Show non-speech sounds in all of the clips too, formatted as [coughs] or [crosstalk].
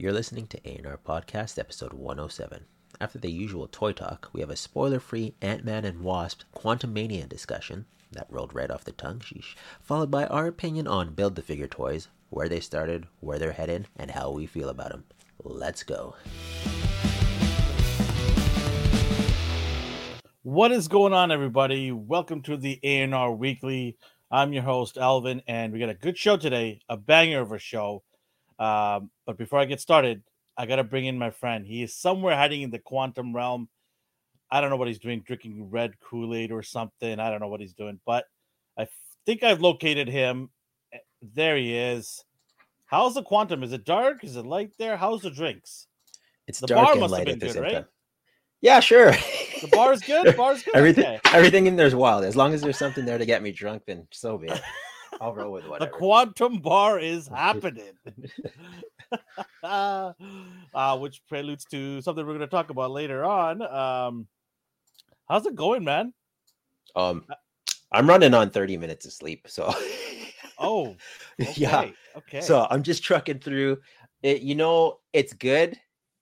You're listening to A&R Podcast, episode 107. After the usual toy talk, we have a spoiler-free Ant-Man and Wasp Quantumania discussion that rolled right off the tongue, sheesh, followed by our opinion on Build-the-Figure toys, where they started, where they're headed, and how we feel about them. Let's go. What is going on, everybody? Welcome to the A&R Weekly. I'm your host, Alvin, and we got a good show today, a banger of a show. Um, but before I get started, I got to bring in my friend. He is somewhere hiding in the quantum realm. I don't know what he's doing, drinking red Kool Aid or something. I don't know what he's doing, but I think I've located him. Eh, there he is. How's the quantum? Is it dark? Is it light there? How's the drinks? It's The dark bar and must have light been at the good, right? time. Yeah, sure. The bar's good. The bar's [laughs] good. everything, Okay. everything in there's wild. As long as there's something there to get me drunk, then so be it. [laughs] I'll roll with [laughs] The quantum bar is happening. [laughs] uh, which preludes to something we're going to talk about later on. Um, how's it going, man? um, I'm running on 30 minutes of sleep, so [laughs] Oh, okay. yeah. Okay. So I'm just trucking through. It, you know, it's good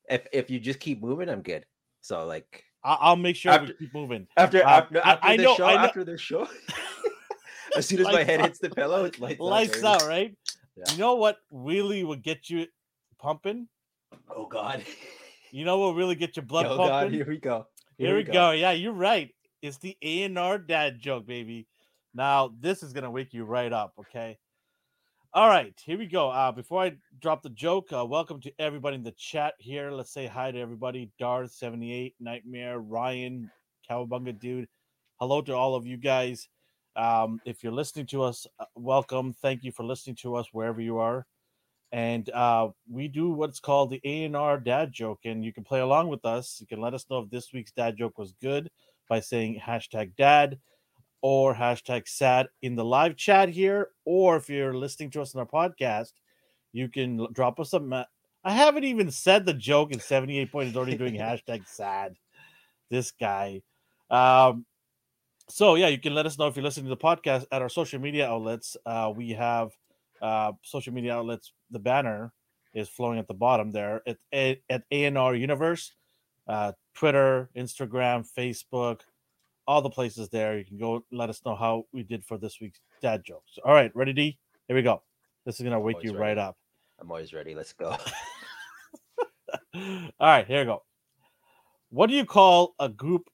if if you just keep moving. I'm good. So like I- I'll make sure After- we keep moving. after Uh, after, I- after I the know- show, I know- after the show, as soon as my head out. hits the pillow, it's lights, Lights baby. out, right? Yeah. You know what really will get you pumping? Oh God. You know what really get your blood oh pumping? God. Here we go. Here, we go. Yeah, you're right. It's the A and R dad joke, baby. Now this is gonna wake you right up. Okay. All right, here we go. Uh, before I drop the joke, uh, welcome to everybody in the chat here. Let's say hi to everybody. Darth seventy eight, Nightmare, Ryan, Cowabunga, dude. Hello to all of you guys. Um, if you're listening to us, uh, welcome. Thank you for listening to us wherever you are. And uh, we do what's called the A and R dad joke, and you can play along with us. You can let us know if this week's dad joke was good by saying hashtag dad or hashtag sad in the live chat here. Or if you're listening to us on our podcast, you can drop us a. Ma- I haven't even said the joke, and 78 point is already doing hashtag sad. This guy. Um, so yeah, you can let us know if you're listening to the podcast at our social media outlets. Uh, we have uh, social media outlets. The banner is flowing at the bottom there at A- at ANR Universe, uh, Twitter, Instagram, Facebook, all the places there. You can go let us know how we did for this week's dad jokes. All right, ready, D? Here we go. This is gonna wake you ready. right up. I'm always ready. Let's go. [laughs] [laughs] All right, here we go. What do you call a group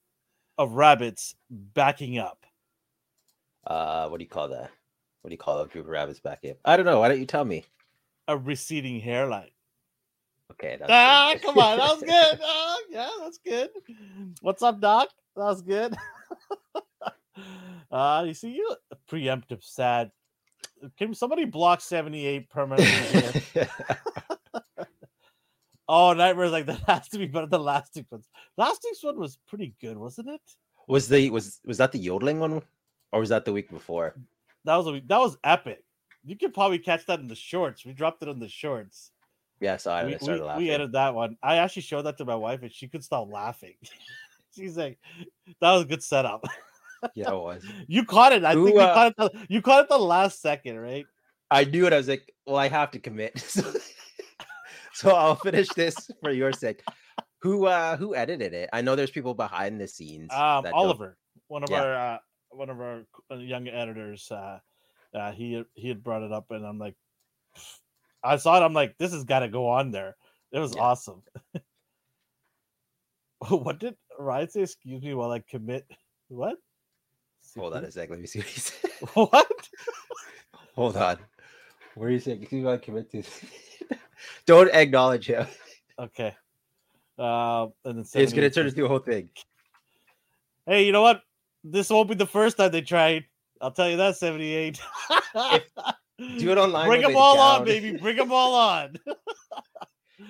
of rabbits backing up? Uh, what do you call that? What do you call a group of rabbits back in? I don't know. Why don't you tell me? A receding hairline. Okay. That's Ah, good. come on, that was good. Oh, [laughs] yeah, that's good. What's up, Doc? That was good. [laughs] uh, you see, you preemptive sad. Can somebody block 78 permanently? [laughs] oh, Nightmare's like [laughs] that has to be better than last week's one. Last week's one was pretty good, wasn't it? was the was was that the yodeling one, or was that the week before? That was a, that was epic. You could probably catch that in the shorts. We dropped it in the shorts. Yeah, so I we, started we, laughing. we edited that one. I actually showed that to my wife, and she could stop laughing. [laughs] She's like, "That was a good setup." yeah, it was. [laughs] you caught it. I Who, think you uh, caught it. The, you caught it the last second, right? I knew it. I was like, well, I have to commit. So, I'll finish this for your sake. Who uh who edited it? I know there's people behind the scenes. Um, that don't- Oliver, one of Yeah. our uh, one of our uh, young editors, uh, uh, he he had brought it up, and I'm like, I saw it. I'm like, this has got to go on there. It was Yeah. awesome. [laughs] what did Ryan say? Excuse me while I commit. What? Hold on a sec. Let me see what he said. [laughs] What? [laughs] Hold on. Where are you saying? You gotta commit to. Don't acknowledge him. Okay. Uh, and then It's gonna turn says, into a whole thing. Hey, you know what? This won't be the first time they tried. I'll tell you that. Seventy-eight. Do it online. Bring them all on, baby. Bring them all on. [laughs]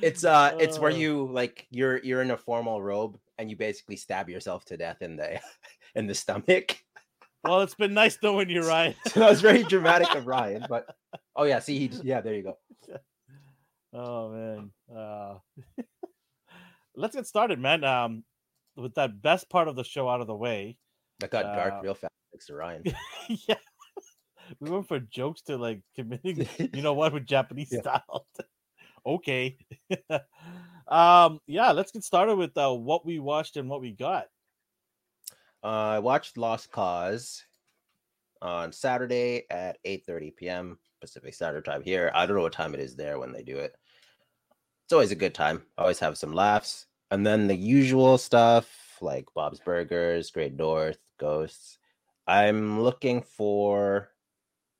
It's uh, it's where Uh. you like you're you're in a formal robe and you basically stab yourself to death in the [laughs] in the stomach. well, it's been nice knowing you, Ryan. So [laughs] that was very dramatic of Ryan, but oh yeah, see, he, yeah, there you go. Oh man. Uh, [laughs] let's get started, man. Um, with that best part of the show out of the way. That got Uh, dark real fast. Thanks to Ryan. [laughs] yeah. [laughs] We went from jokes to like committing, you know what, with Japanese Yeah. style. okay. um, yeah, let's get started with uh, what we watched and what we got. Uh, I watched Lost Cause on Saturday at 8:30 p.m. Pacific Standard Time here. I don't know what time it is there when they do it. It's always a good time. Always have some laughs. And then the usual stuff like Bob's Burgers, Great North, Ghosts. I'm looking for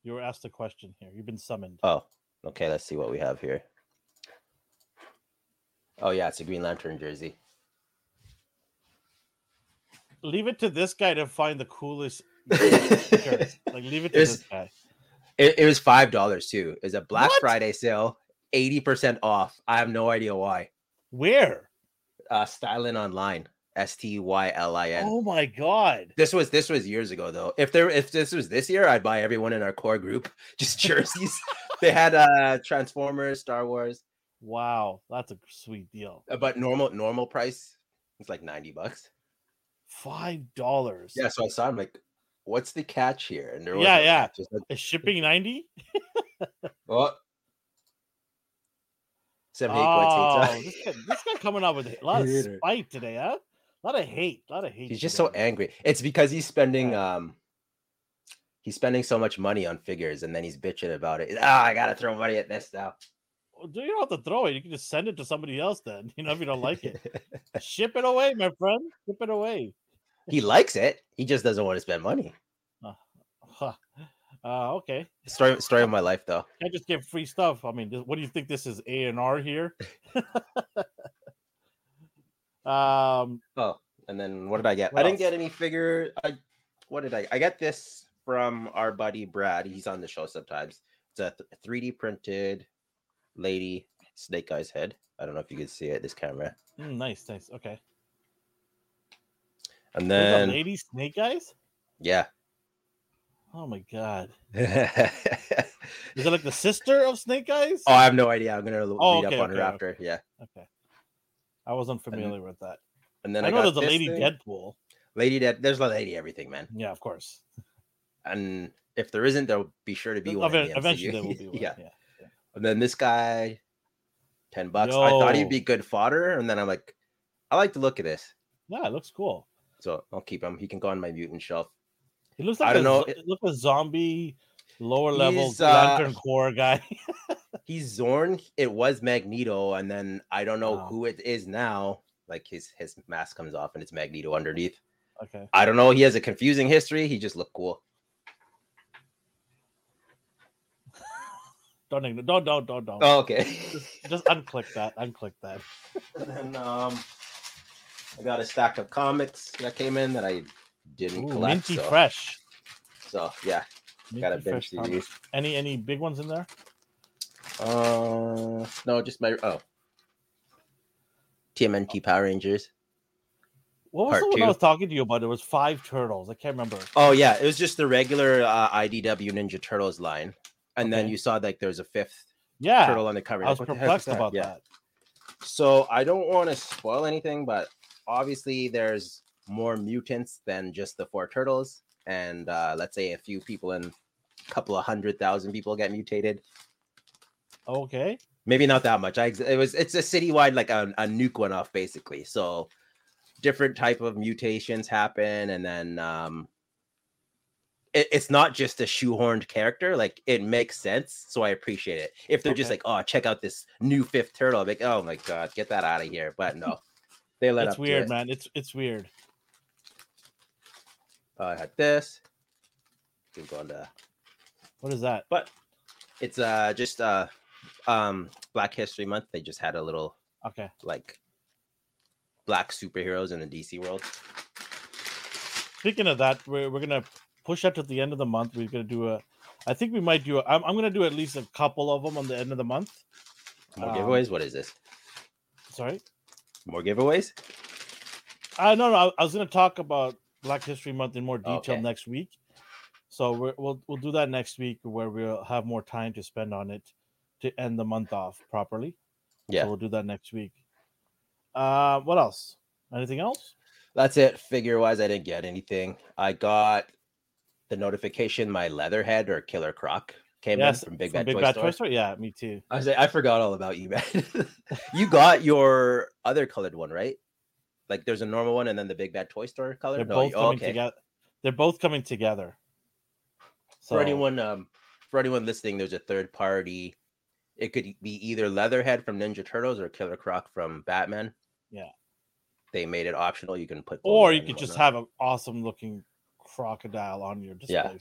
You were asked a question here. You've been summoned. Oh, okay, let's see what we have here. Oh yeah, it's a Green Lantern jersey. Leave it to this guy to find the coolest. [laughs] Like, leave it to It's- this guy. It, it was five dollars too. It's a Black What? Friday sale, 80% off. I have no idea why. Where? Uh Stylin online. S T Y L I N. Oh my god. This was this was years ago though. If there if this was this year, I'd buy everyone in our core group [laughs] just jerseys. they had uh Transformers, Star Wars. Wow, that's a sweet deal. Uh, but normal normal price it's like 90 bucks. Five dollars. Yeah, so I saw him like, what's the catch here? And there was yeah, yeah. Like, shipping 90. [laughs] well, 78 oh, this, guy, this guy coming out with a [laughs] lot of spite today, huh? A lot of hate. A lot of hate. He's today. just so angry. It's because he's spending yeah. um he's spending so much money on figures and then he's bitching about it. Ah, oh, I gotta throw money at this now. Well, do you don't have to throw it? You can just send it to somebody else then, you know, if you don't like it. [laughs] Ship it away, my friend. Ship it away. He likes it. He just doesn't want to spend money. Uh, okay. Story story of my life though. I just get free stuff. I mean, what do you think this is A and R here? [laughs] um, Oh, and then what did I get? I didn't get any figure. I what did I? I got this from our buddy Brad. He's on the show sometimes. It's a 3D printed lady snake eyes head. I don't know if you can see it. This camera. mm, nice, nice. Okay. And then lady snake eyes. yeah. Oh my god. [laughs] Is it like the sister of Snake Eyes? Oh, I have no idea. I'm gonna l- Oh, okay, up on okay, her after. Yeah. Okay. I wasn't familiar with that. And then I I, know got there's a lady thing. Deadpool. Lady Dead. There's a lady everything, man. Yeah, of course. And if there isn't, there'll be sure to be one. the eventually there will be [laughs] one. yeah. yeah. And then this guy, ten bucks. I thought he'd be good fodder, and then I'm like, I like the look of this, Yeah, it looks cool. so I'll keep him. He can go on my mutant shelf. He looks I like don't a, know, it- look a zombie lower level He's, uh, lantern core guy. [laughs] He's Zorn. It was Magneto, and then I don't know Wow. who it is now. Like his his mask comes off, and it's Magneto underneath. okay. I don't know. He has a confusing history. He just looked cool. [laughs] Don't ignore, don't don't don't don't. Oh, okay. [laughs] Just unclick that. Unclick that. and then um, I got a stack of comics that came in that I didn't Ooh, collect. minty so, fresh. so yeah, got a Minty bench comics. Any any big ones in there? Uh, no, just my oh. TMNT Power Rangers. What was Part the one I was talking to you about? There was five turtles. I can't remember. Oh yeah, it was just the regular uh, IDW Ninja Turtles line, and then you saw like there was a fifth Yeah, turtle on the cover. I was Like, what the heck is perplexed about Yeah. that. So I don't want to spoil anything, but obviously there's more mutants than just the four turtles, and uh, let's say a few people and a couple of hundred thousand people get mutated. Okay. Maybe not that much. I it was it's a citywide like a, a nuke went off basically. So different type of mutations happen, and then um, it, it's not just a shoehorned character. Like it makes sense, so I appreciate it. If they're just like, oh, check out this new fifth turtle, I'm like, oh my god, get that out of here. But no, they let It's weird, it. man. It's it's weird. Uh, I had this. Can go on to What is that? but it's uh just uh um Black History Month. They just had a little Okay. like black superheroes in the DC world. Speaking of that, we're, we're gonna push that to the end of the month. We're gonna do a. I think we might do. A, I'm I'm gonna do at least a couple of them on the end of the month. More Um, giveaways. What is this? Sorry. More giveaways? I no no. I, I was gonna talk about Black History Month in more detail Okay. next week. So we're, we'll we'll do that next week, where we'll have more time to spend on it to end the month off properly. Yeah. So we'll do that next week. Uh, what else? Anything else? That's it. Figure wise, I didn't get anything. I got the notification my Leatherhead or Killer Croc came Yes, in from Big from Bad, Big Toy, Bad Store. Toy Store. Yeah, me too. I was like, I forgot all about you, man. [laughs] you got your other colored one, right? Like there's a normal one and then the Big Bad Toy Store color. They're No, both oh, coming okay. together. They're both coming together. So For anyone, um, for anyone listening, there's a third party. It could be either Leatherhead from Ninja Turtles or Killer Croc from Batman. Yeah. They made it optional. You can put, or you could just have an awesome looking crocodile on your display. Yeah.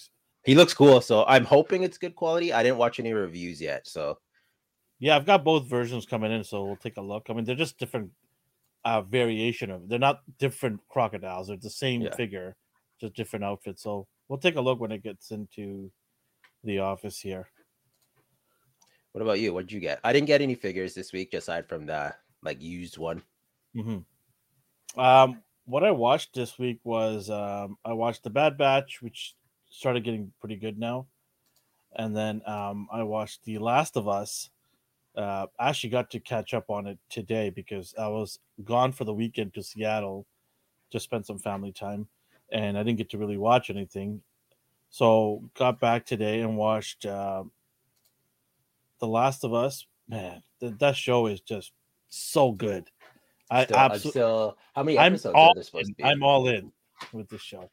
He looks cool, so I'm hoping it's good quality. I didn't watch any reviews yet, so Yeah, I've got both versions coming in, so we'll take a look. I mean, they're just different uh variation of they're not different crocodiles, they're the same Yeah. figure, just different outfits. So we'll take a look when it gets into the office here. what about you? What did you get? I didn't get any figures this week aside from the like used one. hmm Um, what I watched this week was um, I watched The Bad Batch, which started getting pretty good now, and then um, I watched The Last of Us. Uh, I actually got to catch up on it today because I was gone for the weekend to Seattle to spend some family time, and I didn't get to really watch anything. So got back today and watched uh, The Last of Us. Man, th- that show is just so good. I Still, absolutely. still how many episodes I'm all are supposed to in. be? I'm all in with this show.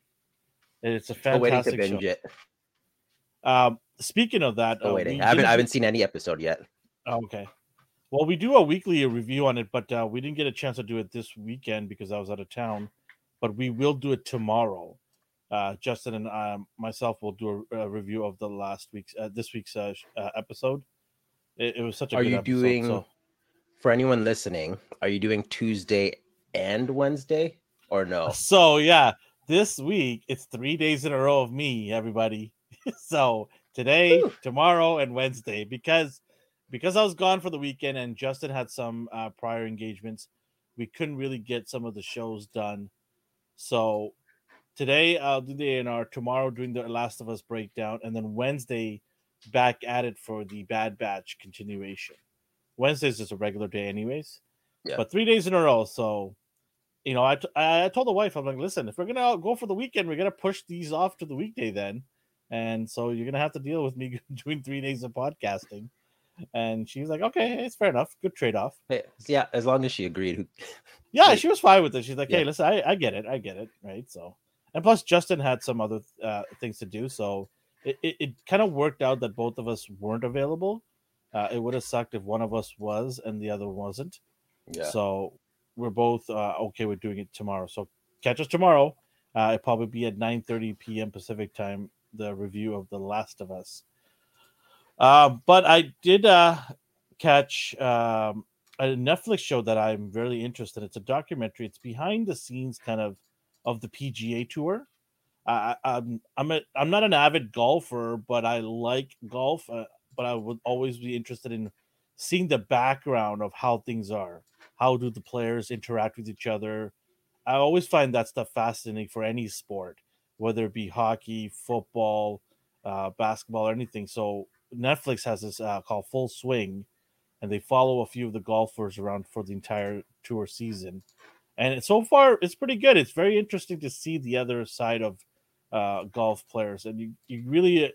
It's a to fantastic binge show. it. Um, speaking of that, Oh uh, waiting. I haven't I haven't seen any episode yet. Oh, okay. Well, we do a weekly review on it, but uh, we didn't get a chance to do it this weekend because I was out of town. But we will do it tomorrow. Uh, Justin and um, myself will do a, a review of the last week's, uh, this week's uh, uh, episode. It, it was such a Are good you episode, doing so- for anyone listening? Are you doing Tuesday and Wednesday or no? [laughs] So yeah, this week it's three days in a row of me, everybody. [laughs] so today, Whew. tomorrow, and Wednesday because because I was gone for the weekend and Justin had some uh, prior engagements, we couldn't really get some of the shows done. So today I'll do the ANR, tomorrow doing the Last of Us breakdown, and then Wednesday back at it for the Bad Batch continuation. Wednesday's just a regular day, anyways. Yeah. But three days in a row, so you know, I, t- I I told the wife, I'm like, listen, if we're gonna go for the weekend, we're gonna push these off to the weekday then, and so you're gonna have to deal with me [laughs] doing three days of podcasting. And she's like, okay, it's fair enough, good trade off. Hey, yeah, as long as she agreed. [laughs] Yeah, she was fine with it. She's like, hey, Yeah. listen, I, I get it, I get it, right? So, and plus Justin had some other uh, things to do, so it, it, it kind of worked out that both of us weren't available. Uh, it would have sucked if one of us was and the other wasn't. Yeah. So we're both uh, okay with doing it tomorrow. So catch us tomorrow. Uh, it'll probably be at 9:30 p.m. Pacific time. The review of The Last of Us. Uh, but I did uh, catch um, a Netflix show that I'm really interested. in. It's a documentary. It's behind the scenes kind of of the PGA Tour. I, I'm I'm a, I'm not an avid golfer, but I like golf. Uh, but I would always be interested in seeing the background of how things are. How do the players interact with each other? I always find that stuff fascinating for any sport, whether it be hockey, football, uh, basketball, or anything. So Netflix has this uh, called Full Swing, and they follow a few of the golfers around for the entire tour season. And so far, it's pretty good. It's very interesting to see the other side of uh, golf players, and you, you really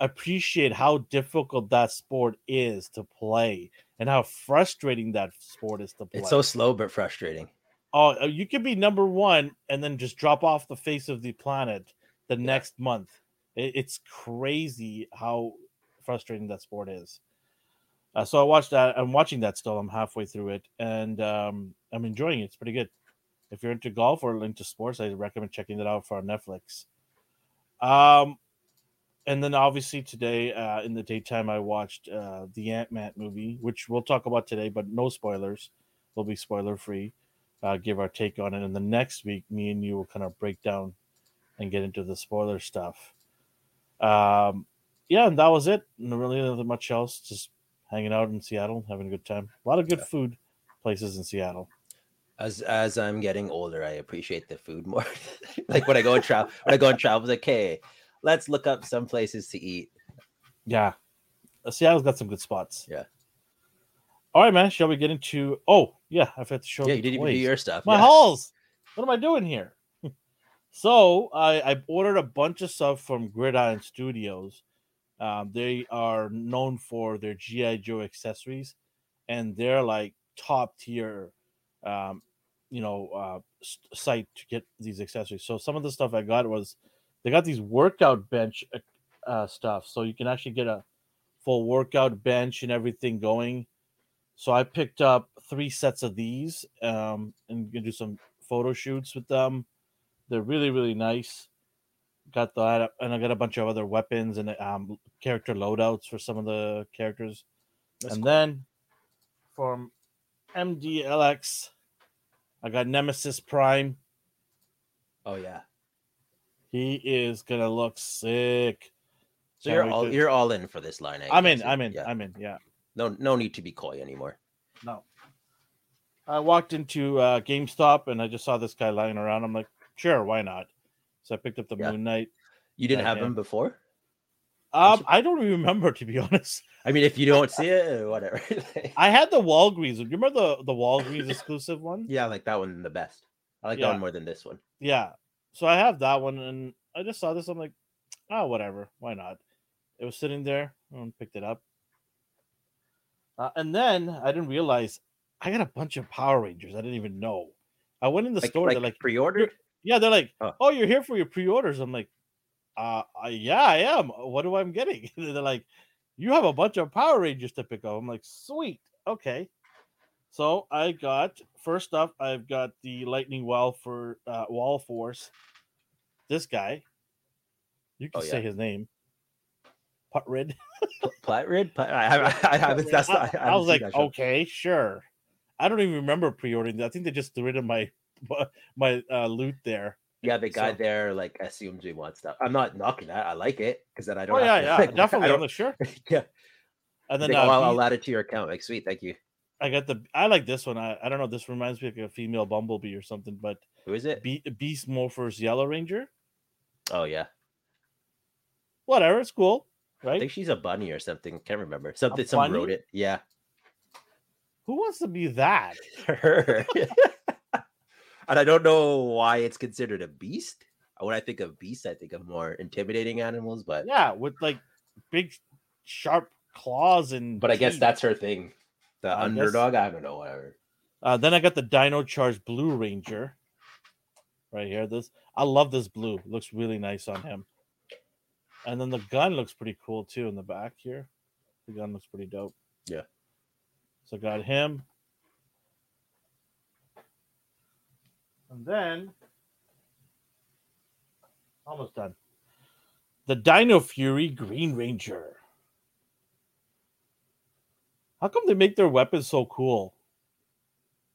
appreciate how difficult that sport is to play and how frustrating that sport is to play. It's so slow but frustrating. Oh, uh, you could be number one and then just drop off the face of the planet the next month. It's crazy how frustrating that sport is. Uh, so I watched that. I'm watching that still. I'm halfway through it, and um, I'm enjoying it. It's pretty good. If you're into golf or into sports, I recommend checking it out for Netflix. Um, and then obviously today uh, in the daytime, I watched uh, the Ant Man movie, which we'll talk about today, but no spoilers. We'll be spoiler free. Uh, give our take on it, and the next week, me and you will kind of break down and get into the spoiler stuff. Um, yeah, and that was it. No really nothing much else. Just hanging out in Seattle, having a good time. A lot of good Yeah. food places in Seattle. As as I'm getting older, I appreciate the food more. [laughs] like when I go and travel, when I go and travel, it's like, hey, let's look up some places to eat. Yeah, Uh, Seattle's got some good spots. Yeah. All right, man. Shall we get into? Oh, yeah. I've had to show. You. Yeah, you didn't even do your stuff. my yeah. hauls. What am I doing here? [laughs] so I, I ordered a bunch of stuff from Gridiron Studios. Um, they are known for their GI Joe accessories, and they're like top tier, um, you know, uh, site to get these accessories. So some of the stuff I got was they got these workout bench uh, uh, stuff, so you can actually get a full workout bench and everything going. So I picked up three sets of these, um, and do some photo shoots with them. They're really really nice. Got that, and I got a bunch of other weapons and um, character loadouts for some of the characters. That's and cool. then from MDLX, I got Nemesis Prime. Oh yeah. He is gonna look sick. So Can't you're all to- you're all in for this line. I I'm in. I'm in. Yeah. I'm in. Yeah. No no need to be coy anymore. No. I walked into uh, GameStop and I just saw this guy lying around. I'm like, sure, why not? So I picked up the Yeah. Moon Knight. You didn't have yeah. him before? Um, I don't remember to be [laughs] honest. I mean, if you don't see it, whatever. [laughs] I had the Walgreens. Do you remember the the Walgreens exclusive one? yeah, I like that one the best. I like Yeah. that one more than this one. Yeah. So I have that one, and I just saw this. I'm like, oh, whatever. Why not? It was sitting there. and picked it up. Uh, and then I didn't realize I got a bunch of Power Rangers. I didn't even know. I went in the Like, store. like they're like, pre-ordered. Yeah, they're like, Oh. oh, you're here for your pre-orders. I'm like, uh, uh, yeah, I am. What do I'm getting? [laughs] they're like, you have a bunch of Power Rangers to pick up. I'm like, sweet, okay. So I got first up, I've got the Lightning Wall for uh, Wild Force. This guy, you can Oh, say yeah. his name, Put Red. Platrid? Plat- I, [laughs] I, I haven't. That's I, I, I was like, okay, sure. I don't even remember pre-ordering. I think they just threw it in my [laughs] my uh, loot there. Yeah, the guy so- there like assumes we want stuff. I'm not knocking that. I like it because then I don't. Oh yeah, to, yeah, [laughs] like, definitely. I'm don't, sure. [laughs] yeah. And then Like, uh, oh, I'll, he- I'll add it to your account. Like, sweet, thank you. I got the. I like this one. I, I don't know. This reminds me of a female bumblebee or something. But Who is it? Be- Beast Morphers Yellow Ranger. Oh yeah, Whatever. It's cool, right? I think she's a bunny or something. Can't remember. Something. Someone wrote it. Yeah, Who wants to be that? her. And I don't know why it's considered a beast. When I think of beast, I think of more intimidating animals. But Yeah, with like big, sharp claws and. but I guess that's her thing. The I guess- underdog. I don't know. Whatever. Uh, then I got the Dino Charge Blue Ranger. Right here, this I love this blue. It looks really nice on him. And then the gun looks pretty cool too in the back here. The gun looks pretty dope. Yeah. So got him. And then almost done. The Dino Fury Green Ranger. How come they make their weapons so cool?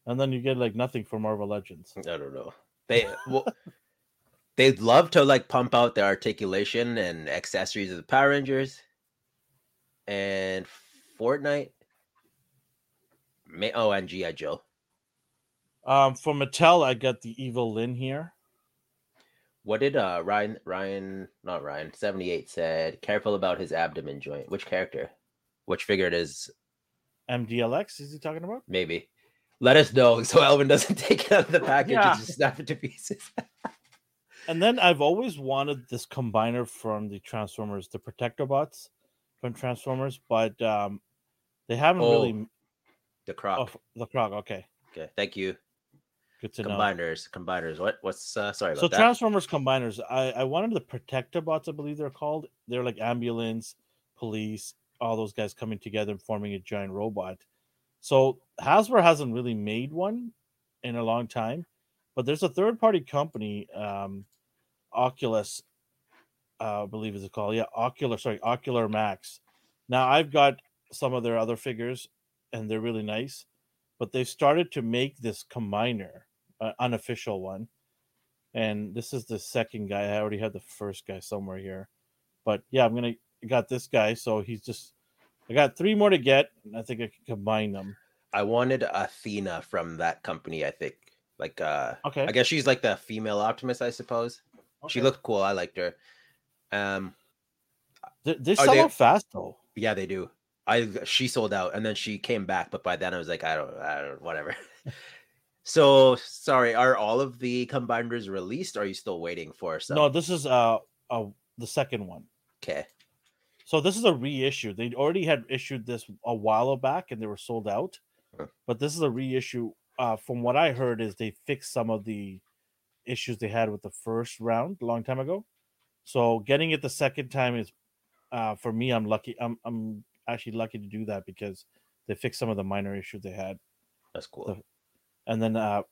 And then you get like nothing for Marvel Legends. I don't know. They well, [laughs] they'd love to like pump out the articulation and accessories of the Power Rangers and Fortnite. May oh and GI Joe. Um, for Mattel, I got the Evil-Lyn here. What did uh Ryan Ryan not Ryan seventy eight said? Careful about his abdomen joint. Which character? Which figure it is? MDLX, is he talking about? Maybe. Let us know [laughs] so Elvin doesn't [laughs] take it out of the package Yeah. and just snap it to pieces. [laughs] And then I've always wanted this combiner from the Transformers, the Protectobots from Transformers, but um, they haven't Oh, really. the croc. Oh, the Krog. Okay, Okay, thank you. Good to know. Combiners, combiners. What? What's uh sorry about So that? Transformers combiners, I, I wanted the Protectobots. I believe they're called. They're like ambulance, police, all those guys coming together and forming a giant robot. So Hasbro hasn't really made one in a long time, but there's a third party company, um, Oculus, uh, I believe is it called? Yeah, Ocular. Sorry, Ocular Max. Now I've got some of their other figures, and they're really nice. But they've started to make this combiner, uh, unofficial one, and this is the second guy. I already had the first guy somewhere here, but yeah, I'm gonna got this guy. So he's just I got three more to get. and I think I can combine them. I wanted Athena from that company, I think. Like uh Okay, I guess she's like the female Optimus, I suppose. She looked cool. I liked her. Um They, they sell they- out fast though. yeah, they do. I she sold out and then she came back, but by then I was like, I don't I don't whatever. [laughs] so sorry, are all of the combiners released? Or are you still waiting for some? No, this is uh, uh the second one. Okay. So this is a reissue. They already had issued this a while back and they were sold out. Huh. But this is a reissue. Uh, from what I heard, is they fixed some of the issues they had with the first round a long time ago. So getting it the second time is, uh, for me, I'm lucky. I'm I'm actually lucky to do that because they fixed some of the minor issues they had. That's cool. The- And then uh,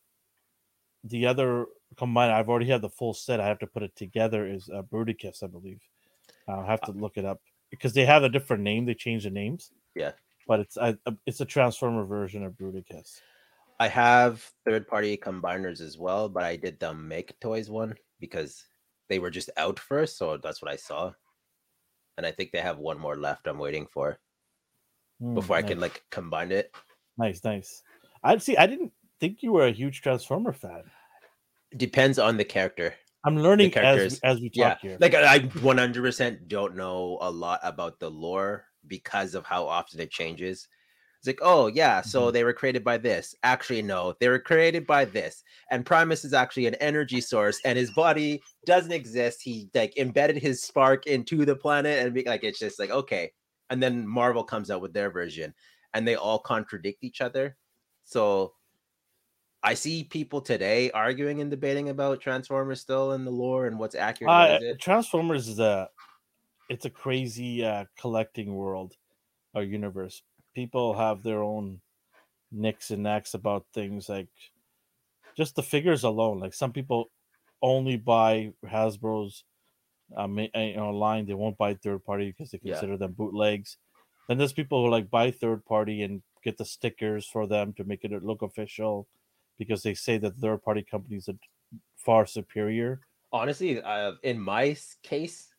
the other combined, I've already had the full set. I have to put it together. Is uh, Bruticus, I believe. I'll have to look it up because they have a different name. They changed the names. Yeah. but it's I, it's a Transformer version of Bruticus. I have third party combiners as well, but I did the MakeToys one because they were just out first, so that's what I saw. And I think they have one more left I'm waiting for Hmm, before I nice. can like combine it. Nice, nice. I see. I didn't think you were a huge Transformer fan. Depends on the character. I'm learning as characters. as we talk Yeah. here. Like I I 100% don't know a lot about the lore because of how often it changes. It's like, oh yeah, so Mhm. they were created by this. Actually, no, they were created by this. And Primus is actually an energy source, and his body doesn't exist. He like embedded his spark into the planet, and be, like it's just like okay. And then Marvel comes out with their version, and they all contradict each other. So I see people today arguing and debating about Transformers still in the lore and what's accurate. Uh, isn't. Transformers is a it's a crazy uh, collecting world or universe. People have their own nicks and knacks about things like just the figures alone. Like some people only buy Hasbro's um, you know, line. They won't buy third party because they Yeah. consider them bootlegs. Then there's people who like buy third party and get the stickers for them to make it look official because they say that third party companies are far superior. honestly uh, in my case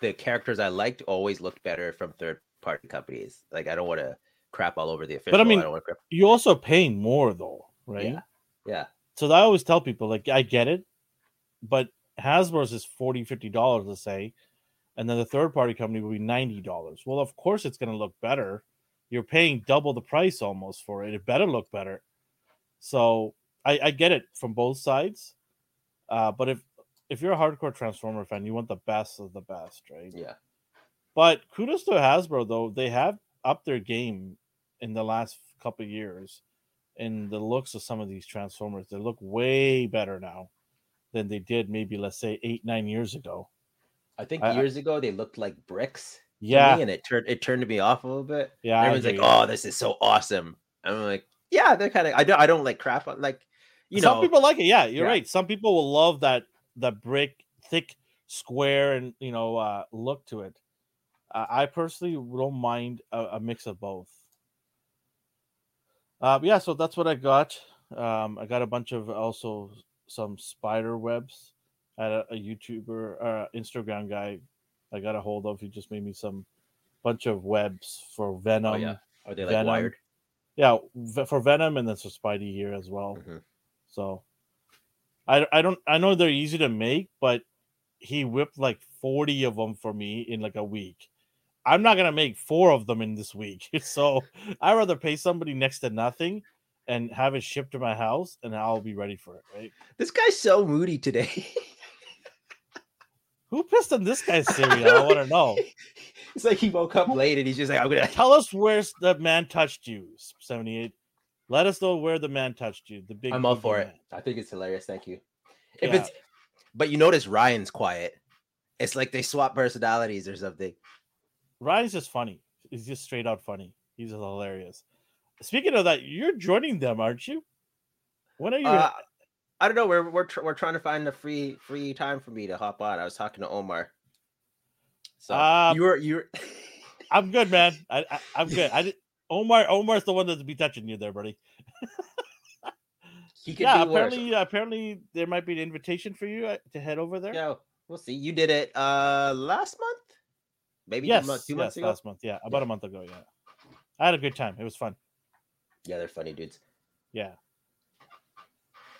the characters i liked always looked better from third party companies like i don't want to crap all over the official mean, don't want crap you also paying more though, right? Yeah. yeah So I always tell people like I get it, but Hasbro's is 40 50 dollars let's say, and then the third party company will be 90 dollars. Well, of course it's going to look better. You're paying double the price almost for it. It better look better. So I, I get it from both sides. Uh, but if if you're a hardcore Transformer fan, you want the best of the best, right? yeah But kudos to Hasbro though; they have upped their game in the last couple of years. In the looks of some of these Transformers, they look way better now than they did maybe let's say eight nine years ago. i think I- years ago they looked like bricks Yeah, me, and it turned it turned me off a little bit yeah. I everyone's like oh this is so awesome i'm like yeah they're kind of i don't i don't like crap on like you some know some people like it. Yeah, you're Yeah. right. Some people will love that that brick, thick, square, and you know uh, look to it. Uh, I personally don't mind a, a mix of both. Uh, yeah, so that's what I got. Um, I got a bunch of also some spider webs at a, a YouTuber, uh, Instagram guy. I got a hold of. He just made me some bunch of webs for Venom. oh yeah are they like Venom. wired Yeah, for Venom and then for Spidey here as well. Mhm. So I I don't I know they're easy to make, but he whipped like 40 of them for me in like a week. I'm not gonna make four of them in this week. [laughs] So I'd rather pay somebody next to nothing and have it shipped to my house and I'll be ready for it, right? this guy's so moody today [laughs] Who pissed on this guy's [laughs] cereal? I want to know. [laughs] it's like he woke up late and he's just like i'm gonna Tell us where the man touched you, 78. Let us know where the man touched you. The big I'm all for it. I think it's hilarious. Thank you. If Yeah. it's, but you notice Ryan's quiet. It's like they swap personalities or something. Ryan's just funny. He's just straight out funny. He's hilarious. Speaking of that, you're joining them, aren't you? When are you? Uh, I don't know. We're we're tr- we're trying to find a free free time for me to hop on. I was talking to Omar. So Um, you were you were. [laughs] I'm good, man. I, I I'm good. I did, Omar Omar's the one that's be touching you there, buddy. he [laughs] could Yeah, be worse. apparently apparently there might be an invitation for you uh, to head over there. Yeah, we'll see. You did it uh last month, maybe yes, two, months, two yes, months ago. last month. Yeah, about a month ago. Yeah, I had a good time. It was fun. Yeah, they're funny dudes. Yeah.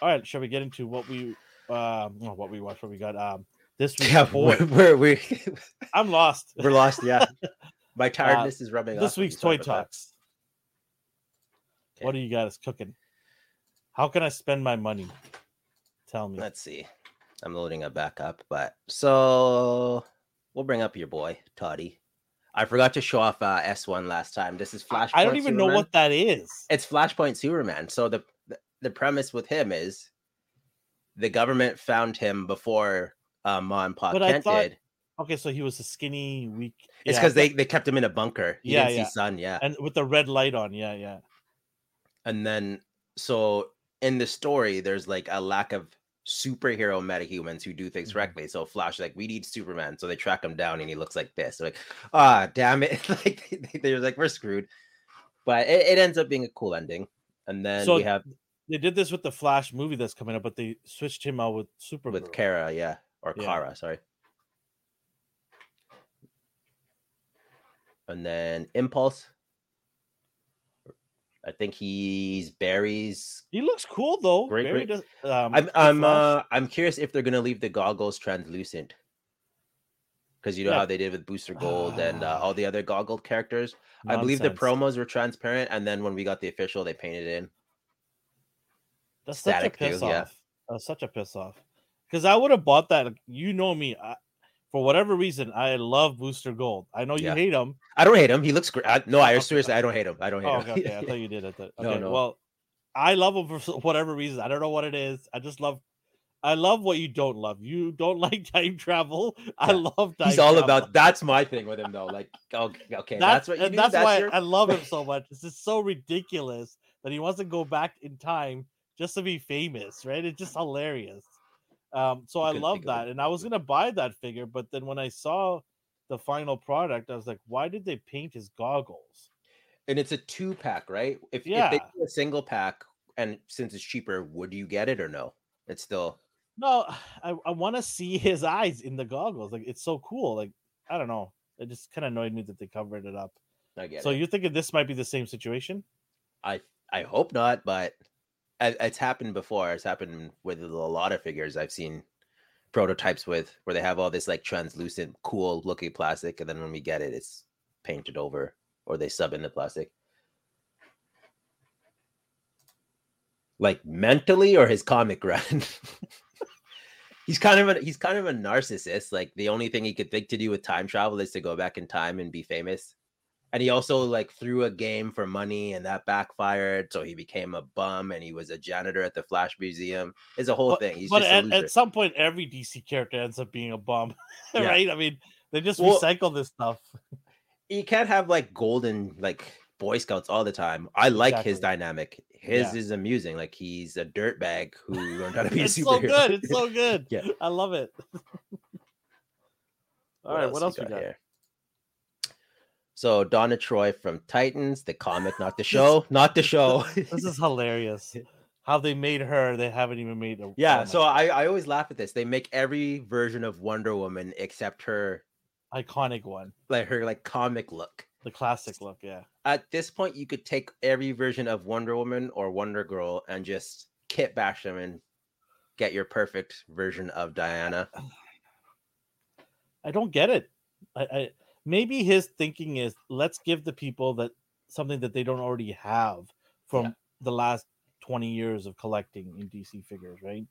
All right, shall we get into what we um oh, what we watched? What we got? Um, this week's Yeah, [laughs] we're we're, I'm lost. [laughs] we're lost. Yeah, [laughs] my tiredness is rubbing off. Uh, this week's toy talks. What do you got us cooking? How can I spend my money? Tell me. Let's see. I'm loading it back up, but so we'll bring up your boy Toddy. I forgot to show off uh, S1 last time. This is Flashpoint. I don't even know what that is. it's Flashpoint Superman. So the the- premise with him is the government found him before uh, Ma and Pa But I Kent thought- did. Okay, so he was a skinny, weak. It's yeah, because they they kept him in a bunker. He Yeah, didn't yeah. see sun. Yeah, and with the red light on. Yeah, yeah. and then so in the story, there's like a lack of superhero metahumans who do things Mhm. correctly. So Flash, like, we need Superman. So they track him down and he looks like this. They're like, ah, damn it. [laughs] like they- they're like, we're screwed. But it, it ends up being a cool ending. And then So we have They did this with the Flash movie that's coming up, but they switched him out with Supergirl. with Kara, yeah. Or Yeah. Kara, sorry. And then Impulse. I think he's Barry's He looks cool though. Great, Barry great. does- um, I'm I'm uh I'm curious if they're gonna leave the goggles translucent. Because you know Yeah. how they did with Booster Gold and uh, all the other goggled characters. I believe the promos were transparent, and then when we got the official, they painted it in. That's such a static too, piss yeah. off. That's such a piss off. Because I would have bought that. You know me. I, for whatever reason, I love Booster Gold. I know you Yeah. hate him. I don't hate him. He looks great. I, no, I Okay. seriously, I don't hate him. I don't hate Oh, him. okay, okay. I thought [laughs] you did. I thought, okay, no. well, I love him for [laughs] whatever reason. I don't know what it is. I just love. I love what you don't love. You don't [laughs] like time travel. I Yeah. love time. He's all travel. about. That's my thing with him, though. Like, oh, okay, okay That's, that's, what you and do. that's, That's, why your... I love him so much. It's just so ridiculous that he wants to go back in time just to be famous, right? It's just hilarious. Um, so I love think of it. that, and I was gonna buy that figure, but then when I saw the final product, I was like, why did they paint his goggles? and it's a two pack, right? If, if they Yeah. do a single pack, and since it's cheaper, would you get it or no? It's still No, [sighs] I, I want to see his eyes in the goggles. Like it's so cool. Like I don't know. It just kind of annoyed me that they covered it up. I get So it. you're thinking this might be the same situation? I I hope not, but it's happened before. It's happened with a lot of figures I've seen prototypes with where they have all this like translucent, cool looking plastic, and then when we get it, it's painted over or they sub in the plastic. Like mentally or his comic [laughs] run. he's kind of a he's kind of a narcissist. Like the only thing he could think to do with time travel is to go back in time and be famous and he also like threw a game for money and that backfired so he became a bum and he was a janitor at the flash museum it's a whole But, thing he's but just at, a at some point, every DC character ends up being a bum, [laughs] Yeah. right? I mean, they just Well- recycle this stuff. you can't have like golden like boy scouts all the time i like his dynamic his Yeah. is amusing like he's a dirtbag who learned how to [laughs] be a it's superhero so good. It's so good. [laughs] Yeah. I love it. All right, what else we got? here so donna troy from titans the comic not the [laughs] show not the show This is hilarious. [laughs] How they made her, they haven't even made a yeah my so I, I always laugh at this they make every version of wonder woman except her iconic one, like her like comic look. the classic look. Yeah, At this point, you could take every version of Wonder Woman or Wonder Girl and just kit bash them and get your perfect version of Diana. [sighs] I don't get it. I, I maybe his thinking is let's give the people that something that they don't already have from Yeah. the last 20 years of collecting in DC figures, right?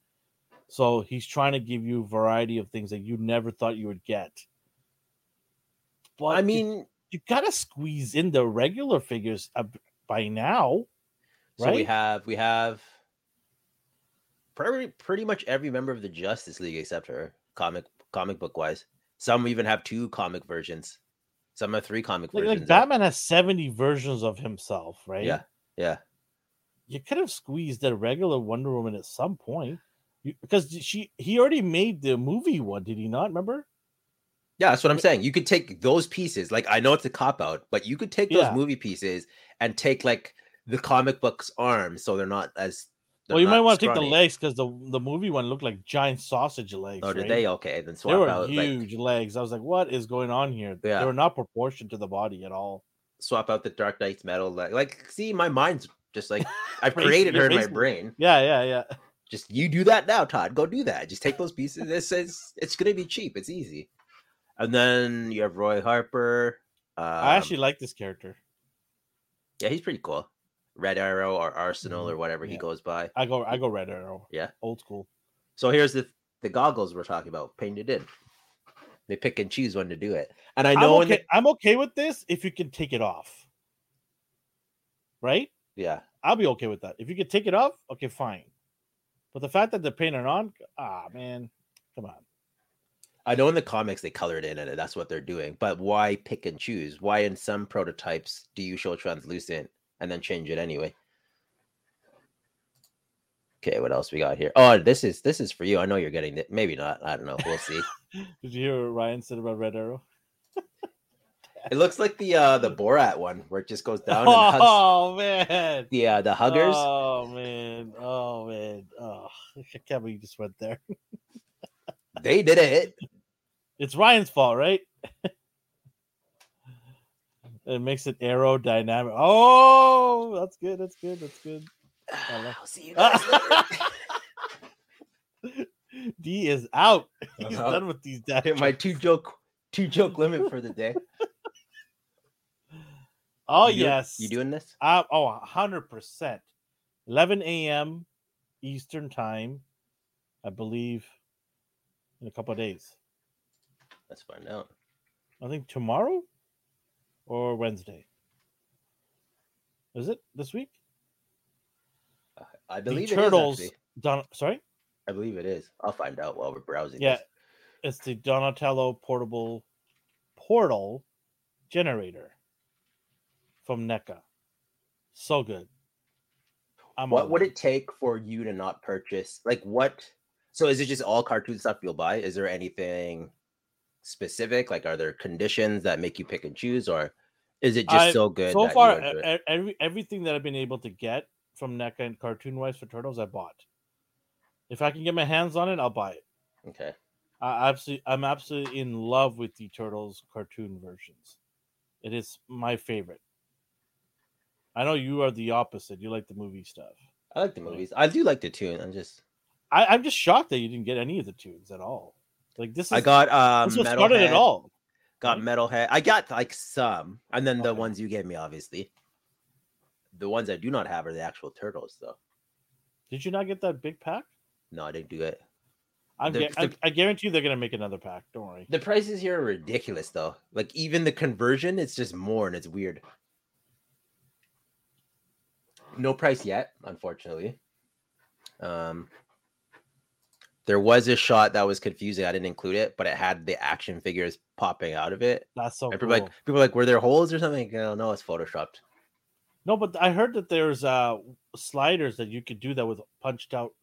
So he's trying to give you a variety of things that you never thought you would get. But I mean, you, gotta squeeze in the regular figures by now, so we have we have pretty pretty much every member of the Justice League except her comic comic book wise. Some even have two comic versions. Some have three comic Like, versions. like Batman has 70 versions of himself, right? Yeah, yeah. you could have squeezed a regular Wonder Woman at some point You- because she he already made the movie one, did he not? Remember? Yeah, that's what I'm saying. You could take those pieces. Like I know it's a cop out, but you could take those Yeah. movie pieces and take like the comic book's arms, so they're not as. Well, you might want to take the legs because the the movie one looked like giant sausage legs. Oh, did right? they? Okay, then swap They were out huge like legs. I was like, what is going on here? Yeah. They were not proportioned to the body at all. swap out the Dark Nights Metal. Like, like see, my mind's just like [laughs] I've created her in my brain. Yeah, yeah, yeah. Just you do that now, Todd. Go do that. Just take those pieces. This is it's gonna be cheap. It's easy. And then you have Roy Harper. Um, I actually like this character. yeah, he's pretty cool. Red Arrow or Arsenal Mhm. or whatever he goes by. I go I go Red Arrow. Yeah. Old school. So here's the the goggles we're talking about painted in. They pick and choose when to do it. And I I'm know okay. they, I'm okay with this if you can take it off. Right? yeah. I'll be okay with that. If you can take it off, okay, fine. But the fact that they're painting it on, ah man, come on. I know in the comics they colored in and that's what they're doing. But why pick and choose? Why in some prototypes do you show translucent and then change it anyway? Okay, what else we got here? Oh, this is this is for you. I know you're getting it. Maybe not. I don't know. We'll see. [laughs] Did you hear what Ryan said about Red Arrow? it looks like the uh the Borat one where it just goes down Oh man. the uh, the huggers. Oh man. Oh man. Oh, I can't believe you just went there. [laughs] They did it. It's Ryan's fault, right? [laughs] it makes it aerodynamic. Oh, that's good. That's good. That's good. I [sighs] love- I'll see you guys later. [laughs] D is out. He's Uh-huh. done with these dad Hit my two joke two joke limit for the day. [laughs] Oh You do- yes. You doing this? Uh, oh, 100%. 11 a.m. Eastern time, I believe, in a couple of days. Let's find out. I think tomorrow or Wednesday. Is it this week? I The believe Turtles. it is. Don- sorry? I believe it is. I'll find out while we're browsing. Yeah. this. It's the Donatello portable portal generator from NECA. So good. I'm What would it take for you to not purchase? Like what? So is it just all cartoon stuff you'll buy? Is there anything specific? Like, are there conditions that make you pick and choose, or is it just I- so good? so far, you enjoy it? every, everything that I've been able to get from NECA and cartoon wise for Turtles, I bought. If I can get my hands on it, I'll buy it. okay. I absolutely, I'm absolutely in love with the Turtles cartoon versions. It is my favorite. I know you are the opposite. You like the movie stuff. I like the movies. I do like the tune. I'm just. I, I'm just shocked that you didn't get any of the tunes at all. Like this is I got um. this what started Metalhead, all. Got metalhead. I got like some, and then the Okay. ones you gave me, obviously. The ones I do not have are the actual turtles, though. Did you not get that big pack? No, I didn't do it. I'm The- gu- I, I guarantee you they're gonna make another pack. Don't worry. The prices here are ridiculous, though. Like even the conversion, it's just more, and it's weird. No price yet, unfortunately. Um, there was a shot that was confusing. I didn't include it, but it had the action figures popping out of it. That's so And cool. people like people like, were there holes or something? No, no, it's photoshopped. no, but I heard that there's uh sliders that you could do that with punched out.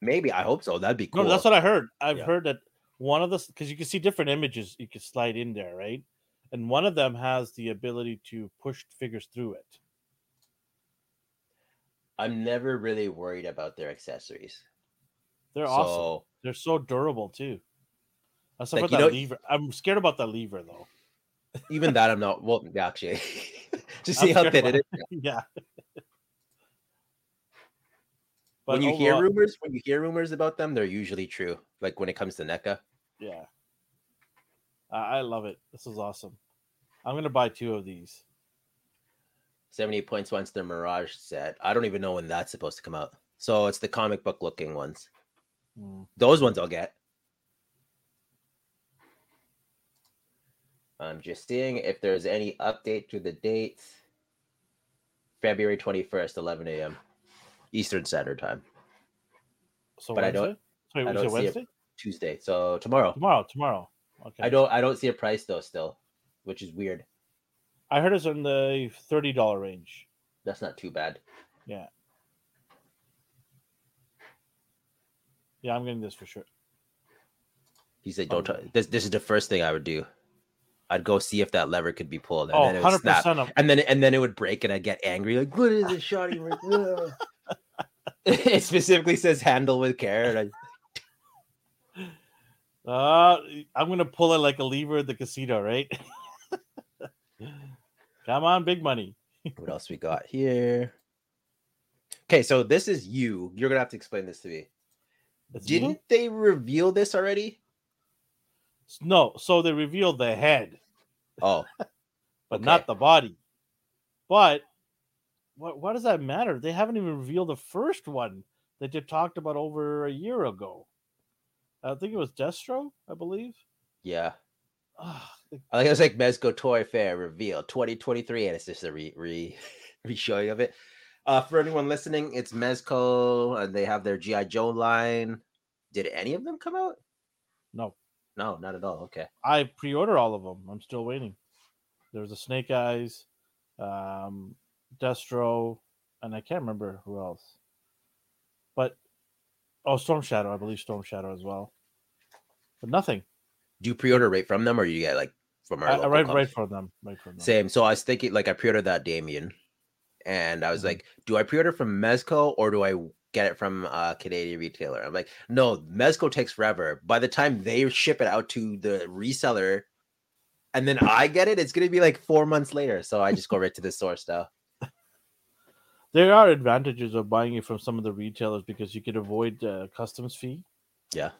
Maybe I hope so. That'd be cool. No, that's what I heard. I've Yeah. heard that one of the because you can see different images you can slide in there, right? And one of them has the ability to push figures through it. I'm never really worried about their accessories. They're so awesome. They're so durable too. Except Like, for that know- lever. I'm scared about that lever though. even that, I'm not. Well, actually, [laughs] just I'm see how scared thin it is. [laughs] yeah. [laughs] when you hear rumors, when you hear rumors about them, they're usually true. Like when it comes to NECA. Yeah. I I love it. This is awesome. I'm gonna buy two of these. 78 points once the Mirage set. I don't even know when that's supposed to come out. So it's the comic book looking ones. Mm. Those ones I'll get. I'm just seeing if there's any update to the date. February 21st, 11 a.m. Eastern Standard Time. So But I don't- Wednesday? Wait, I was don't see it. Wednesday? Tuesday. So tomorrow. Tomorrow, tomorrow. Okay. I don't I don't see a price though still, which is weird. I heard it's in the thirty dollar range. That's not too bad. Yeah. Yeah, I'm getting this for sure. He said, "Don't Oh. This this is the first thing I would do. I'd go see if that lever could be pulled, and Oh, then it would 100 snap, of and then and then it would break, and I'd get angry, like, "What is this shotty?" Like, [laughs] it specifically says "handle with care." And I, [laughs] uh I'm gonna pull it like a lever at the casino, right? [laughs] Come on, big money. what else we got here? Okay, so this is you. You're gonna have to explain this to me. Me? Didn't they reveal this already? No, so they revealed the head, Oh, [laughs] but Okay. not the body. But what what does that matter? They haven't even revealed the first one that you talked about over a year ago. I think it was Destro, I believe. yeah. ah, I think it was like Mezco Toy Fair reveal 2023, and it's just a re re [laughs] re showing of it. Uh, for anyone listening, it's Mezco, and they have their GI Joe line. Did any of them come out? no, No, not at all. Okay. I pre-order all of them. I'm still waiting. There's a Snake Eyes, um, Destro, and I can't remember who else. But oh, Storm Shadow, I believe Storm Shadow as well. But nothing. Do you pre-order right from them, or you get like from our I, right, comics? right from them. Right from them. Same. So I was thinking, like, I pre-ordered that Damian, and I was Mhm. like, do I pre-order from Mezco or do I get it from a Canadian retailer? I'm like, no, Mezco takes forever. By the time they ship it out to the reseller, and then I get it, it's gonna be like four months later. So I just go right to the source now. There are advantages of buying it from some of the retailers because you could avoid uh, customs fee. Yeah.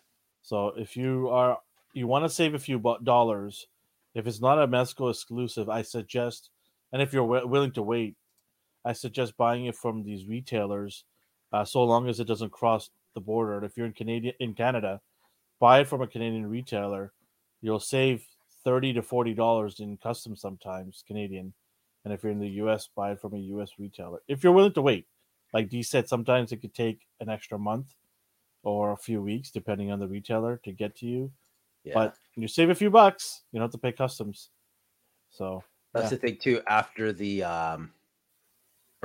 So if you are you want to save a few dollars, if it's not a Mezco exclusive, I suggest, and if you're wi- willing to wait, I suggest buying it from these retailers, uh, so long as it doesn't cross the border. And if you're in Canadian in Canada, buy it from a Canadian retailer. You'll save thirty to forty dollars in customs sometimes Canadian, and if you're in the U.S., buy it from a U.S. retailer. If you're willing to wait, like D said, sometimes it could take an extra month or a few weeks, depending on the retailer, to get to you. Yeah. But you save a few bucks, you don't have to pay customs. So That's yeah. the thing too. After the um the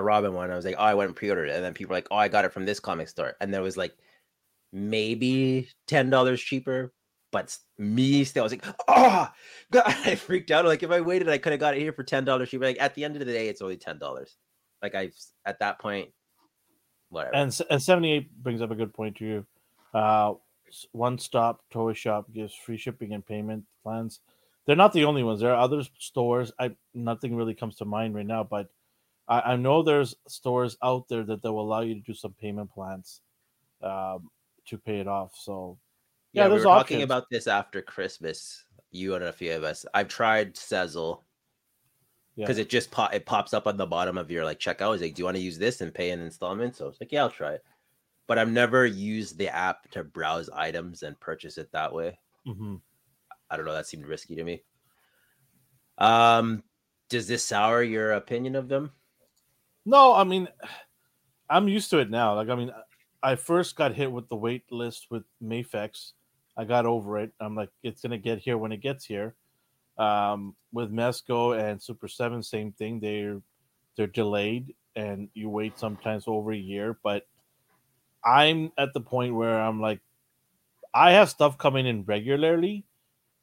Robin one, I was like, oh, I went and pre-ordered it, and then people were like, oh, I got it from this comic store, and there was like maybe ten dollars cheaper. But me still, I was like, oh, [laughs] God, I freaked out. Like if I waited, I could have got it here for ten dollars cheaper. Like at the end of the day, it's only ten dollars. Like I at that point, whatever. and and 78 brings up a good point to you. Uh, one stop toy shop gives free shipping and payment plans. They're not the only ones. There are other stores. I nothing really comes to mind right now, but I, I know there's stores out there that, will allow you to do some payment plans um, to pay it off. So yeah, yeah, we were there's talking about this after Christmas. You and a few of us. I've tried Sezzle. yeah, because it just pop it pops up on the bottom of your like checkout. It's like, do you want to use this and pay in installments? So it's like, yeah, I'll try it. But I've never used the app to browse items and purchase it that way. Mhm. I don't know. That seemed risky to me. Um, does this sour your opinion of them? No, I mean, I'm used to it now. Like, I mean, I first got hit with the wait list with Mafex. I got over it. I'm like, it's gonna get here when it gets here. Um, with Mezco and Super Seven, same thing. They're they're delayed, and you wait sometimes over a year. But I'm at the point where I'm like, I have stuff coming in regularly,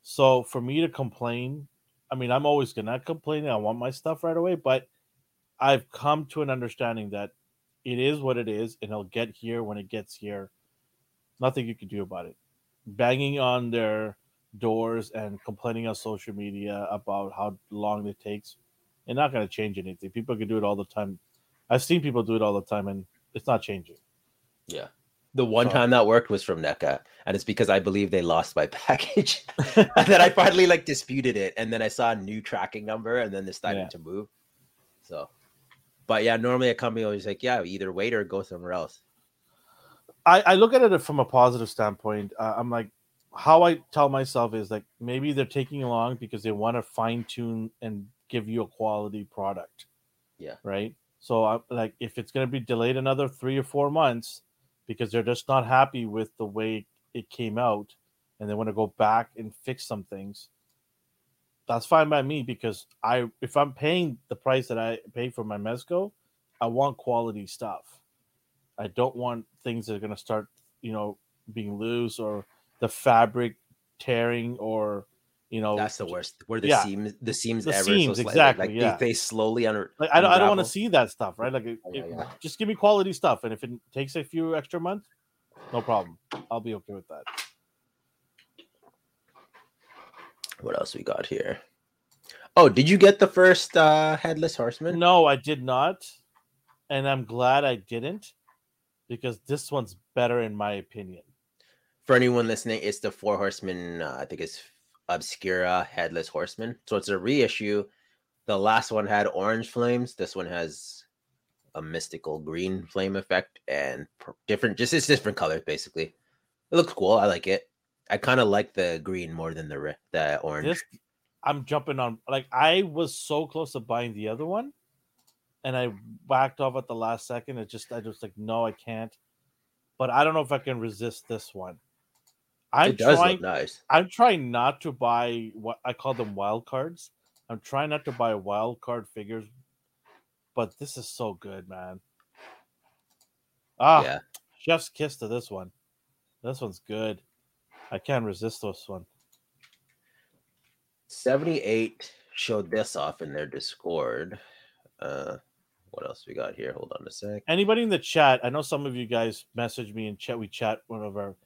so for me to complain, I mean, I'm always gonna complain. I want my stuff right away, but I've come to an understanding that it is what it is, and it'll get here when it gets here. Nothing you can do about it. Banging on their doors and complaining on social media about how long it takes, it's not going to change anything. People can do it all the time. I've seen people do it all the time, and it's not changing. Yeah. The one So- time that worked was from NECA, and it's because I believe they lost my [laughs] package. [laughs] and then I finally like disputed it, and then I saw a new tracking number, and then they started Yeah. to move. So, but yeah, normally a company always like, yeah, either wait or go somewhere else. I, I look at it from a positive standpoint. Uh, I'm like, how I tell myself is like maybe they're taking long because they want to fine tune and give you a quality product. Yeah. Right. So I'm like, if it's going to be delayed another three or four months because they're just not happy with the way it came out and they want to go back and fix some things, that's fine by me because I, if I'm paying the price that I pay for my Mezco, I want quality stuff. I don't want things that are going to start, you know, being loose or the fabric tearing or, you know, That's the worst. Where the yeah. seams, the seams, The ever seams, so exactly, Like yeah. they, slowly under. Like I don't, I don't want to see that stuff, right? Like, it, Oh, yeah, it- yeah. just give me quality stuff, and if it takes a few extra months, no problem. I'll be okay with that. What else we got here? Oh, did you get the first uh headless horseman? No, I did not, and I'm glad I didn't because this one's better in my opinion. For anyone listening, it's the Four Horsemen. Uh, I think it's Obscura Headless Horseman. So it's a reissue. The last one had orange flames. This one has a mystical green flame effect and different. Just it's different colors basically. It looks cool. I like it. I kind of like the green more than the the orange. This I'm jumping on. Like I was so close to buying the other one, and I backed off at the last second. It just I just like no, I can't. But I don't know if I can resist this one. I'm it does trying. look nice. I'm trying not to buy what I call them wild cards. I'm trying not to buy wild card figures, but this is so good, man. Ah, Yeah. chef's kiss to this one. This one's good. I can't resist this one. 78 showed this off in their Discord. Uh, what else we got here? Hold on a sec. Anybody in the chat? I know some of you guys message me and chat. We chat one of our.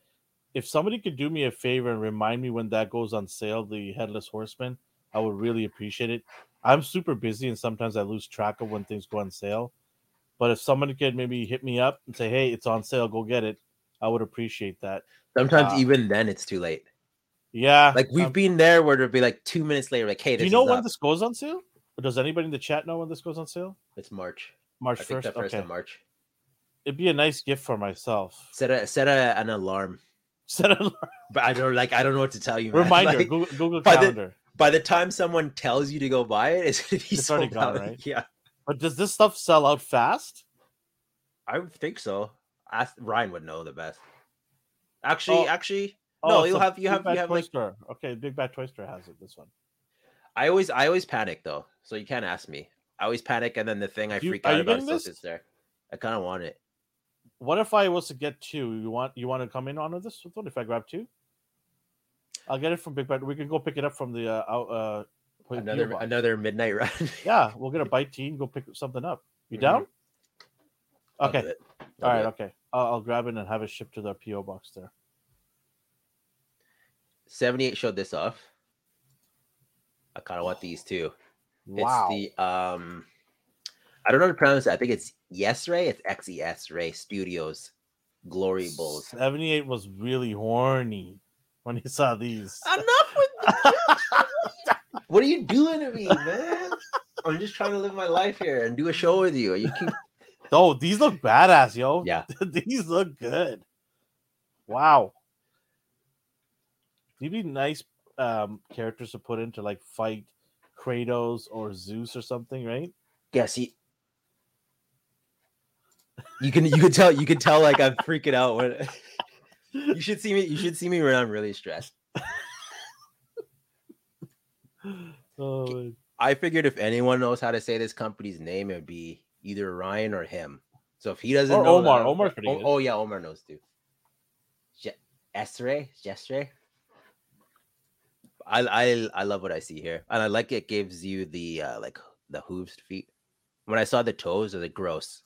If somebody could do me a favor and remind me when that goes on sale, the headless horseman, I would really appreciate it. I'm super busy and sometimes I lose track of when things go on sale. But if somebody could maybe hit me up and say, "Hey, it's on sale, go get it," I would appreciate that. Sometimes Uh, even then it's too late. Yeah, Like we've um, been there where it'll be like two minutes later, like, hey, do you know when up. this goes on sale? Or does anybody in the chat know when this goes on sale? It's March. March first. the first Okay, of March. it'd be a nice gift for myself. Set a set a, an alarm. [laughs] Set a But I don't like I don't know what to tell you. man. reminder. Like, Google, Google by the- Calendar. by the time someone tells you to go buy it, it's gonna be It's sold already gone, out. right? [laughs] Yeah, But does this stuff sell out fast? I think so. Ryan would know the best. Actually, Oh. actually, No, you'll a have- you have- you have, Toy like- Store. Okay, Big Bad Toy Store has it. This one. I always I always panic though, so you can't ask me. I always panic, and then the thing I You- freak out you about still this? sits there. I kind of want it. What if I was to get two? You want you want to come in on this one? If I grab two, I'll get it from Big Bad. We can go pick it up from the uh, out. Uh, Another another midnight run. [laughs] Yeah, we'll get a bite team. Go pick something up. You Mhm. down? I'll Okay. All right. it. Okay. I'll, I'll grab it and have it shipped to their PO box there. 78 showed this off. I kind of want these too. Wow. It's the um I don't know how to pronounce it. I think it's Yes Ray. It's X E S Ray Studios Glory Bulls. Seventy-eight was really horny when he saw these. Enough with [laughs] What are you doing to me, man? I'm just trying to live my life here and do a show with you. You keep Oh, these look badass, yo. [laughs] Yeah. these look good. Wow. They'd be nice um, characters to put in to like fight Kratos or Zeus or something, right? guess he you can you can tell you can tell like I'm freaking out when [laughs] you should see me you should see me when I'm really stressed. [laughs] Oh, I figured if anyone knows how to say this company's name, it would be either Ryan or him. So if he doesn't Or know, that, Omar. I'll- Omar's pretty oh, good. oh, yeah, Omar knows too. Je- Esre, Jesre. I I I love what I see here, and I like it gives you the uh, like the hooves feet. When I saw the toes, they're like gross,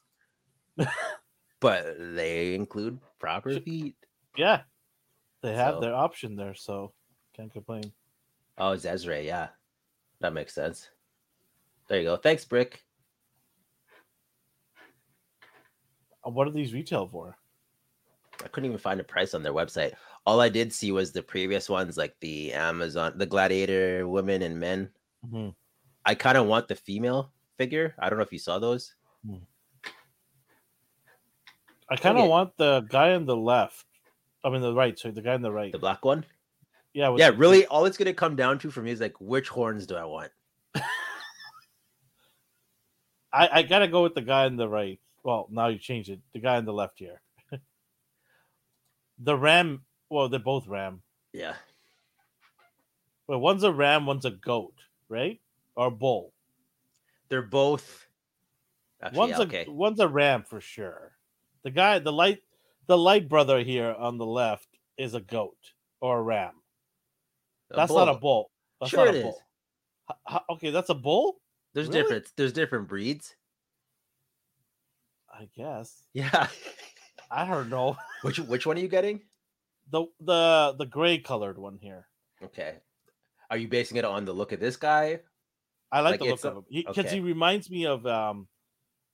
[laughs] but they include proper feet. yeah. They have So- their option there, so can't complain. Oh, it's Ezra, yeah, that makes sense. There you go. Thanks, Brick. Uh, What are these retail for? I couldn't even find a price on their website. All I did see was the previous ones, like the Amazon, the Gladiator women and men. Mhm. I kind of want the female figure. I don't know if you saw those. I kind of want the guy on the left. I mean, the right. So the guy on the right. The black one. yeah, Yeah, really. All it's gonna come down to for me is like, which horns do I want? [laughs] I, I gotta go with the guy on the right. Well, now you change it. The guy on the left here. the ram. Well, they're both ram. Yeah, But one's a ram, one's a goat, right? Or bull. they're both. Actually, one's yeah, a one's a ram for sure. The guy, the light, the light brother here on the left is a goat or a ram. A That's not a bull. bull. That's Sure not a is. bull. H- h- okay, that's a bull. There's Really? different. There's different breeds. I guess. Yeah. I don't know. [laughs] which which one are you getting? the the the gray colored one here. Okay. Are you basing it on the look of this guy? I like, Like, the look of him because okay. he reminds me of um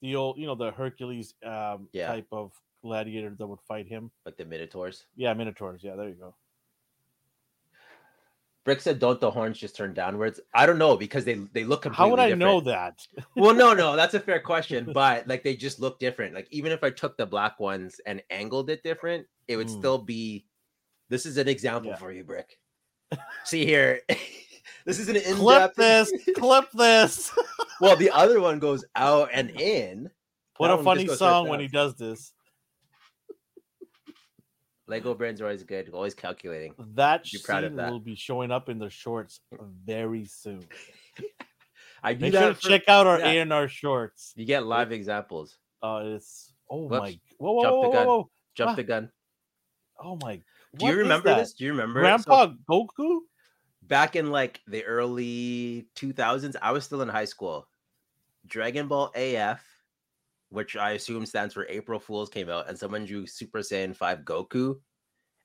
the old, you know, the Hercules um Yeah. type of gladiator that would fight him. Like the Minotaurs? Yeah, Minotaurs. Yeah, there you go. Brick said, "Don't the horns just turn downwards?" I don't know because they they look completely How would I different. know that? [laughs] well, no, no, that's a fair [laughs] question, but like they just look different. Like even if I took the black ones and angled it different, it would Mm. still be. This is an example Yeah. for you, Brick. See here, [laughs] This is an in Clip this. Clip this. well, the other one goes out and in. What That a funny just goes right song when he does this. Lego brands are always good, always calculating. That Be proud of that. will be showing up in the shorts very soon. [laughs] I do Make sure that. to for- check out our yeah. And R shorts. You get live examples. Uh, it's oh Whoops. my whoa whoa Jumped whoa, the whoa, gun. whoa. Jump Ah. the gun. oh my. Do you remember this? Do you remember? it? So- Grandpa Goku? back in like the early 2000s i was still in high school dragon ball af which i assume stands for april fools came out and someone drew super saiyan 5 goku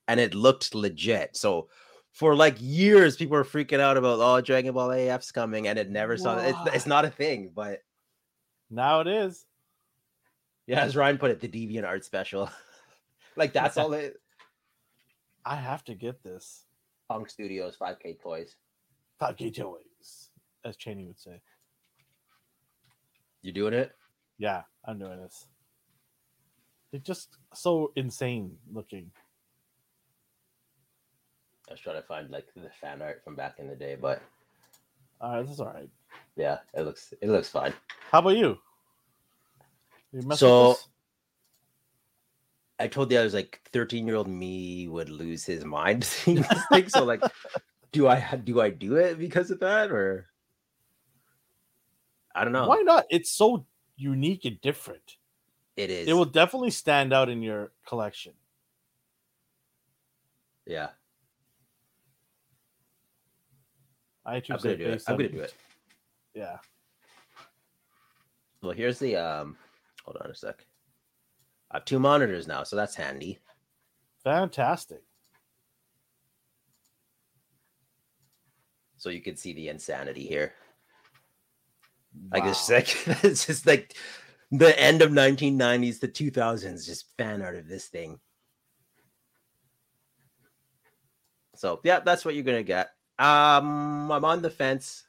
and it looked legit. So for like years people were freaking out about oh dragon ball af's coming and it never saw it's, it's not a thing but Now it is. yeah as ryan put it the DeviantArt special. [laughs] Like that's all it [laughs] I have to get this. punk studios 5k toys. 5K toys, as Cheney would say. you doing it? Yeah, I'm doing this. They're just so insane looking. i was trying to find like the fan art from back in the day but All right, this is all right. yeah it looks it looks fine How about you? You So- I told you I was like 13 year old me would lose his mind [laughs] seeing this thing. So like, do I do I do it because of that or I don't know. why not? It's so unique and different. It is. It will definitely stand out in your collection. Yeah, I too I'm gonna do it. I'm gonna do it. Yeah. Well, here's the um. Hold on a sec. I have two monitors now, so that's handy. Fantastic. So you can see the insanity here. Like it's Wow. like [laughs] it's just like the end of 1990s the 2000s, just fan art of this thing. So yeah, that's what you're gonna get. Um, I'm on the fence.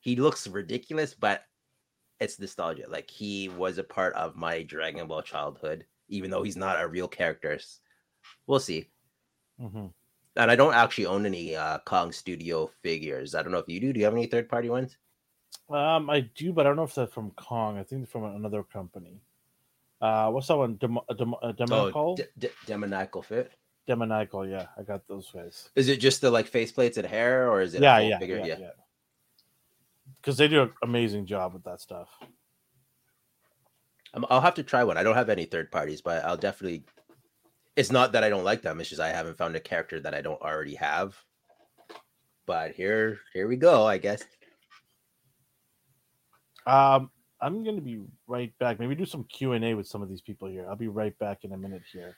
He looks ridiculous, but it's nostalgia. Like he was a part of my Dragon Ball childhood, even though he's not a real character. We'll see. Mhm. And I don't actually own any uh, Kong Studio figures. I don't know if you do. Do you have any third party ones? Um, I do, but I don't know if they're from Kong. I think from another company. Uh, what's that one? Dem- uh, Dem- uh, Demonical? D- D- Demoniacal Fit. Demonical, yeah. I got those guys. Is it just the like faceplates and hair, or is it? Yeah, yeah, figure? yeah, yeah. Because they do an amazing job with that stuff. Um, I'll have to try one. I don't have any third parties, but I'll definitely. It's not that I don't like them. It's just I haven't found a character that I don't already have. But here, here we go. I guess. Um, I'm gonna be right back. Maybe do some Q and A with some of these people here. I'll be right back in a minute here.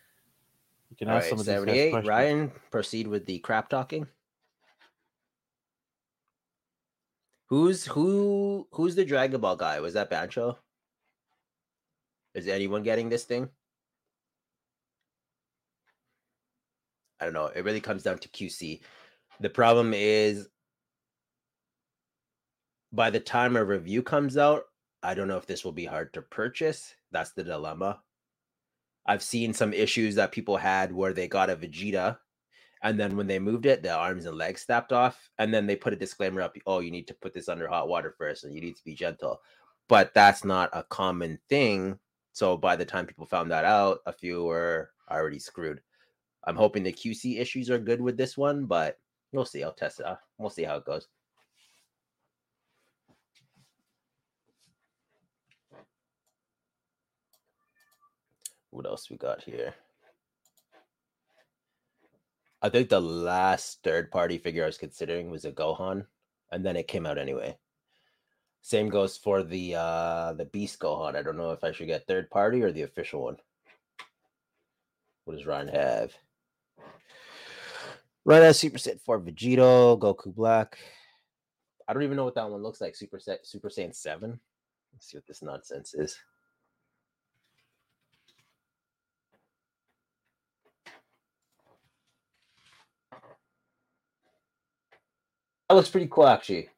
You can All ask right, some of these guys seventy-eight. questions. Ryan, proceed with the crap talking. Who's who? Who's the Dragon Ball guy? Was that Bancho? Is anyone getting this thing? I don't know. It really comes down to QC. The problem is by the time a review comes out, I don't know if this will be hard to purchase. That's the dilemma. I've seen some issues that people had where they got a Vegeta and then when they moved it, the arms and legs snapped off. And then they put a disclaimer up oh, you need to put this under hot water first and you need to be gentle. But that's not a common thing. So by the time people found that out, a few were already screwed. I'm hoping the QC issues are good with this one, but we'll see. I'll test it. We'll see how it goes. What else we got here? I think the last third party figure I was considering was a Gohan, and then it came out anyway. Same goes for the uh the Beast Gohan. I don't know if I should get third party or the official one. What does Ryan have? Ryan has Super Saiyan 4 Vegito, Goku Black. I don't even know what that one looks like. Super Super Saiyan 7. Let's see what this nonsense is. That looks pretty cool, actually.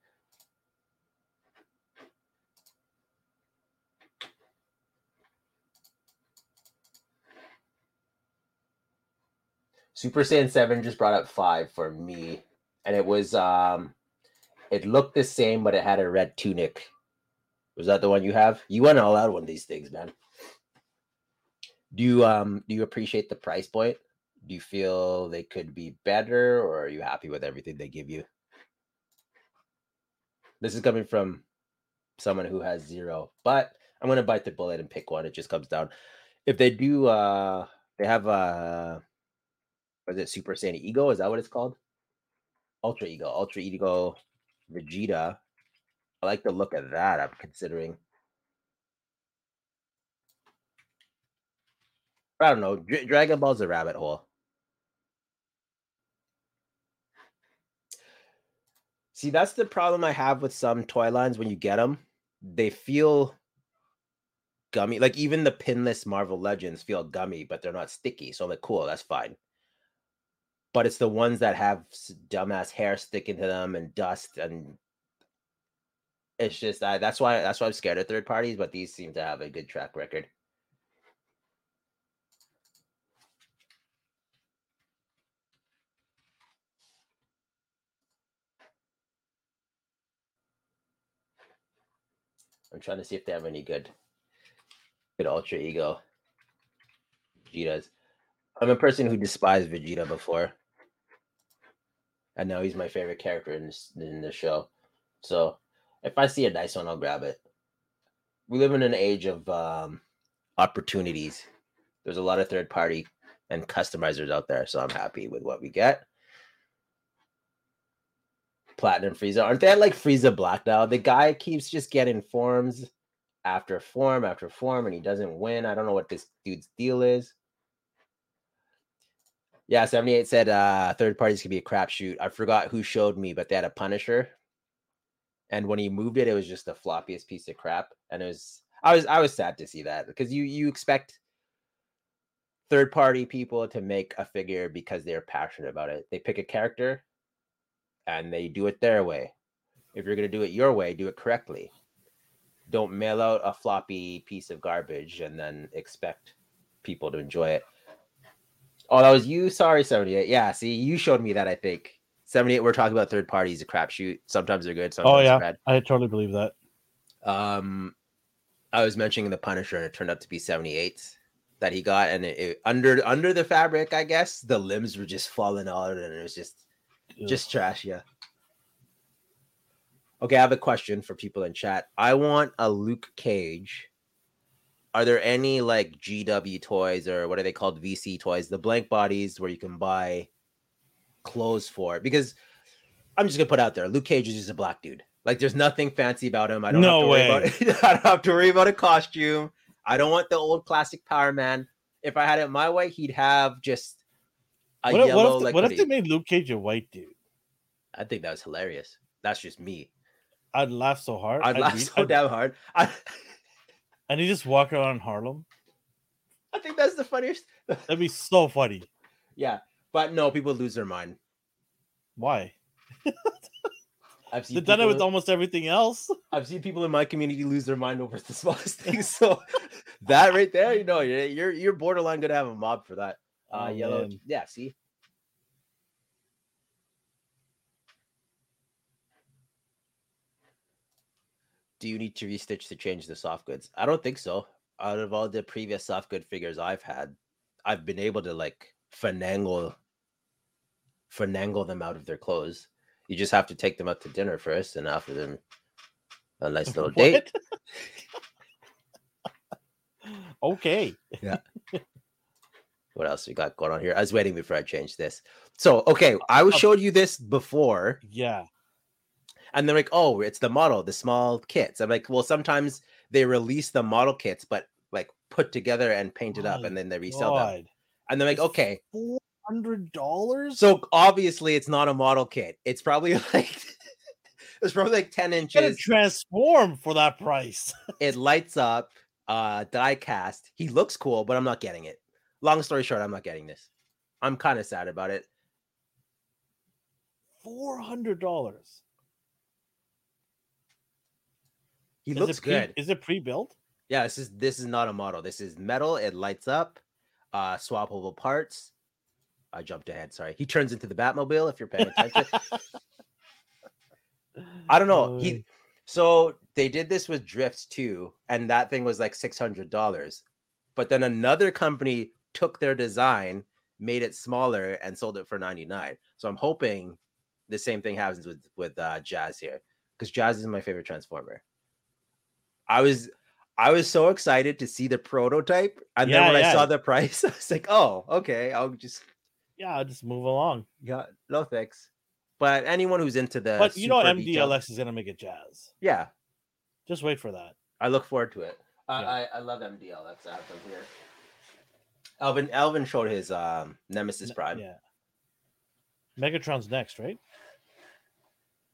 Super Saiyan 7 just brought up 5 for me. and it was um, it looked the same, but it had a red tunic. Was that the one you have? You went all out on these things, man. Do you um do you appreciate the price point? Do you feel they could be better, or are you happy with everything they give you? This is coming from someone who has zero, but I'm gonna bite the bullet and pick one. It just comes down. If they do, uh, they have uh, what is it Super Saiyan Ego? Is that what it's called? Ultra Ego, Ultra Ego, Vegeta. I like the look of that. I'm considering. I don't know. Dra- Dragon Ball's a rabbit hole. See, that's the problem I have with some toy lines when you get them. They feel gummy. Like even the pinless Marvel Legends feel gummy, but they're not sticky. So I'm like, cool, that's fine. But it's the ones that have dumbass hair sticking to them and dust, and it's just uh, that's why that's why I'm scared of third parties. But these seem to have a good track record. I'm trying to see if they have any good, good Ultra Ego Vegetas. I'm a person who despised Vegeta before, and now he's my favorite character in this in the show. So if I see a nice one, I'll grab it. We live in an age of um, opportunities. There's a lot of third party and customizers out there, so I'm happy with what we get. Platinum Frieza. Aren't they at like Frieza Black now? The guy keeps just getting forms after form after form and he doesn't win. I don't know what this dude's deal is. Yeah, 78 said uh third parties could be a crapshoot. I forgot who showed me, but they had a Punisher. And when he moved it, it was just the floppiest piece of crap. And it was I was I was sad to see that because you you expect third party people to make a figure because they're passionate about it. They pick a character and they do it their way. If you're going to do it your way, do it correctly. Don't mail out a floppy piece of garbage and then expect people to enjoy it. Oh, that was you. Sorry, 78. Yeah, see, you showed me that, I think. 78, we're talking about third parties, a crapshoot. Sometimes they're good, sometimes Oh yeah, they're I totally believe that. Um, I was mentioning the Punisher, and it turned out to be 78 that he got, and it, it- under under the fabric, I guess the limbs were just falling out, and it was just. Just trash, yeah. Okay, I have a question for people in chat. I want a Luke Cage. Are there any like GW toys or what are they called? VC toys, the blank bodies where you can buy clothes for it? Because I'm just gonna put out there, Luke Cage is just a black dude. Like, there's nothing fancy about him. I don't No have to worry way. about [laughs] it. I don't have to worry about a costume. I don't want the old classic Power Man. If I had it my way, he'd have just a what, if- yellow what, if, like what if they made Luke Cage a white dude? I think that was hilarious. That's just me. I'd laugh so hard. I'd laugh be- so I'd- damn hard. I, [laughs] And he just walk around Harlem. I think that's the funniest. [laughs] That'd be so funny. Yeah, but no, people lose their mind. Why? [laughs] I've seen They've done it with almost everything else. I've seen people in my community lose their mind over the smallest things. So that right there, you know, you're you're, you're borderline gonna have a mob for that. Uh, Oh, yellow, man. yeah. See, do you need to restitch to change the soft goods? I don't think so. Out of all the previous soft good figures I've had, I've been able to like finagle finagle them out of their clothes. You just have to take them out to dinner first and offer them a nice [laughs] little date. What? [laughs] okay. [laughs] What else we got going on here? I was waiting before I changed this. So, okay, I was Uh, showed you this before, Yeah. and they're like, "Oh, it's the model, the small kits." I'm like, "Well, sometimes they release the model kits, but like put together and painted up, and then they resell them." And they're like, It's "Okay, Four hundred dollars. so obviously it's not a model kit. It's probably [laughs] like it's probably like ten inches. transform for that price. [laughs] it lights up, uh, die cast. He looks cool, but I'm not getting it. Long story short, I'm not getting this. I'm kind of sad about it. Four hundred dollars. He looks pre- good. Is it pre-built? Yeah, this is this is not a model. This is metal. It lights up, uh, swappable parts. I jumped ahead. Sorry. He turns into the Batmobile. If you're paying attention, [laughs] I don't know. He so they did this with Drifts too, and that thing was like six hundred dollars. But then another company took their design, made it smaller, and sold it for ninety nine. So I'm hoping the same thing happens with with uh, Jazz here, because Jazz is my favorite Transformer. I was I was so excited to see the prototype, and Yeah, then when I saw the price, [laughs] I was like, "Oh, okay, I'll just yeah, I'll just move along. yeah, no thanks." But anyone who's into the but you know, super detailed- MDLX is gonna make it jazz. yeah, Just wait for that. I look forward to it. I Yeah. I, I love MDLX. I have them here. Elvin Elvin showed his um Nemesis Prime. Yeah. Megatron's next, right?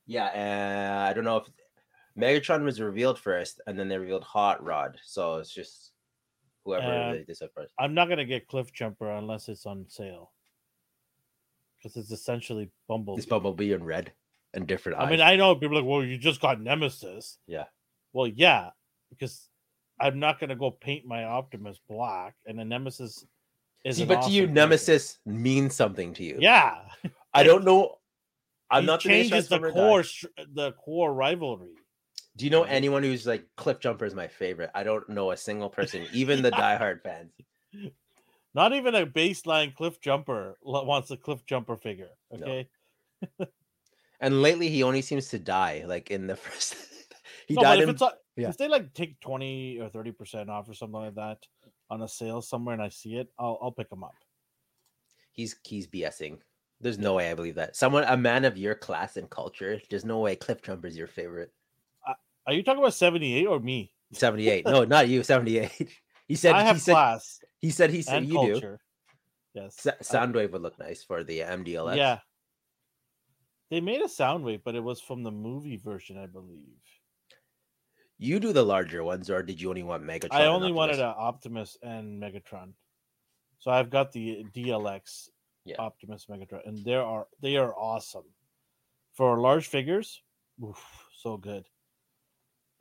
Yeah, and I don't know if Megatron was revealed first, and then they revealed Hot Rod. So it's just whoever Uh, they first. I'm not gonna get Cliff Jumper unless it's on sale. Because it's essentially Bumblebee. This Bumblebee in red and different. I mean. I know people are like, well, you just got Nemesis. yeah, Well, yeah, because I'm not gonna go paint my Optimus black, and the Nemesis is. but to you, awesome. Nemesis means something to you. Yeah, I don't know. I'm he not the changes the guy. core, the core rivalry. Do you know anyone who's like Cliff Jumper is my favorite? I don't know a single person, even the [laughs] diehard fans. Not even a baseline Cliff Jumper wants a Cliff Jumper figure. No. Okay, [laughs] And lately, he only seems to die. Like in the [laughs] first, he no, died but if in. it's a, yeah. if they like take twenty or thirty percent off or something like that on a sale somewhere, and I see it, I'll I'll pick them up. He's he's BSing. There's no way I believe that. Someone, a man of your class and culture, there's no way Cliff Jumper's your favorite. Are you talking about seventy eight or me? [laughs] 78. No, not you. 78. [laughs] He said. I have he said. class He said. He said. You do. culture. Yes, Sa- I- Soundwave would look nice for the MDLX. Yeah. They made a Soundwave, but it was from the movie version, I believe. You do the larger ones, or did you only want Megatron? I only wanted Optimus? an Optimus and Megatron. So I've got the DLX Yeah. Optimus Megatron, and they are they are awesome. For large figures, oof, so good.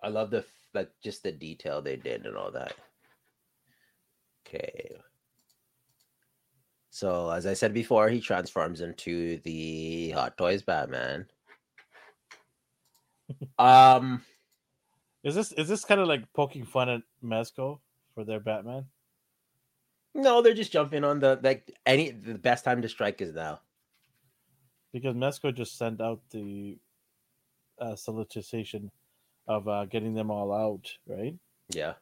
I love the like just the detail they did and all that. Okay. So as I said before, he transforms into the Hot Toys Batman. [laughs] um, Is this is this kind of like poking fun at Mezco for their Batman? no, they're just jumping on the like any the best time to strike is now. Because Mezco just sent out the uh, solicitation of uh, getting them all out, right? Yeah.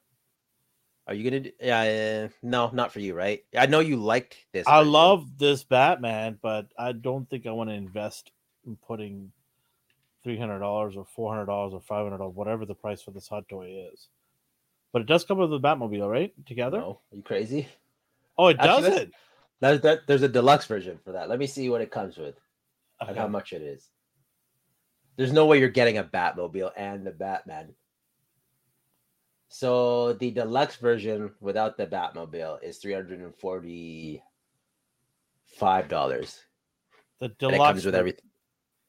Are you gonna? Yeah, uh, no, not for you, right? I know you liked this. I love this Batman, but I don't think I want to invest in putting three hundred dollars or four hundred dollars or five hundred dollars, whatever the price for this hot toy is. But it does come with the Batmobile, right? Together. No, are you crazy? Oh, it Actually, doesn't. There's that. There's a deluxe version for that. Let me see what it comes with. and how much it is. There's no way you're getting a Batmobile and the Batman. So the deluxe version without the Batmobile is three hundred and forty-five dollars. The And it deluxe comes with everything.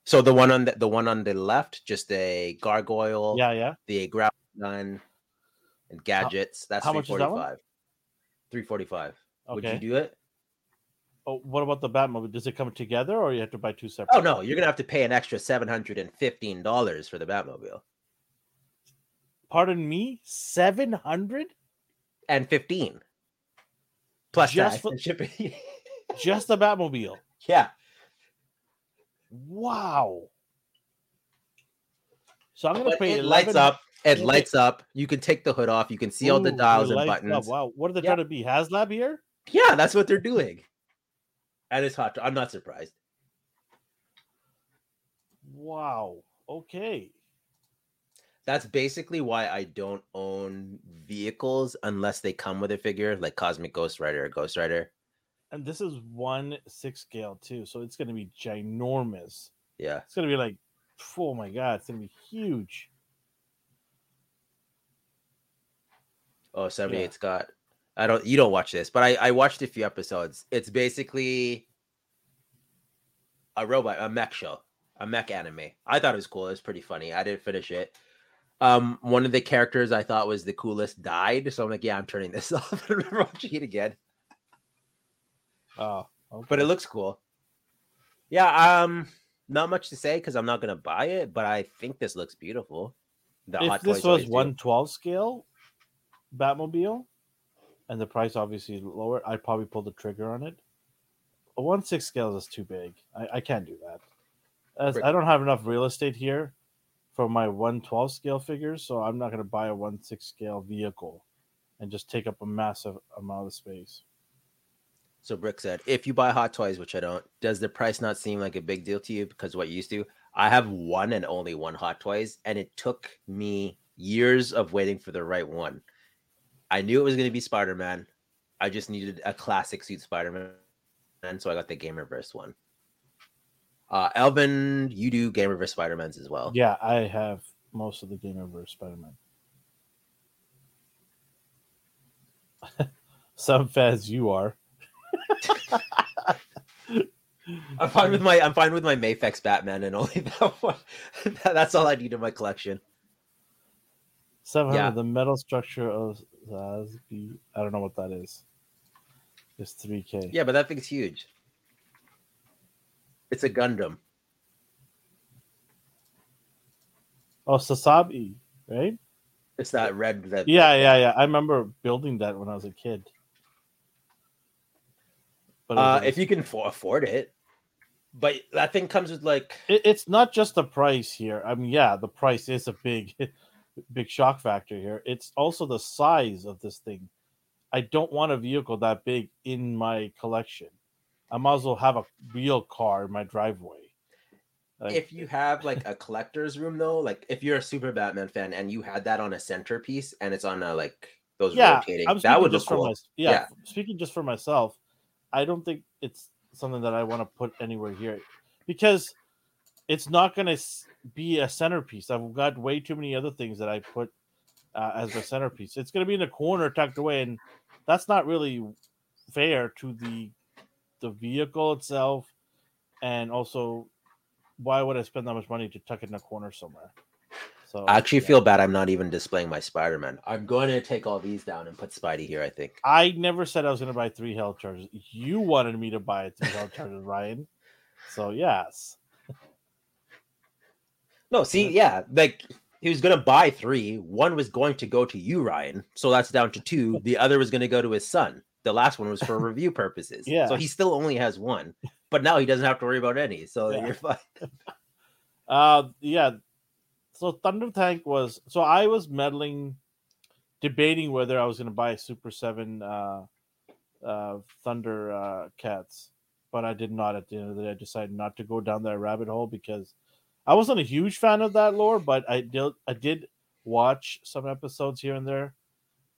So the one on the the one on the left, just a gargoyle, Yeah, yeah. the ground gun, and gadgets. That's how much is that one? Three forty-five. Would you do it? Oh, what about the Batmobile? Does it come together, or you have to buy two separate? Oh no, you're gonna have to pay an extra seven hundred and fifteen dollars for the Batmobile. Pardon me, seven hundred and 15 plus Just for- [laughs] shipping. just the Batmobile. yeah, Wow. So I'm gonna but pay. it lights up. It lights up. You can take the hood off. You can see all the dials and lights up. buttons. Wow, what are they Yeah. trying to be? HasLab here? Yeah, that's what they're doing. And it's hot. I'm not surprised. Wow. Okay. That's basically why I don't own vehicles unless they come with a figure like Cosmic Ghost Rider or Ghost Rider. And this is one six scale too, so it's gonna be ginormous. Yeah. It's gonna be like, oh my god, it's gonna be huge. Oh, 78 Scott. I don't you don't watch this, but I, I watched a few episodes. It's basically a robot, a mech show, a mech anime. I thought it was cool. It was pretty funny. I didn't finish it. Um, one of the characters I thought was the coolest died, so I'm like, yeah, I'm turning this [laughs] off. I'm never watching it again. Oh, but it looks cool. Yeah, um, not much to say because I'm not gonna buy it, but I think this looks beautiful. The if this was 112 scale Batmobile, and the price obviously lower, I'd probably pull the trigger on it. A one six scale is too big. I, I can't do that. As, I don't have enough real estate here for my 112 scale figures, so I'm not going to buy a one six scale vehicle and just take up a massive amount of space. So Brick said, if you buy Hot Toys, which I don't, does the price not seem like a big deal to you? Because what you used to, I have one and only one Hot Toys, and it took me years of waiting for the right one. I knew it was going to be Spider Man. I just needed a classic suit Spider Man, and so I got the Gamerverse one. Uh, Elvin, you do Gamerverse Spider Mans as well. Yeah, I have most of the Gamerverse Spider Man. [laughs] Some fans you are. [laughs] I'm fine with my I'm fine with my Mafex Batman and only [laughs] that one. That's all I need in my collection. 700, Yeah. the metal structure of Sazabi. I don't know what that is. It's 3K. Yeah, but that thing's huge. It's a Gundam. Oh, Sazabi, right? It's that red. That Yeah, yeah, yeah. I remember building that when I was a kid. But Uh, if you can affo- afford it, but that thing comes with like it, it's not just the price here. I mean, yeah, the price is a big, [laughs] big shock factor here. It's also the size of this thing. I don't want a vehicle that big in my collection. I might as well have a real car in my driveway. Like, if you have like a collector's room though, like if you're a super Batman fan and you had that on a centerpiece and it's on a like those yeah, rotating, that would look cool. my, yeah, Yeah. Speaking just for myself, I don't think it's something that I want to put anywhere here because it's not going to be a centerpiece. I've got way too many other things that I put uh, as a centerpiece. It's going to be in the corner, tucked away, and that's not really fair to the the vehicle itself, and also why would I spend that much money to tuck it in a corner somewhere? So I actually yeah. feel bad I'm not even displaying my Spider-Man. I'm going to take all these down and put Spidey here, I think. I never said I was going to buy three health charges. You wanted me to buy three health [laughs] charges, Ryan. So yes, No, see, yeah, like he was gonna buy three. One was going to go to you, Ryan. So that's down to two. The other was gonna go to his son. The last one was for [laughs] review purposes. Yeah. So he still only has one, but now he doesn't have to worry about any. So Yeah. you're fine. [laughs] uh, yeah. So Thunder Tank was so I was meddling, debating whether I was going to buy Super Seven uh, uh, Thunder uh, Cats, but I did not. At the end of the day, I decided not to go down that rabbit hole because I wasn't a huge fan of that lore, but I did. I did watch some episodes here and there,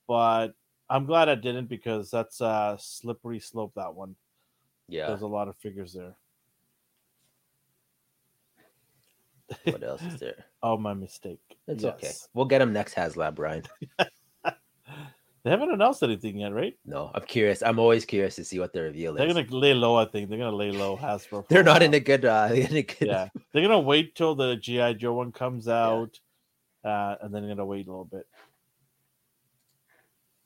but I'm glad I didn't because that's a slippery slope. That one. Yeah. There's a lot of figures there. What else is there? [laughs] Oh, my mistake. It's okay. We'll get him next HasLab, Ryan. [laughs] They haven't announced anything yet, right? No, I'm curious. I'm always curious to see what the reveal is. They're gonna lay low. I think they're gonna lay low. [laughs] Hasbro. They're not in a good. Uh, in a good. Yeah, they're gonna wait till the GI Joe one comes out, uh, and then they're gonna wait a little bit.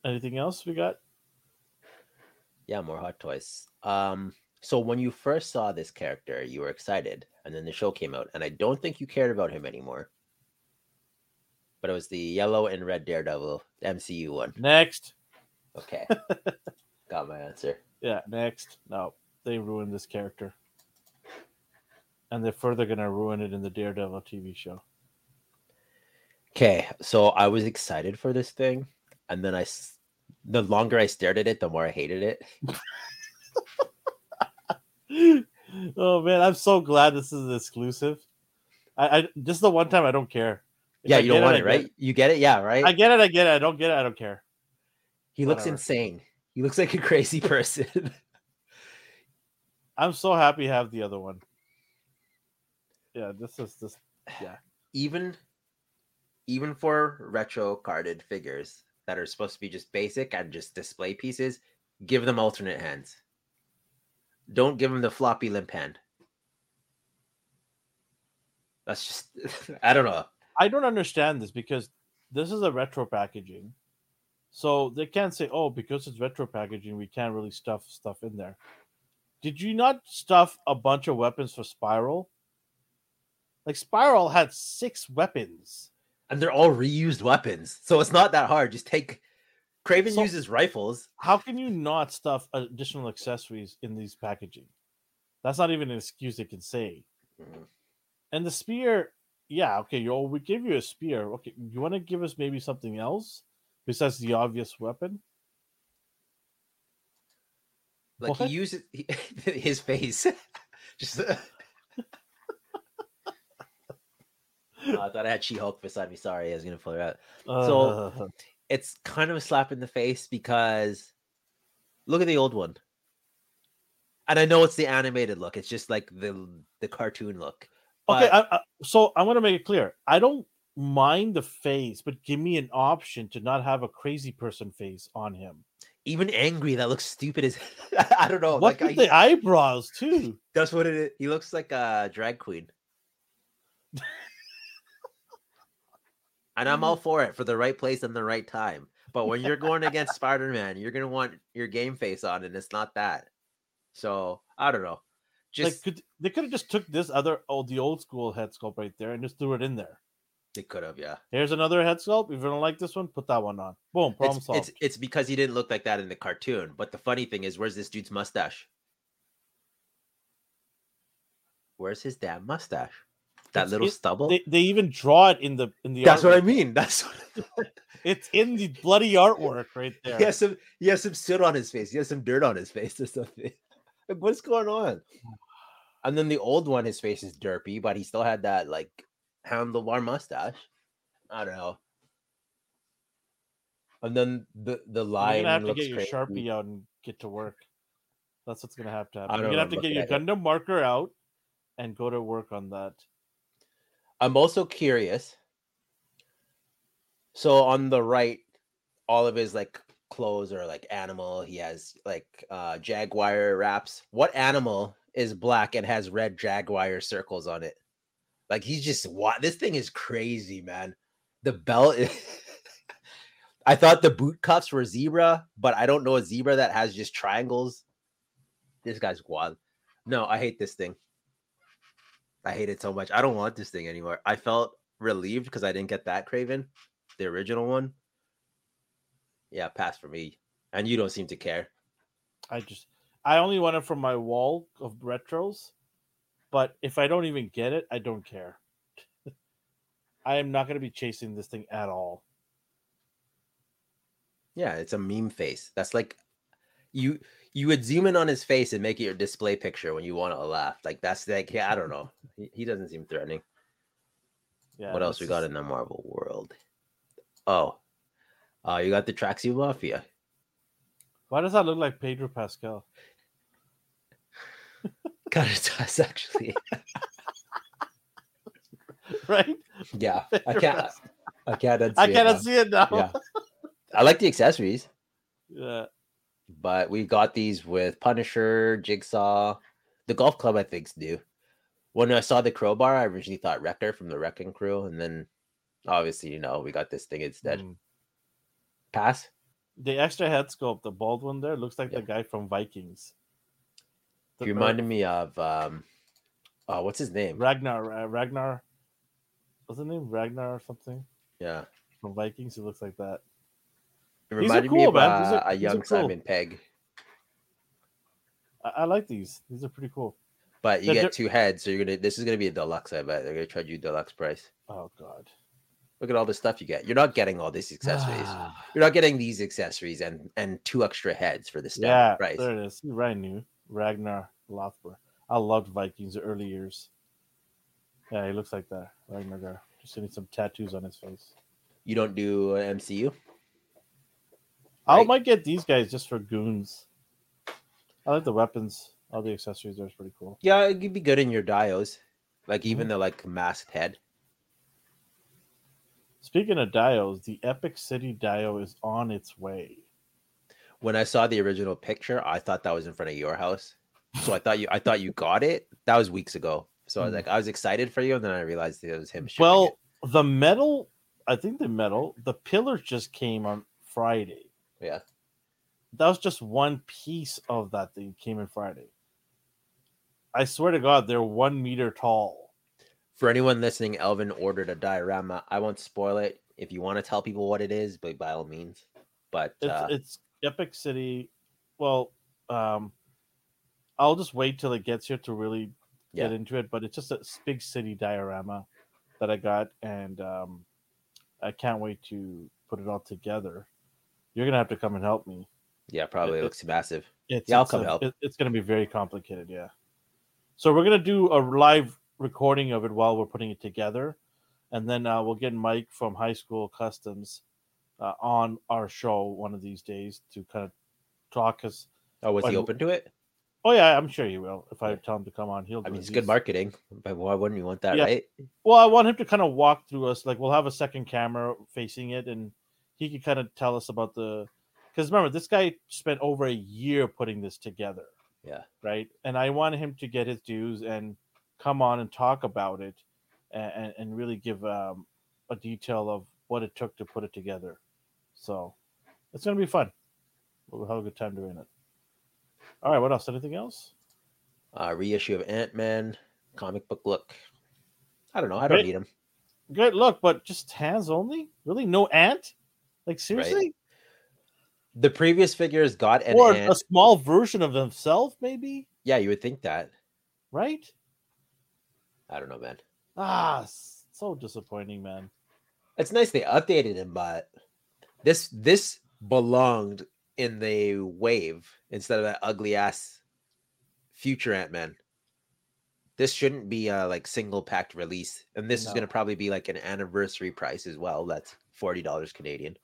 Anything else we got? Yeah, more hot toys. Um, so when you first saw this character, you were excited, and then the show came out, and I don't think you cared about him anymore. But it was the yellow and red Daredevil MCU one. Next. Okay, [laughs] got my answer. Yeah, next. No, they ruined this character, and they're further gonna ruin it in the Daredevil TV show. Okay, so I was excited for this thing, and then I, the longer I stared at it, the more I hated it. [laughs] oh man, I'm so glad this is exclusive. I, I this is the one time I don't care. If yeah, I you don't want it, get right? You get it, yeah, right? I get it. I get it. I don't get it. I don't care. he looks whatever. insane. He looks like a crazy [laughs] person. I'm so happy to have the other one. Yeah, this is this. Yeah. Even even for retro carded figures that are supposed to be just basic and just display pieces, give them alternate hands. Don't give him the floppy limp hand. That's just [laughs] I don't know. I don't understand this because this is a retro packaging, so they can't say, "Oh, because it's retro packaging, we can't really stuff stuff in there." did you not stuff a bunch of weapons for Spiral? Like Spiral had six weapons. And they're all reused weapons. So it's not that hard. Just take Kraven So- uses rifles. How can you not stuff additional accessories in these packaging? That's not even an excuse they can say. Mhm. And the spear, yeah, okay, you we give you a spear. Okay, you want to give us maybe something else besides the obvious weapon? Like What? he uses he, [laughs] his face. [laughs] Just [laughs] I thought I had She Hulk beside me. Sorry, I was gonna pull her out. So- Uh, It's kind of a slap in the face because look at the old one. And I know it's the animated look. It's just like the the cartoon look. okay, I, I, so I'm gonna make it clear. I don't mind the face, but give me an option to not have a crazy person face on him. Even angry, that looks stupid as [laughs] I don't know. what like I, the eyebrows too? that's what it is. He looks like a drag queen. [laughs] and I'm all mm-hmm. for it for the right place and the right time. But when you're going [laughs] against Spider-Man, you're gonna want your game face on, and it's not that. So I don't know. Just like, could they could have just took this other oh the old school head sculpt right there and just threw it in there. they could have, yeah. Here's another head sculpt. If you don't like this one, put that one on. Boom, problem It's, solved. it's it's because he didn't look like that in the cartoon. But the funny thing is, where's this dude's mustache? Where's his damn mustache? That little it- stubble. they, they even draw it in the in the. That's what I mean. [laughs] That's what It's in the bloody artwork right [laughs] there. he has some he has some soot on his face. He has some dirt on his face or something. [laughs] Like, what's going on? [sighs] And then the old one, his face is derpy, but he still had that like handlebar mustache. I don't know. And then the the You're line gonna have to looks get your crazy. sharpie out and get to work. That's what's gonna have to happen. You're gonna have to get your. Gundam marker out and go to work on that. I'm also curious. So on the right, all of his like clothes are like animal. He has like uh jaguar wraps. What animal is black and has red jaguar circles on it? Like he's just what this thing is crazy, man. The belt is [laughs] I thought the boot cuffs were zebra, but I don't know a zebra that has just triangles. This guy's wild. No, I hate this thing. I hate it so much. I don't want this thing anymore. I felt relieved because I didn't get that Kraven, the original one. Yeah, pass for me. And you don't seem to care. I just I only want it from my wall of retros, but if I don't even get it, I don't care. [laughs] I am not gonna be chasing this thing at all. Yeah, it's a meme face. That's like you you would zoom in on his face and make it your display picture when you want to laugh. Like that's like yeah, I don't know. He, he doesn't seem threatening. Yeah. what else we got in the Marvel world? Oh, uh, you got the Tracksuit Mafia. Why does that look like Pedro Pascal? [laughs] Kind of does actually. [laughs] Right? yeah, I can't. Pascal. I can't. I cannot see it now. Yeah, I like the accessories. [laughs] yeah. But we got these with Punisher, Jigsaw, the golf club. I think's new. When I saw the crowbar, I originally thought Wrecker from the Wrecking Crew, and then obviously, you know, we got this thing instead. Mm. Pass. The extra head sculpt, the bald one there, looks like Yeah. the guy from Vikings. The- You reminded me of um, oh, what's his name? Ragnar. uh, Ragnar. What's his name? Ragnar or something Yeah, from Vikings. He looks like that. It These are me cool, of uh, are- a young cool. Simon Pegg. I, I like these. These are pretty cool. But you They're- get two heads, so you're gonna. This is gonna be a deluxe. I bet they're gonna charge you deluxe price. Oh God. Look at all the stuff you get. You're not getting all these accessories. Ah, You're not getting these accessories and and two extra heads for the standard yeah, price. there it is. Right knew Ragnar Lothbrok. I loved Vikings early years. Yeah, he looks like that. Ragnar. Just getting some tattoos on his face. You don't do MCU. I Right. might get these guys just for goons. I like the weapons. All the accessories are pretty cool. Yeah, it could be good in your dios. Like Mm-hmm. even the like masked head. Speaking of dios, the Epic City Dio is on its way. When I saw the original picture, I thought that was in front of your house. So I thought you I thought you got it. That was weeks ago. So I was Hmm. like, I was excited for you, and then I realized it was him. Well, it. the metal, I think the metal, the pillars just came on Friday. Yeah. That was just one piece of that thing came in Friday. I swear to God, they're one meter tall. For anyone listening, Elvin ordered a diorama. I won't spoil it if you want to tell people what it is, but by all means. But It's uh, it's Epic City. Well, um, I'll just wait till it gets here to really Yeah. get into it. But it's just a big city diorama that I got, and um, I can't wait to put it all together. You're gonna have to come and help me. yeah, probably it- looks massive. It's, Yeah, I'll come a- help. it- it's gonna be very complicated. Yeah. So we're gonna do a live recording of it while we're putting it together, and then uh, we'll get Mike from High School Customs uh, on our show one of these days to kind of talk us. Oh, was he open to it? Oh yeah, I'm sure he will. If I tell him to come on, he'll. I mean, it. it's good marketing. But why wouldn't you want that, Yeah. right? Well, I want him to kind of walk through us. Like we'll have a second camera facing it, and he could kind of tell us about the. Because remember, this guy spent over a year putting this together. Yeah. Right, and I want him to get his dues and come on and talk about it, and and really give um, a detail of what it took to put it together. So, it's gonna be fun. We'll have a good time doing it. All right, what else? Anything else? Uh, reissue of Ant Man, comic book look. I don't know. I don't Great. need him. Good look, but just hands only. Really, no ant? Like seriously? The previous figures got an or ant. a small version of himself, maybe, Yeah, you would think that. right? I don't know, man. Ah, so disappointing, man. It's nice they updated him, but this this belonged in the wave instead of that ugly ass future Ant Man. This shouldn't be a like single packed release, and this is going to probably be like an anniversary price as well. That's forty dollars Canadian.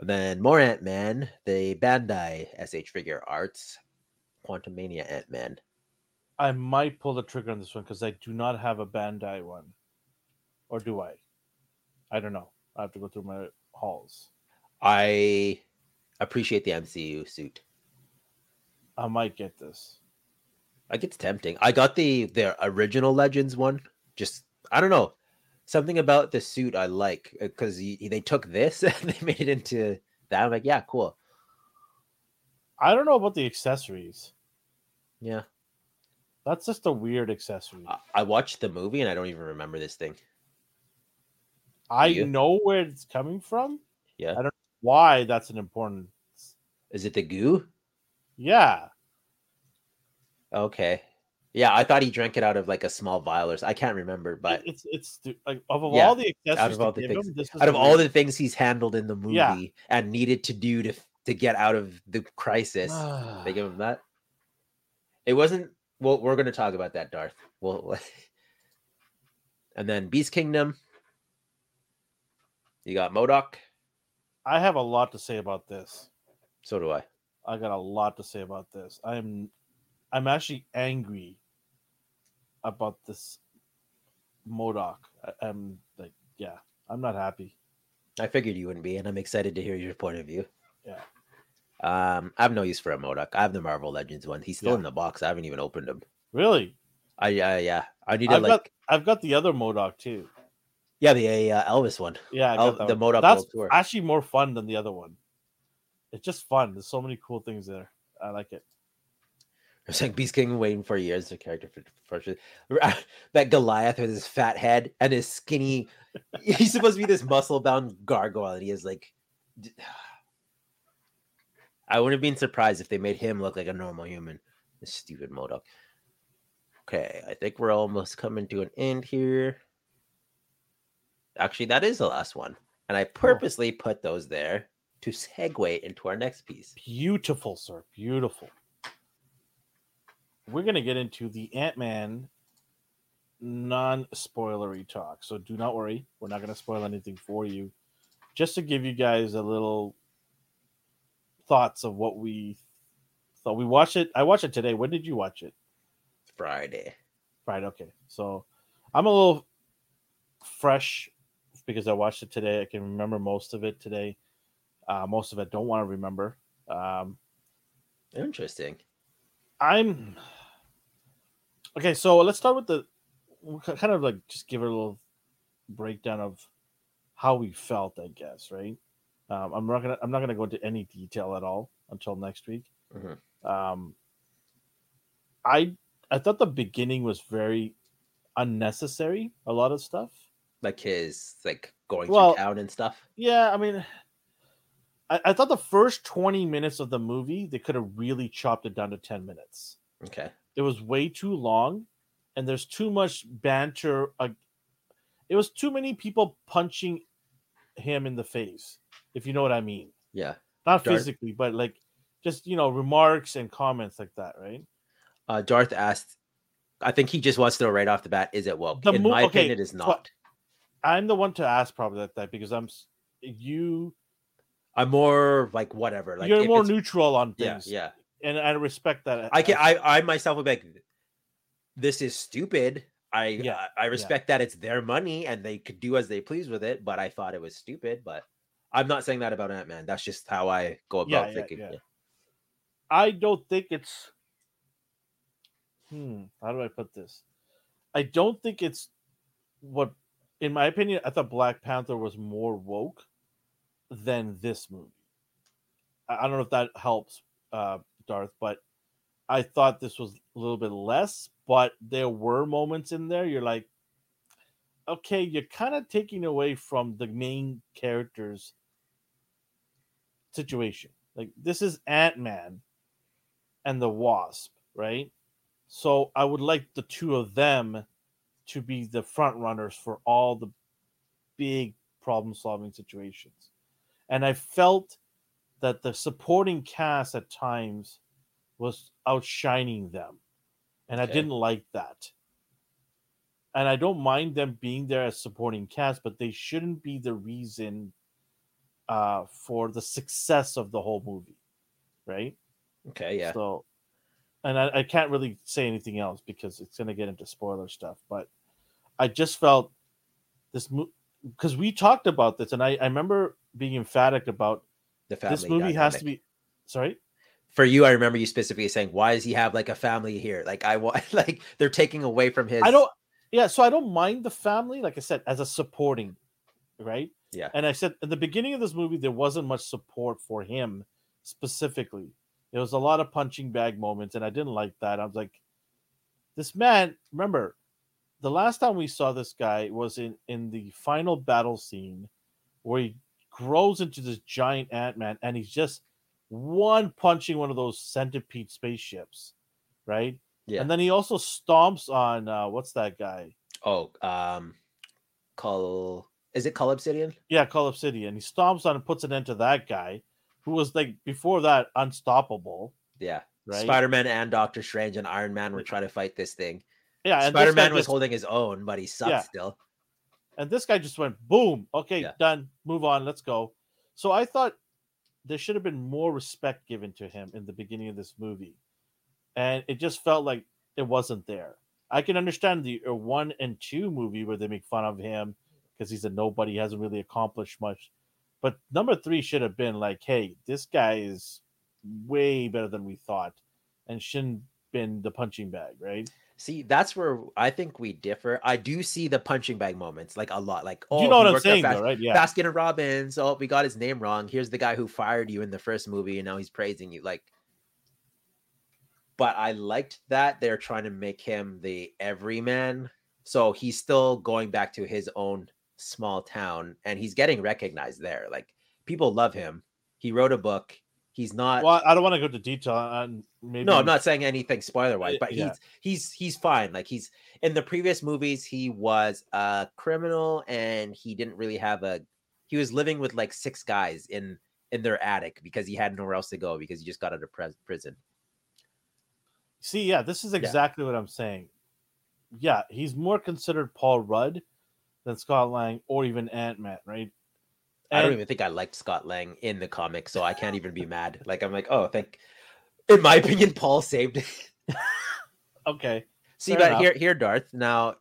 Then more Ant Man, the Bandai S.H. Figuarts, Quantum Mania Ant Man. I might pull the trigger on this one because I do not have a Bandai one, or do I? I don't know. I have to go through my hauls. I appreciate the MCU suit. I might get this. Like it's tempting. I got the the original Legends one. Just I don't know something about the suit I like uh, because they took this [laughs] and they made it into that. I'm like, yeah, cool. I don't know about the accessories. Yeah, That's just a weird accessory. I, I watched the movie and I don't even remember this thing. I know where it's coming from. Yeah, I don't- know Why that's an important. is it the goo? Yeah, Okay, yeah, I thought he drank it out of like a small vial or so. I can't remember, but it's it's like of, of Yeah, all the accessories of all the things- him, out of all the things he's handled in the movie Yeah. and needed to do to to get out of the crisis, they give him [sighs] that. It wasn't. Well, we're going to talk about that, Darth. Well, [laughs] and then Beast Kingdom. You got MODOK. I have a lot to say about this. So do I. I got a lot to say about this. I'm I'm actually angry about this MODOK. I'm like, yeah, I'm not happy. I figured you wouldn't be, and I'm excited to hear your point of view. Yeah. Um, I have no use for a MODOK. I have the Marvel Legends one. He's still Yeah. in the box. I haven't even opened him. Really? I, I yeah. I need to I've like got I've got the other MODOK too. yeah the uh, Elvis one. Yeah, that the. MODOK That's actually more fun than the other one. It's just fun. There's so many cool things there. I like it. It's like Beast King waiting for years the character for, for ah, that Goliath with his fat head and his skinny. [laughs] He's supposed to be this muscle bound gargoyle, and he is like. [sighs] I wouldn't have been surprised if they made him look like a normal human. This stupid MODOK. Okay, I think we're almost coming to an end here. Actually, that is the last one, and I purposely put those there to segue into our next piece. Beautiful, sir. Beautiful. We're gonna get into the Ant Man non-spoilery talk. So do not worry. We're not gonna spoil anything for you. Just to give you guys a little thoughts of what we thought. We watched it. I watched it today. When did you watch it? Friday. Right. Okay. So I'm a little fresh because I watched it today. I can remember most of it today. Uh, most of it don't want to remember. Um, Interesting. I'm okay. So let's start with the we'll kind of like just give it a little breakdown of how we felt. I guess right. Um, I'm not gonna I'm not gonna go into any detail at all until next week. Mhm. Um, I I thought the beginning was very unnecessary. A lot of stuff. Like his like going Well- through town and stuff. Yeah, I mean, I, I thought the first twenty minutes of the movie they could have really chopped it down to ten minutes. Okay. It was way too long, and there's too much banter. Uh, it was too many people punching him in the face, if you know what I mean. Yeah. Not Darth- physically, but like just you know remarks and comments like that, right? Uh, Darth asked, I think he just wants to know right off the bat, is it woke? The In mo- my okay, opinion, it is not. I'm the one to ask probably that that because I'm you. I'm more like whatever. Like you're more neutral on Yeah, things, yeah. And I respect that. I can. I, I myself would be like, this is stupid. I Yeah, I I respect that it's their money and they could do as they please with it, but I thought it was stupid. But I'm not saying that about Ant Man. That's just how I go about yeah, thinking. yeah. yeah. I don't think it's. Hmm. How do I put this? I don't think it's what, in my opinion, I thought Black Panther was more woke than this movie. I I don't know if that helps, uh, Darth, but I thought this was a little bit less. But there were moments in there you're like, okay, you're kind of taking away from the main character's situation. Like this is Ant Man and the Wasp, right? So I would like the two of them to be the front runners for all the big problem solving situations. And I felt that the supporting cast at times was outshining them. And I didn't like that. And I don't mind them being there as supporting cast, but they shouldn't be the reason uh, for the success of the whole movie, right? Okay. Yeah. So, and I, I can't really say anything else because it's going to get into spoiler stuff. But I just felt this because we talked about this, and I, I remember being emphatic about the family. this movie has to be. Sorry, For you, I remember you specifically saying, "Why does he have like a family here?" Like I want, [laughs] like they're taking away from his. I don't. Yeah, so I don't mind the family, like I said, as a supporting, right? Yeah. And I said at the beginning of this movie, there wasn't much support for him specifically. There was a lot of punching bag moments, and I didn't like that. I was like, this man, remember, the last time we saw this guy was in in the final battle scene where he grows into this giant Ant Man, and he's just one punching one of those centipede spaceships, right? Yeah. And then he also stomps on uh, what's that guy? Oh, um, call is it Cull Obsidian? Yeah, Cull Obsidian. He stomps on and puts an end to that guy, who was like before that unstoppable, Yeah. right? Spider Man and Doctor Strange and Iron Man were trying to fight this thing. yeah, Spider Man was just- holding his own, but he sucked Yeah. still. And this guy just went boom. Okay, Yeah. done. Move on. Let's go. So I thought there should have been more respect given to him in the beginning of this movie, and it just felt like it wasn't there. I can understand the uh, one and two movie where they make fun of him because he's a nobody, hasn't really accomplished much. But number three should have been like, hey, this guy is way better than we thought, and shouldn't been the punching bag, right? See, that's where I think we differ. I do see the punching bag moments like a lot. Like, oh, you know what I'm saying, Fas- though, right? Yeah. Baskin and Robbins. Oh, we got his name wrong. Here's the guy who fired you in the first movie, and now he's praising you. Like, but I liked that they're trying to make him the everyman. So he's still going back to his own small town, and he's getting recognized there. Like, people love him. He wrote a book. He's not. Well, I don't want to go to detail on maybe. No, I'm not saying anything spoiler wise, but yeah. he's he's he's fine. Like he's in the previous movies, he was a criminal and he didn't really have a he was living with like six guys in in their attic because he had nowhere else to go because he just got out of pres- prison. See, yeah, this is Yeah. exactly what I'm saying. Yeah, he's more considered Paul Rudd than Scott Lang or even Ant Man, right? I don't even think I liked Scott Lang in the comic, so I can't even be mad. Like I'm like, oh, thank. In my opinion, Paul saved it. [laughs] Okay. See, Fair but enough. here, here, Darth. Now,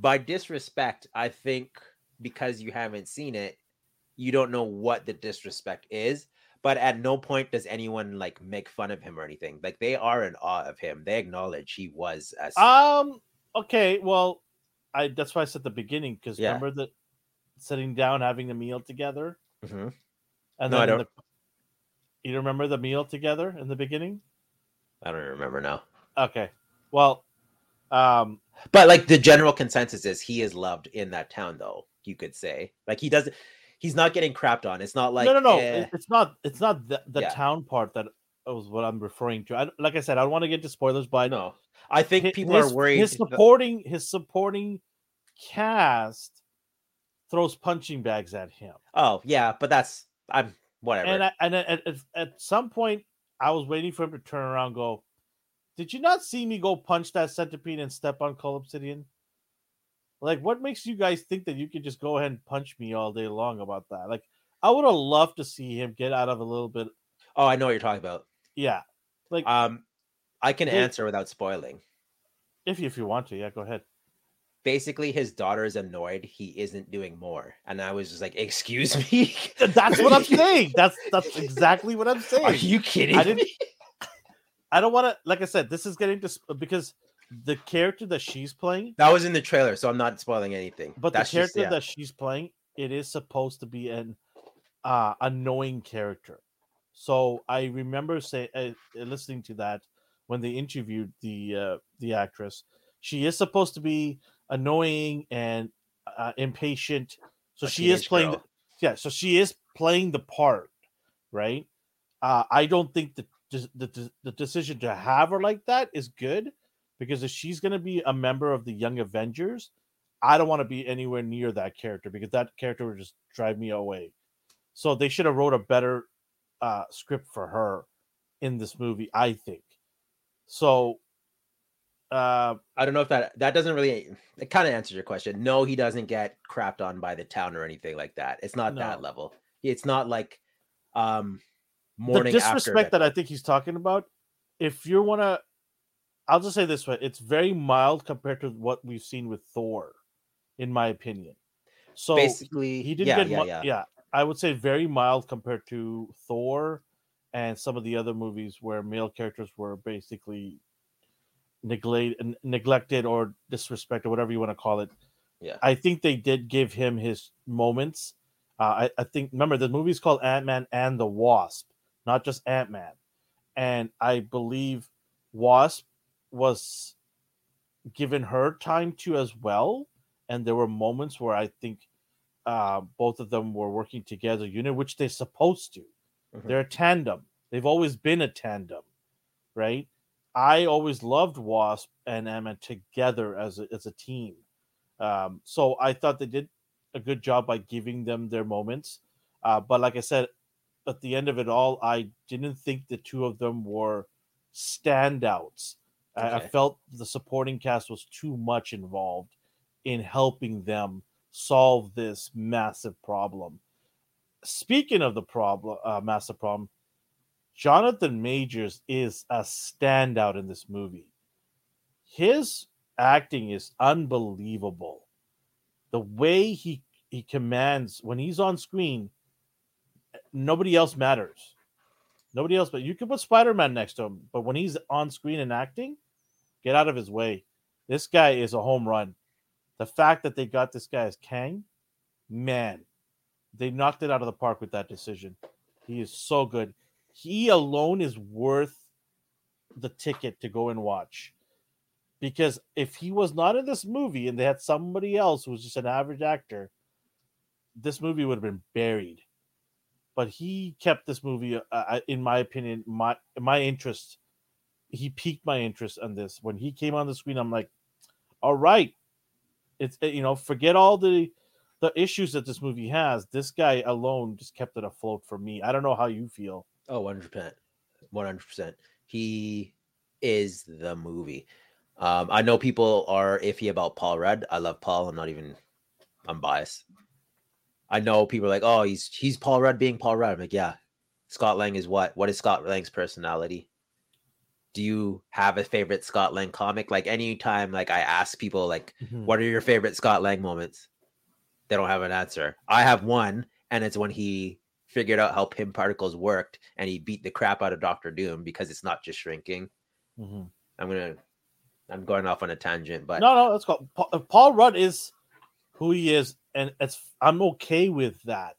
by disrespect, I think because you haven't seen it, you don't know what the disrespect is. But at no point does anyone like make fun of him or anything. Like they are in awe of him. They acknowledge he was a Um. Okay. Well, I that's why I said the beginning because Yeah. remember that sitting down having a meal together, Mhm. and No, I don't. The, you remember the meal together in the beginning? I don't remember now. Okay. Well, um, But like the general consensus is he is loved in that town, though you could say. Like he doesn't. He's not getting crapped on. It's not like no, no, no. eh, It's not. It's not the, the Yeah. town part that was what I'm referring to. I, like I said, I don't want to get to spoilers, but no. I think hi- people are worried. His supporting his supporting cast throws punching bags at him, oh yeah, but that's I'm whatever. and I, and at, at, at some point, I was waiting for him to turn around, and go, "Did you not see me go punch that centipede and step on Cull Obsidian?" Like, what makes you guys think that you can just go ahead and punch me all day long about that? Like, I would have loved to see him get out of a little bit. oh, I know what you're talking about. Yeah, like Um, I can answer without spoiling. if you, if you want to, yeah, go ahead. Basically, his daughter is annoyed he isn't doing more, and I was just like, "Excuse [laughs] me." That's what I'm [laughs] saying. That's that's exactly what I'm saying. Are you kidding? I didn't- me? [laughs] I don't want to, like I said, this is getting to because the character that she's playing, That was in the trailer, so I'm not spoiling anything. but That's the just- character yeah. that she's playing, it is supposed to be an uh, annoying character. So I remember say uh, listening to that when they interviewed the uh, the actress. She is supposed to be annoying and uh, impatient. So A she is playing. The, yeah, so she is playing the part, right? Uh, I don't think the, the the the decision to have her like that is good because if she's going to be a member of the Young Avengers, I don't want to be anywhere near that character because that character would just drive me away. So they should have wrote a better uh, script for her in this movie, I think. So, uh, I don't know if that that doesn't really it kind of answers your question. No, he doesn't get crapped on by the town or anything like that. It's not that level. It's not like um the disrespect that I think he's talking about, if you want to, I'll just say this way: it's very mild compared to what we've seen with Thor, in my opinion. So basically he didn't yeah, get yeah, mu- yeah. yeah i would say very mild compared to thor and some of the other movies where male characters were basically neglect, neglected or disrespected whatever you want to call it. Yeah. i think they did give him his moments. Uh, I, I think remember the movie's called ant-man and the wasp not just ant-man. And i believe wasp was given her time to as well. And there were moments where i think uh, both of them were working together unit which they're supposed to. Mhm. they're a tandem. They've always been a tandem right i always loved wasp and Ant-Man together as a, as a team. Um, so i thought they did a good job by giving them their moments. Uh, but like i said at the end of it all i didn't think the two of them were standouts. I, I felt the supporting cast was too much involved in helping them solve this massive problem. Speaking of the problem, uh, massive problem, Jonathan Majors is a standout in this movie. His acting is unbelievable. The way he he commands when he's on screen, nobody else matters. Nobody else, but you can put Spider Man next to him. But when he's on screen and acting, get out of his way. This guy is a home run. The fact that they got this guy as Kang, man, they knocked it out of the park with that decision. He is so good. He alone is worth the ticket to go and watch. Because if he was not in this movie and they had somebody else who was just an average actor, this movie would have been buried. But he kept this movie, uh, uh, in my opinion, my my interest. He piqued my interest on this when he came on the screen. I'm like, all right, it's uh, you know, forget all the the issues that this movie has. This guy alone just kept it afloat for me. I don't know how you feel. Oh, 100%. 100%. He is the movie. Um, I know people are iffy about Paul Rudd. I love Paul. I'm not even, I'm biased. I know people are like, oh, he's he's Paul Rudd being Paul Rudd. I'm like, yeah. Scott Lang is what? What is Scott Lang's personality? Do you have a favorite Scott Lang comic? Like anytime, like I ask people, like, what are your favorite Scott Lang moments? They don't have an answer. I have one, and it's when he figured out how Pym particles worked and he beat the crap out of Doctor Doom because it's not just shrinking. Mhm. I'm gonna I'm going off on a tangent, but no, no, let's go. Paul, uh, Paul Rudd is who he is, and it's I'm okay with that.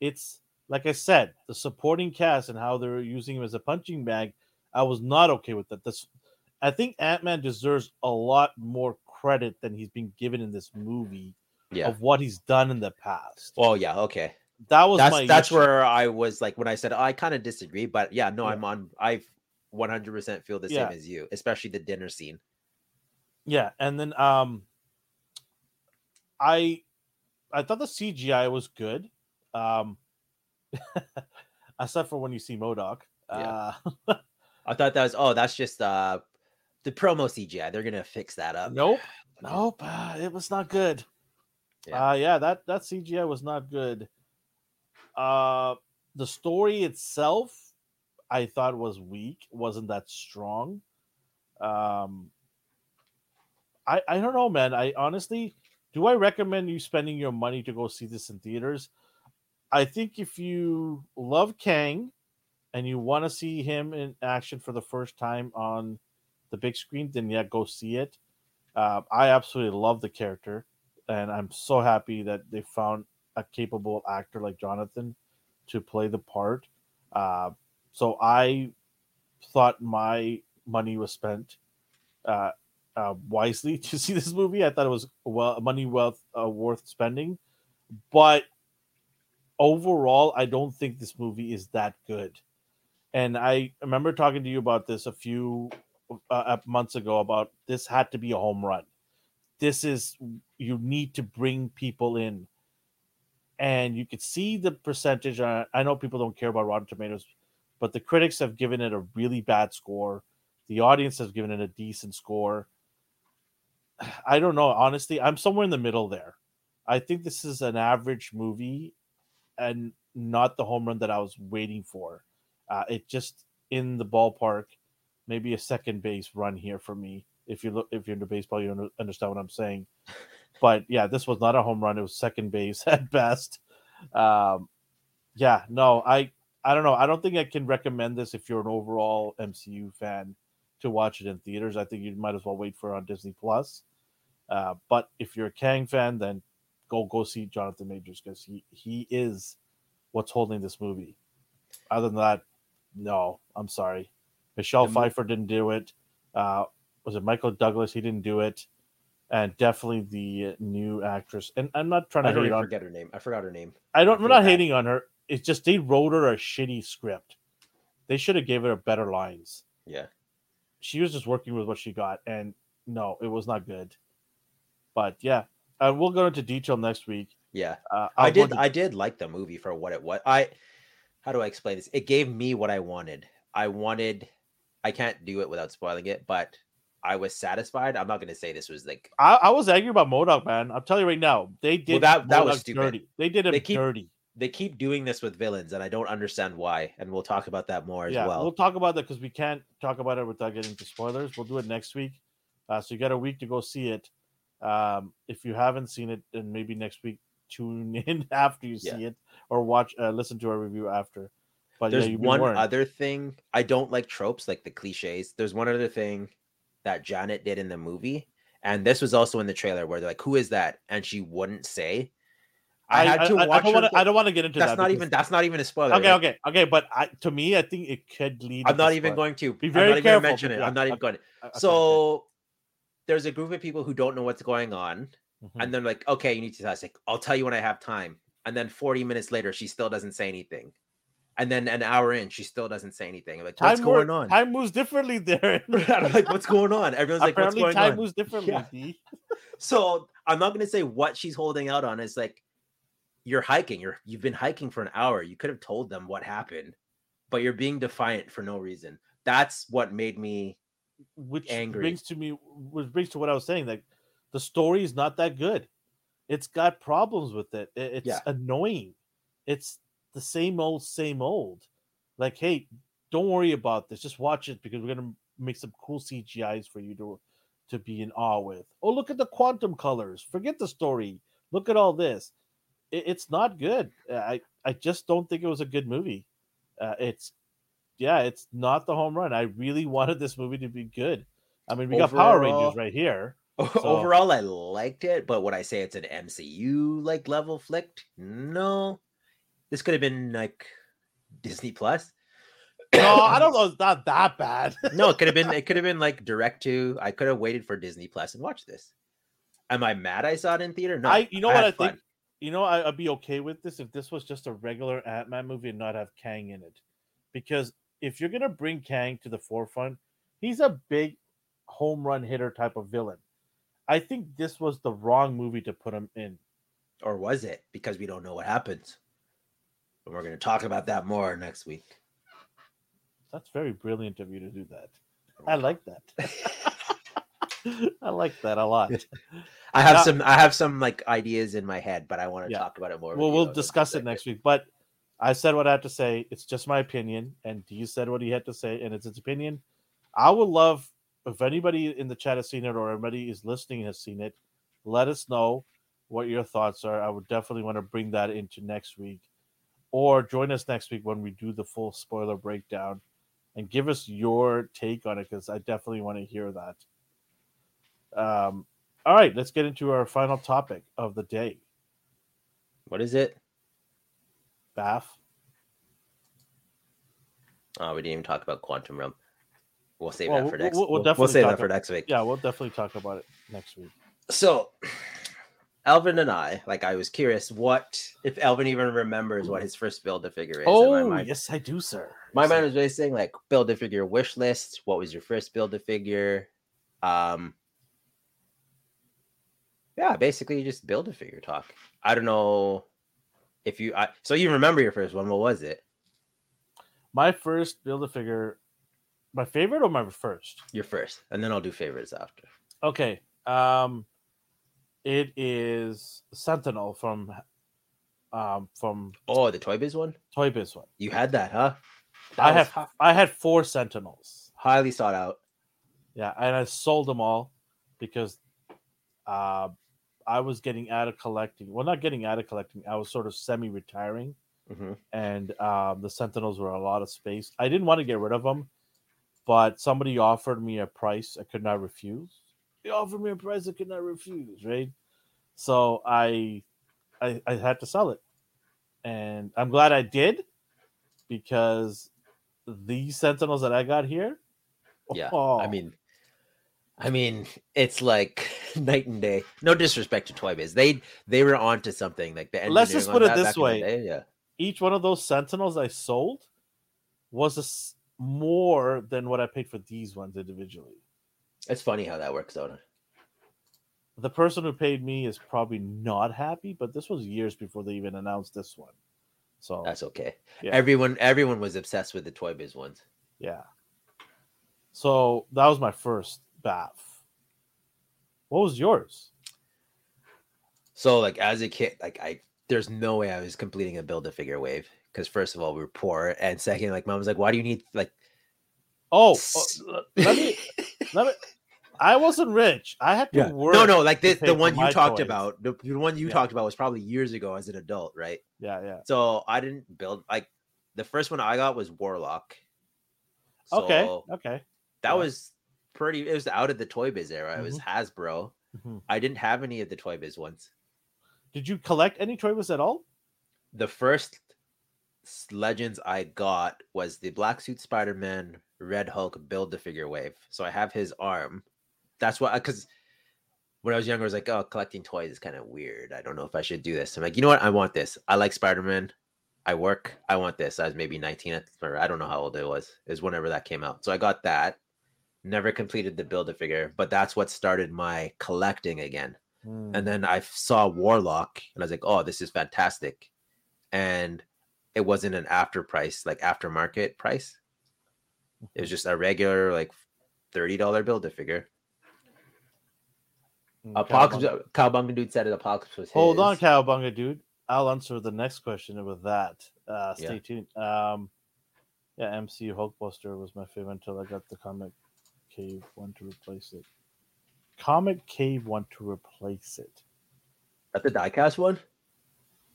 It's like I said, the supporting cast and how they're using him as a punching bag. I was not okay with that. This I think Ant Man deserves a lot more credit than he's been given in this movie Yeah. of what he's done in the past. Well, yeah. Okay. That was That's my that's issue. where I was like when I said I kind of disagree, but yeah, no, Yeah. I'm on. I 100% feel the Yeah. same as you, especially the dinner scene. Yeah, and then um I I thought the CGI was good. Um [laughs] except for when you see MODOK. Yeah. Uh [laughs] I thought that was oh, that's just uh the promo CGI. They're gonna fix that up. nope. Nope. uh, it was not good. Yeah. Uh yeah, that that CGI was not good. Uh the story itself I thought was weak, wasn't that strong. Um I I don't know, man. I honestly do I recommend you spending your money to go see this in theaters? I think if you love Kang and you want to see him in action for the first time on the big screen, then yeah, go see it. Uh, I absolutely love the character, and I'm so happy that they found a capable actor like Jonathan to play the part. Uh, so I thought my money was spent uh, uh, wisely [laughs] to see this movie. I thought it was well money well uh, worth spending, but overall, I don't think this movie is that good. And I remember talking to you about this a few uh, months ago about this had to be a home run. This is you need to bring people in, and you could see the percentage. I know people don't care about Rotten Tomatoes, but the critics have given it a really bad score. The audience has given it a decent score. [sighs] I don't know. Honestly, I'm somewhere in the middle there. I think this is an average movie and not the home run that I was waiting for. Uh, it just in the ballpark, maybe a second base run here for me. If you look, if you're into baseball, you under- understand what I'm saying. [laughs] But yeah, this was not a home run; it was second base [laughs] at best. Um, yeah, no, I, I don't know. I don't think I can recommend this if you're an overall MCU fan to watch it in theaters. I think you might as well wait for it on Disney Plus. Uh, but if you're a Kang fan, then go go see Jonathan Majors because he he is what's holding this movie. Other than that, no, I'm sorry. Michelle Pfeiffer didn't do it. Uh, was it Michael Douglas? He didn't do it, and definitely the new actress. And I'm not trying to don't hate on. forget her name. I forgot her name. I don't. I I'm not hating on her. It's just they wrote her a shitty script. They should have gave her better lines. Yeah. She was just working with what she got, and no, it was not good. But yeah, uh, we'll go into detail next week. Yeah. Uh, I did I did like the movie for what it was. I how do I explain this? It gave me what I wanted. I wanted I can't do it without spoiling it, but I was satisfied. I'm not gonna say this was like I, I was angry about MODOK, man. I'm telling you right now, they did that- that was MODOK stupid. dirty. They did it They keep- dirty. they keep doing this with villains, and I don't understand why. And we'll talk about that more as yeah, well. we'll talk about that because we can't talk about it without getting into spoilers. We'll do it next week. Uh, so you got a week to go see it. Um, if you haven't seen it, then maybe next week tune [laughs] in after you Yeah. see it or watch, uh, listen to our review after. But There's yeah, one other thing. I don't like tropes like the cliches. There's one other thing that Janet did in the movie, and this was also in the trailer where they're like, "Who is that?" and she wouldn't say. I, had to I, watch. I don't want to. I don't want to get into that's that. not because- even. That's not even a spoiler. Okay, like, okay, okay. But I, to me, I think it could lead. I'm not even spoil- going to. Be I'm very not even careful, gonna mention it. yeah, I'm not even okay, going. Uh, okay, So there's a group of people who don't know what's going on, okay. and they're like, "Okay, you need to." I was like, "I'll tell you when I have time." And then 40 minutes later, she still doesn't say anything. And then an hour in, she still doesn't say anything. I'm like, time what's going mo- on? Time moves differently there. [laughs] I'm like, what's going on? Everyone's like, what's Apparently, going time on? moves differently. Yeah. [laughs] So I'm not gonna say what she's holding out on. It's like you're hiking. You're you've been hiking for an hour. You could have told them what happened, but you're being defiant for no reason. That's what made me which angry. brings to me which brings to what I was saying like the story is not that good. It's got problems with it. It's Yeah. annoying. It's the same old same old. Like hey, don't worry about this. Just watch it because we're going to make some cool CGIs for you to to be in awe with. Oh, look at the quantum colors. Forget the story. Look at all this. It, it's not good. I I just don't think it was a good movie. Uh, it's yeah, it's not the home run. I really [laughs] wanted this movie to be good. I mean, we got Power Rangers right here. [laughs] overall I liked it, but would I say it's an MCU like level flicked? No. This could have been like Disney Plus. [coughs] no, I don't know. It's not that bad. [laughs] no, it could have been. It [laughs] could have been like direct to. I could have waited for Disney Plus and watched this. Am I mad I saw it in theater? No. I, you know what had I think. You know, I, I'd be okay with this if this was just a regular Ant Man movie and not have Kang in it, because if you're gonna bring Kang to the forefront, he's a big home run hitter type of villain. I think this was the wrong movie to put him in. or was it? Because we don't know what happens. And we're going to talk about that more next week. That's very brilliant of you to do that. I like that. [laughs] I like that a lot. [laughs] I have Now- some. I have some like ideas in my head, but I want to Yeah. talk about it more. Well, we'll discuss it next week. But I said what I had to say. It's just my opinion, and you said what he had to say, and it's his opinion. I would love if anybody in the chat has seen it or anybody is listening has seen it. Let us know what your thoughts are. I would definitely want to bring that into next week, or join us next week when we do the full spoiler breakdown, and give us your take on it because I definitely want to hear that. Um, all right, let's get into our final topic of the day. What is it? BAF. Oh, we didn't even talk about Quantum Realm. We'll save Well, that for we'll- next. we'll- we'll we'll, definitely save talk that for next week. Yeah, we'll definitely talk about it next week. So, Elvin and I, like, I was curious what if Elvin even remembers what his first build a figure is. Oh, mind- yes, I do, sir. my Yes, mind was racing like build a figure wish list what was your first build a figure um yeah basically you just build a figure talk i don't know if you I, so you remember your first one what was it My first build a figure, my favorite or my first? your first and then i'll do favorites after Okay. Um, it is Sentinel from, um, from oh the toy biz one Toy Biz one. you had that huh I That was have, I had four Sentinels. highly sought out Yeah, and I sold them all because, uh, I was getting out of collecting. Well, not getting out of collecting. I was sort of semi-retiring. Mhm. and um, the Sentinels were a lot of space. I didn't want to get rid of them, but somebody offered me a price I could not refuse. They offered me a price I could not refuse, right? So I, I, I had to sell it, and I'm glad I did because these Sentinels that I got here, yeah oh, i mean i mean it's like [laughs] night and day no disrespect to toy biz they they were onto something like the Let's just put it this back in the way. day, yeah each one of those Sentinels I sold was a s more than what I paid for these ones individually. It's funny how that works out the person who paid me is probably not happy, but this was years before they even announced this one. So That's okay. Yeah. Everyone everyone was obsessed with the Toy Biz ones. yeah. So that was my first BAF. What was yours? So like as a kid, like I there's no way I was completing a build a figure wave because first of all we were poor and second like mom was like why do you need like Oh, oh, let me let me. I wasn't rich. I had to yeah. work. no no like pay the one you talked toys. about the, the one you Yeah. talked about was probably years ago as an adult right Yeah, yeah. so I didn't build like the first one I got was Warlock Okay, So okay. that yeah. was pretty it was out of the Toy Biz era it was Hasbro Mhm. I didn't have any of the Toy Biz ones Did you collect any Toy Biz at all? the first legends I got was the Black Suit Spider Man Red Hulk build the figure wave. So I have his arm. That's what because when I was younger, I was like, oh, collecting toys is kind of weird. I don't know if I should do this. I'm like, you know what? I want this. I like Spider Man. I work. I want this. I was maybe 19 at- or I don't know how old it was. It was whenever that came out. So I got that. Never completed the build a figure, but that's what started my collecting again Hmm. and then I saw Warlock, and I was like, "Oh, this is fantastic!" And it wasn't an after price, like aftermarket price. It was just a regular, like thirty dollar build a figure. Mm, Apocalypse. Cowabunga dude said it. Apocalypse was his. Hold on, Cowabunga, dude. I'll answer the next question with that. Uh, stay Yeah. tuned. Um, yeah, MCU Hulkbuster was my favorite until I got the Comic Cave one to replace it. Comicave one to replace it. That the diecast one?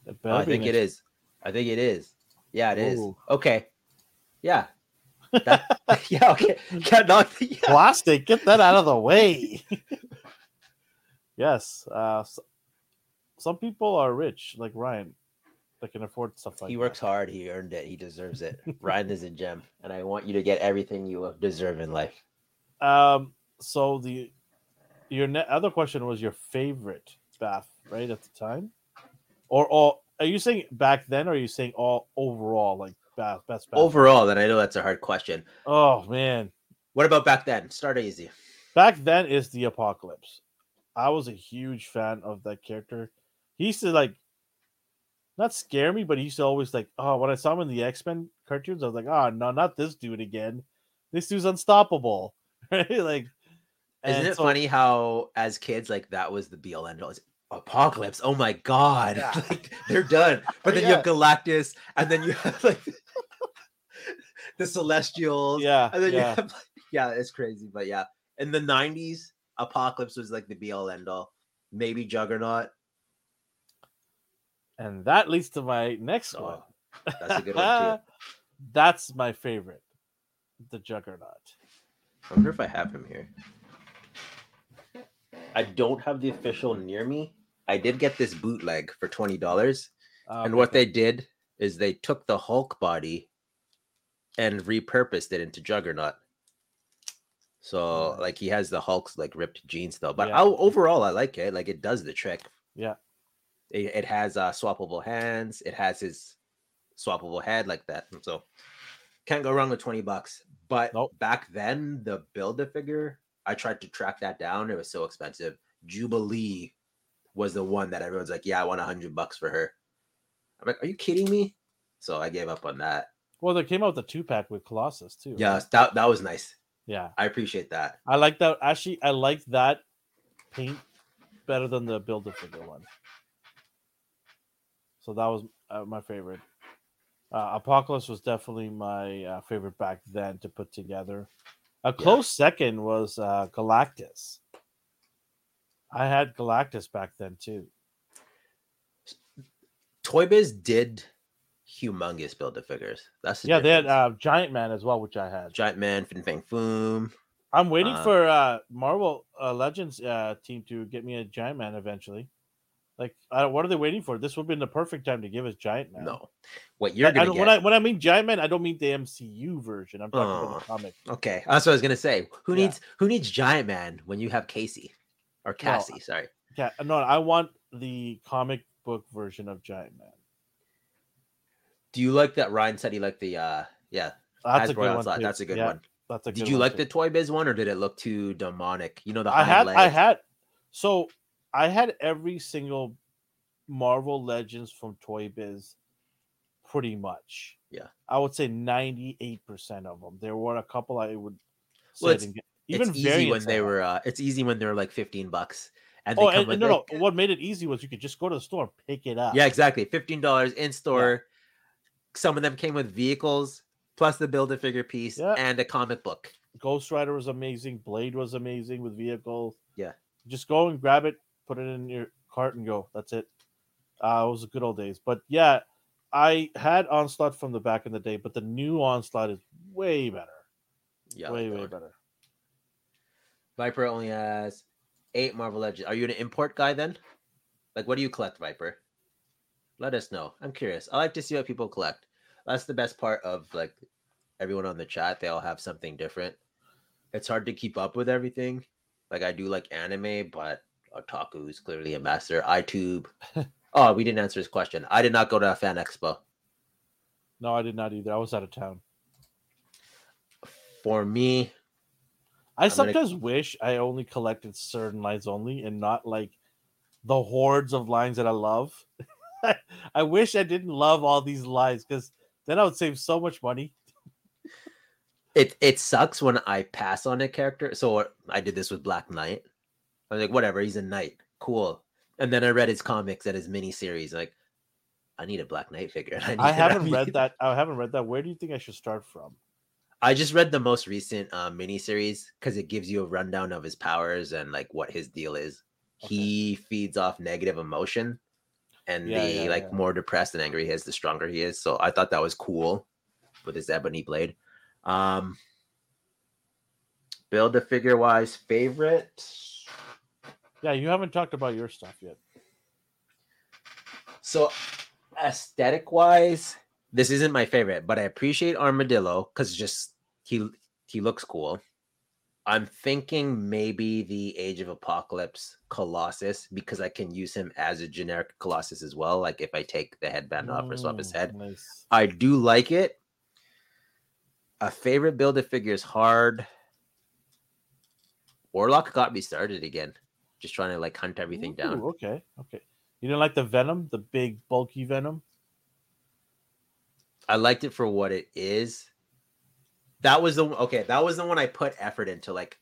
Oh, I think an it is. I think it is. Yeah, it is. Ooh. Okay. Yeah. That, [laughs] yeah. Okay. Yeah, no, [laughs] yeah. plastic. Get that out of the way. yes. Uh, s- some people are rich, like Ryan. that can afford stuff like he that. works hard. He earned it. He deserves it. Ryan is a gem, and I want you to get everything you deserve in life. Um. So the your ne- other question was your favorite BAF, right at the time, or all? Are you saying back then, or are you saying all overall, like best? Overall, then I know that's a hard question. Oh man, What about back then? Start easy. back then is the apocalypse. I was a huge fan of that character. He used to like not scare me, but he used to always like, oh, when I saw him in the X Men cartoons, I was like, oh no, not this dude again. This dude's unstoppable, [laughs] right? Like, Isn't it so- funny how, as kids, like that was the be all end all? Apocalypse. Oh my god, Yeah. [laughs] like they're done. But then you have Galactus, and then you have like [laughs] the Celestials, Yeah, and then yeah. have like, yeah, it's crazy. But yeah, in the '90s, Apocalypse was like the be all end all. Maybe Juggernaut. And that leads to my next one. Oh, that's a good one too. [laughs] That's my favorite, the Juggernaut. I wonder if I have him here. I don't have the official near me. I did get this bootleg for twenty dollars. Uh, and what they did is they took the Hulk body and repurposed it into Juggernaut. So like he has the Hulk's like ripped jeans though, but Yeah. I, overall I like it. Like it does the trick. Yeah. It, it has uh, swappable hands. It has his swappable head like that. So can't go wrong with twenty bucks. But Nope. back then, the build a figure, I tried to track that down. It was so expensive. Jubilee was the one that everyone's like, "Yeah, I want a hundred bucks for her." I'm like, "Are you kidding me?" So I gave up on that. Well, they came out with the two pack with Colossus too. right? Yeah, that that was nice. yeah. I appreciate that. I like that. Actually, I like that paint better than the build a figure one. So that was uh, my favorite. Uh, Apocalypse was definitely my uh, favorite back then to put together. A close second was uh, Galactus. I had Galactus back then too. Toy Biz did humongous build a figures. That's the Yeah, they had uh, Giant Man as well, which I had. Giant Man, Fin Fang Foom. I'm waiting uh, for uh, Marvel uh, Legends uh, team to get me a Giant Man eventually. Like, I, what are they waiting for? This would have been the perfect time to give us Giant Man. No, what you're I- I gonna don't- get? when I when I mean Giant Man, I don't mean the MCU version. I'm talking about Oh. the comic. Okay, that's what I was gonna say. Who Yeah. needs who needs Giant Man when you have Casey or Cassie? sorry. Yeah, no, I want the comic book version of Giant Man. Do you like that? Ryan said he liked the uh yeah That's a Hasbro good one. Too. That's a good Yeah, one. That's a Did you like too. the Toy Biz one or did it look too demonic? You know the I had I had so I had every single Marvel Legends from Toy Biz pretty much. Yeah. I would say 98% of them. There were a couple I would Well, it's- get It's even easy when they were uh it's easy when they're like 15 bucks and Oh, and, and no, no. What made it easy was you could just go to the store and pick it up. Yeah, exactly. Fifteen dollars in store. Some of them came with vehicles plus the build a figure piece Yeah. and a comic book. Ghost Rider was amazing. Blade was amazing with vehicles. Yeah. Just go and grab it, put it in your cart, and go. That's it. Uh, it was the good old days. But yeah, I had Onslaught from the back in the day, but the new Onslaught is way better. Yeah, way, way better. Viper only has eight Marvel Legends. Are you an import guy then? Like, what do you collect, Viper? Let us know. I'm curious. I like to see what people collect. That's the best part of like everyone on the chat. They all have something different. It's hard to keep up with everything. Like I do like anime, but Otaku is clearly a master. iTube. [laughs] oh, we didn't answer his question. I did not go to a fan expo. No, I did not either. I was out of town. For me, I I'm gonna- sometimes wish I only collected certain lines only and not like the hordes of lines that I love. [laughs] I wish I didn't love all these lines because then I would save so much money. it it sucks when I pass on a character. So I did this with Black Knight. I was like, whatever, he's a knight, cool. And then I read his comics and his mini series. Like, I need a Black Knight figure. [laughs] I, I haven't read that. I haven't read that. Where do you think I should start from? I just read the most recent uh, mini series because it gives you a rundown of his powers and like what his deal is. Okay. He feeds off negative emotion, and Yeah, the yeah, like yeah. more depressed and angry he is, the stronger he is. So I thought that was cool with his ebony blade. Um, build a figure wise favorite. Yeah, you haven't talked about your stuff yet. So aesthetic wise, this isn't my favorite, but I appreciate Armadillo because just he he looks cool. I'm thinking maybe the Age of Apocalypse Colossus because I can use him as a generic Colossus as well. Like if I take the headband off or swap his Mm, head, Nice. I do like it. A favorite build a figure is hard. Warlock got me started again. Just trying to like hunt everything down. Okay, okay. You didn't like the Venom, the big bulky Venom? I liked it for what it is. That was the one- okay. That was the one I put effort into. Like,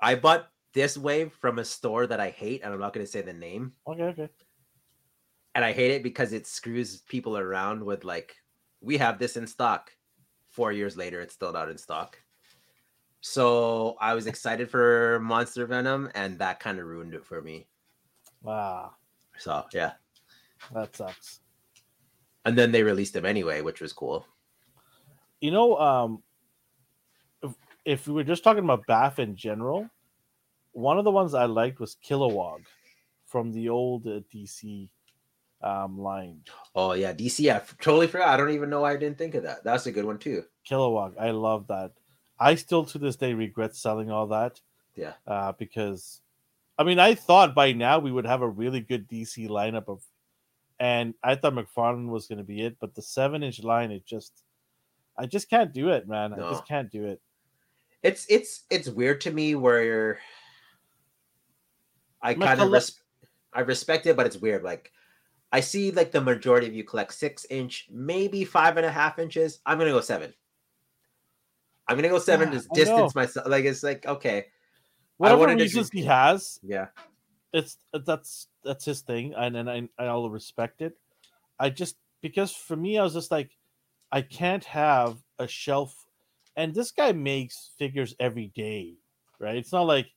I bought this wave from a store that I hate, and I'm not going to say the name. Okay, okay. And I hate it because it screws people around with like, we have this in stock. Four years later, it's still not in stock. So I was excited for Monster Venom, and that kind of ruined it for me. Wow, So yeah, that sucks. and then they released them anyway, which was cool. You know, um, if, if we were just talking about BAF in general, one of the ones I liked was Kilowog from the old uh, DC um, line. Oh yeah, DC. I f- totally forgot. I don't even know why I didn't think of that. That's a good one too. Kilowog, I love that. I still to this day regret selling all that. Yeah. Uh, because, I mean, I thought by now we would have a really good DC lineup of, and I thought McFarlane was going to be it, but the seven inch line, it just, I just can't do it, man. I just can't do it. It's it's it's weird to me where I kind of collect- res- I respect it, but it's weird. Like I see like the majority of you collect six inch, maybe five and a half inches. I'm gonna go seven. I'm gonna go seven Yeah, to distance myself. Like it's like okay, Whatever wanted to reasons do- he has, yeah, it's that's that's his thing, and and I I'll respect it. I just because for me, I was just like, I can't have a shelf, and this guy makes figures every day, right? It's not like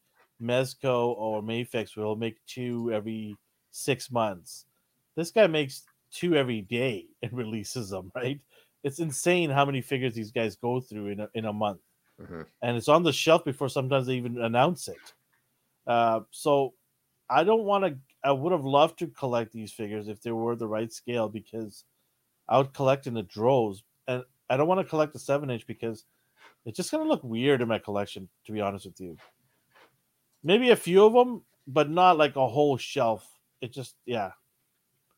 Mezco or Mafex will make two every six months. This guy makes two every day [laughs] and releases them, right? It's insane how many figures these guys go through in a, in a month Mhm. and it's on the shelf before sometimes they even announce it. Uh, so I don't want to. I would have loved to collect these figures if they were the right scale because I would collect in the droves, and I don't want to collect the seven inch because it's just gonna look weird in my collection. To be honest with you, maybe a few of them, but not like a whole shelf. It just yeah,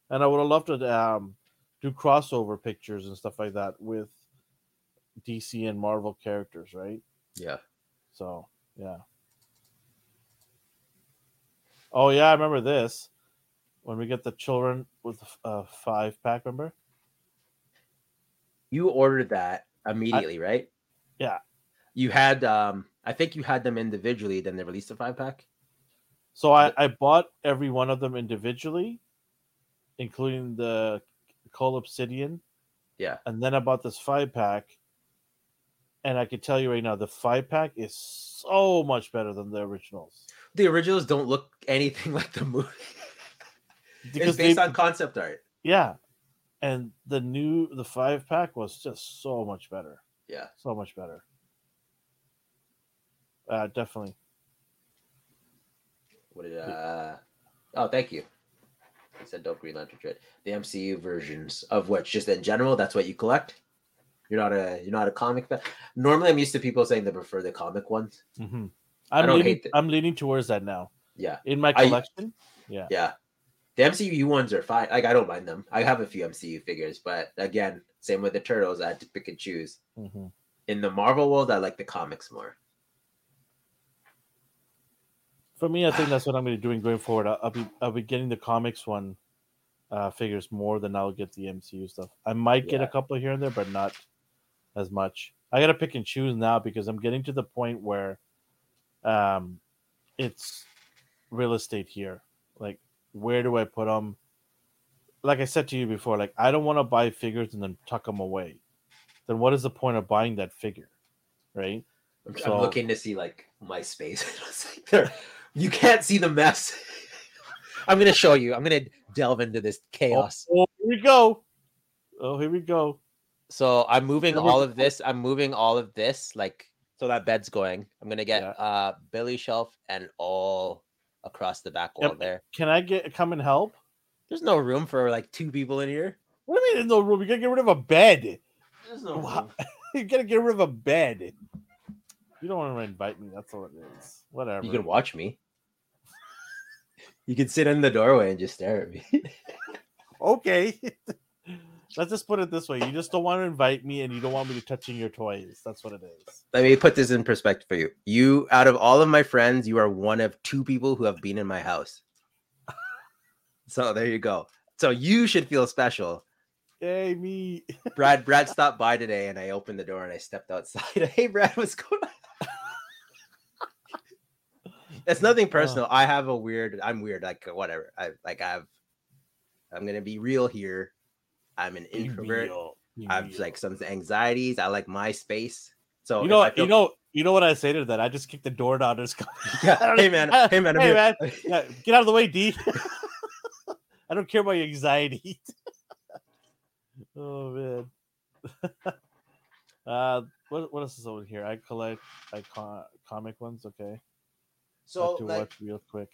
and I would have loved to um, do crossover pictures and stuff like that with DC and Marvel characters, right? yeah. So yeah. Oh yeah, I remember this. When we get the children with a five pack, remember? You ordered that immediately, right? Yeah. You had um I think you had them individually, then they released a five pack. So I, I bought every one of them individually, including the Cull Obsidian, Yeah. and then I bought this five pack. And I can tell you right now, the five pack is so much better than the originals The originals don't look anything [laughs] like the movie. because it's based they, on concept art. yeah, and the new the five pack was just so much better. Yeah. so much better. Uh, definitely. What did uh oh thank you. I said dope Green Lantern tread. The MCU versions of which just in general, that's what you collect. You're not a you're not a comic fan. Normally I'm used to people saying they prefer the comic ones. Mm-hmm. I I'm don't leaning, hate the- I'm leaning towards that now Yeah. in my I- collection. yeah, Yeah. The MCU ones are fine. Like I don't mind them. I have a few MCU figures, but again, same with the turtles, I had to pick and choose. hmm In the Marvel world, I like the comics more. For me, I think [sighs] that's what I'm going to be doing going forward. I'll, I'll be I'll be getting the comics one uh, figures more than I'll get the MCU stuff. I might get a couple here and there, but not as much. I got to pick and choose now because I'm getting to the point where um, it's real estate here. Like, where do I put them? Like I said to you before, like I don't want to buy figures and then tuck them away. Then what is the point of buying that figure, right? I'm, So- I'm looking to see like my space. [laughs] Like there- you can't see the mess. [laughs] I'm gonna show you. I'm gonna delve into this chaos. Oh, here we go. Oh, here we go. So I'm moving all of this. I'm moving all of this, like so that bed's going. I'm gonna get Yeah. uh Billy shelf and all across the back wall Yep. there. Can I get come and help? There's no room for like two people in here. What do you mean there's no room? You gotta get rid of a bed. There's no Wow. [laughs] you gotta get rid of a bed. You don't want to invite me. That's all it is. Whatever. You can watch me. You can sit in the doorway and just stare at me. [laughs] okay. [laughs] Let's just put it this way: you just don't want to invite me, and you don't want me to touching your toys. That's what it is. Let me put this in perspective for you. You, out of all of my friends, you are one of two people who have been in my house. [laughs] So there you go. So you should feel special. Hey, me. [laughs] Brad, Brad stopped by today, and I opened the door and I stepped outside. [laughs] Hey, Brad, what's going on? it's nothing uh. personal. I have a weird. I'm weird. Like whatever. I like. I've. I'm gonna be real here. I'm an introvert. I've like some anxieties. I like my space. So you know, I feel- you know, you know what I say to that? I just kick the door down. Just go, [laughs] [laughs] yeah. Hey man, hey man, I'm hey here. man, [laughs] yeah, get out of the way, D. I don't care about your anxiety. oh man. uh, what what else is over here? I collect icon comic ones. Okay, So have to like, watch real quick.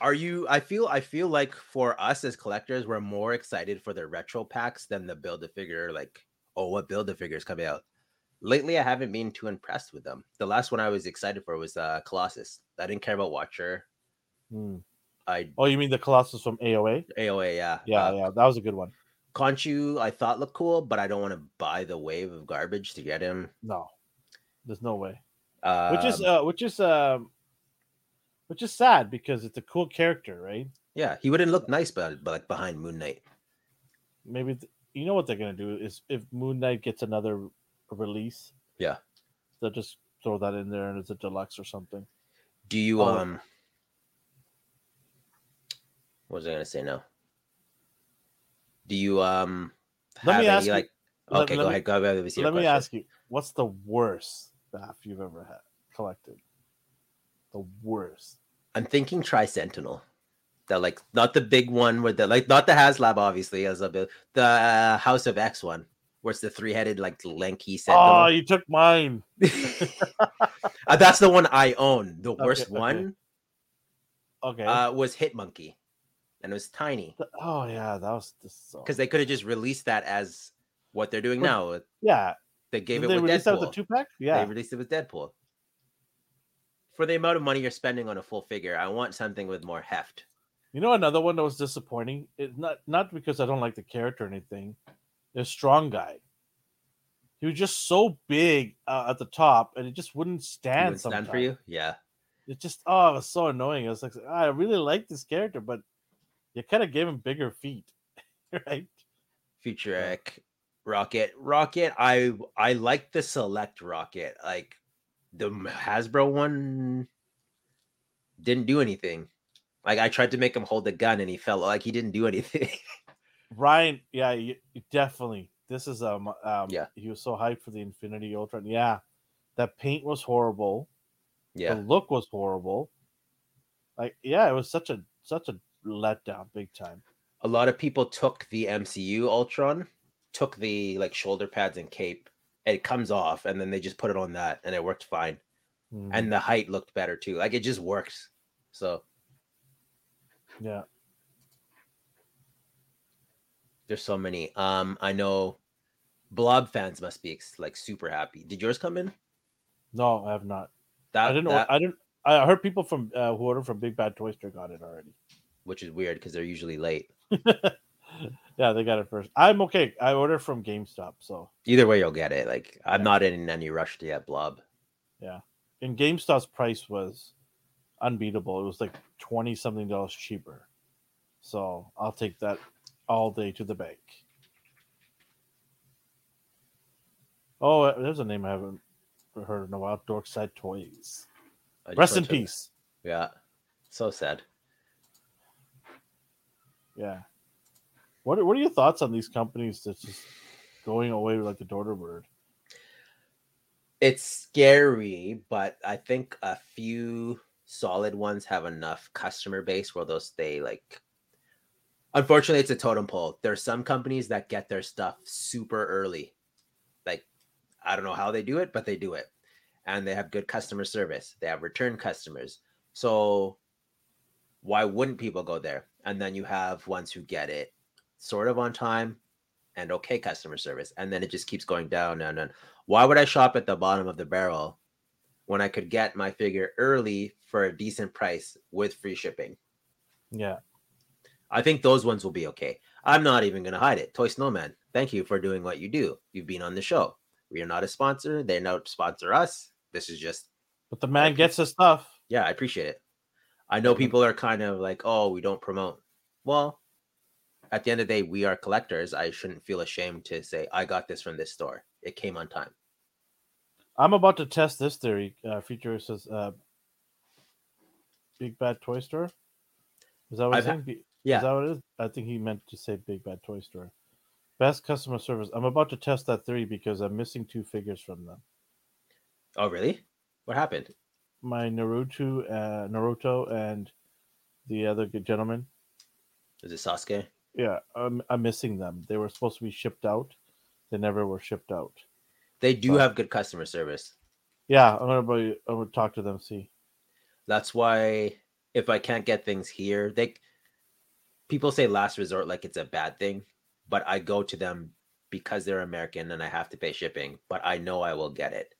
Are you? I feel I feel like for us as collectors, we're more excited for the retro packs than the build a figure. Like, oh, what build a figure is coming out? Lately, I haven't been too impressed with them. The last one I was excited for was uh Colossus. I didn't care about Watcher. Hmm. I Oh, you mean the Colossus from AOA? AOA, yeah, Yeah, Uh, yeah, that was a good one. Khonshu, I thought looked cool, but I don't want to buy the wave of garbage to get him. No, there's no way. Um, Which is uh, which is um, which is sad because it's a cool character, right? yeah, he wouldn't look nice, but, but like behind Moon Knight. maybe th- you know what they're gonna do is if Moon Knight gets another release, Yeah. they'll just throw that in there and it's a deluxe or something. Do you Oh. um? What was I gonna say now? Do you um? Let me any, ask you- like. let- Okay, let go me- ahead. Go ahead with your Let me ask you, what's the worst staff you've ever had collected? The worst. I'm thinking Tri Sentinel. The like not the big one where the like not the HasLab obviously as a bit the uh, House of X one where it's the three headed like lanky Oh, you took mine. [laughs] [laughs] Uh, that's the one I own. The Okay, worst okay. one Okay. uh, was Hit Monkey, and it was tiny oh yeah, that was just so. because they could have just released that as what they're doing now. yeah, They gave Did it they with that Deadpool. with the two pack. Yeah. They released it with Deadpool. For the amount of money you're spending on a full figure, I want something with more heft. you know another one that was disappointing. It not not because I don't like the character or anything. The strong guy. He was just so big uh, at the top, and it just wouldn't stand. would stand for you, yeah. It just oh, it was so annoying. I was like, "Ah, I really like this character, but you kind of gave him bigger feet, [laughs] right? Futuristic Rocket, Rocket. I I like the select Rocket. Like the Hasbro one didn't do anything. Like I tried to make him hold the gun, and he felt like he didn't do [laughs] anything. Ryan, yeah, you, you definitely. This is um, um, Yeah. He was so hyped for the Infinity Ultron. Yeah, that paint was horrible. yeah, The look was horrible. Like, yeah, it was such a such a letdown, big time. a lot of people took the MCU Ultron, took the like shoulder pads and cape. It comes off, and then they just put it on that, and it worked fine. Mhm. And the height looked better too. Like it just works. So yeah, there's so many. Um, I know Blob fans must be like super happy. Did yours come in? no, I have not. That I didn't. that- I didn't. I heard people from uh, who ordered from Big Bad Toy Store got it already. which is weird because they're usually late. [laughs] yeah, they got it first. I'm okay. I order from GameStop, so Either way, you'll get it. Like I'm Yeah. not in any rush to get Blob. Yeah. And GameStop's price was unbeatable. It was like twenty something dollars cheaper. So I'll take that all day to the bank. Oh, uh, there's a name I haven't heard in a while. Dorkside Toys. Rest in peace. Yeah, so sad. Yeah. What are, what are your thoughts on these companies that's just going away like the daughter bird? It's scary, but I think a few solid ones have enough customer base where they'll stay like unfortunately it's a totem pole. There's some companies that get their stuff super early. Like I don't know how they do it, but they do it. And they have good customer service. They have return customers. So why wouldn't people go there? And then you have ones who get it sort of on time and okay customer service. And then it just keeps going down and why would I shop at the bottom of the barrel when I could get my figure early for a decent price with free shipping? Yeah. I think those ones will be okay. I'm not even going to hide it. Toy Snowman, thank you for doing what you do. You've been on the show. We are not a sponsor. They don't sponsor us. This is just, But the man gets the stuff. yeah, I appreciate it. I know people are kind of like, oh, we don't promote. Well, at the end of the day, we are collectors. I shouldn't feel ashamed to say, I got this from this store. It came on time. I'm about to test this theory. Uh, feature says uh, Big Bad Toy Store. Is that what I've ha- saying? Be- Is that what it is? I think he meant to say Big Bad Toy Store. Best customer service. I'm about to test that theory because I'm missing two figures from them. Oh, really? What happened? My Naruto, uh, Naruto, and the other gentleman. Is it Sasuke? Yeah, I'm, I'm missing them. They were supposed to be shipped out. They never were shipped out. They do But- have good customer service. Yeah, I'm gonna I'm gonna talk to them. See. That's why if I can't get things here, they people say last resort like it's a bad thing, but I go to them because they're American and I have to pay shipping, but I know I will get it.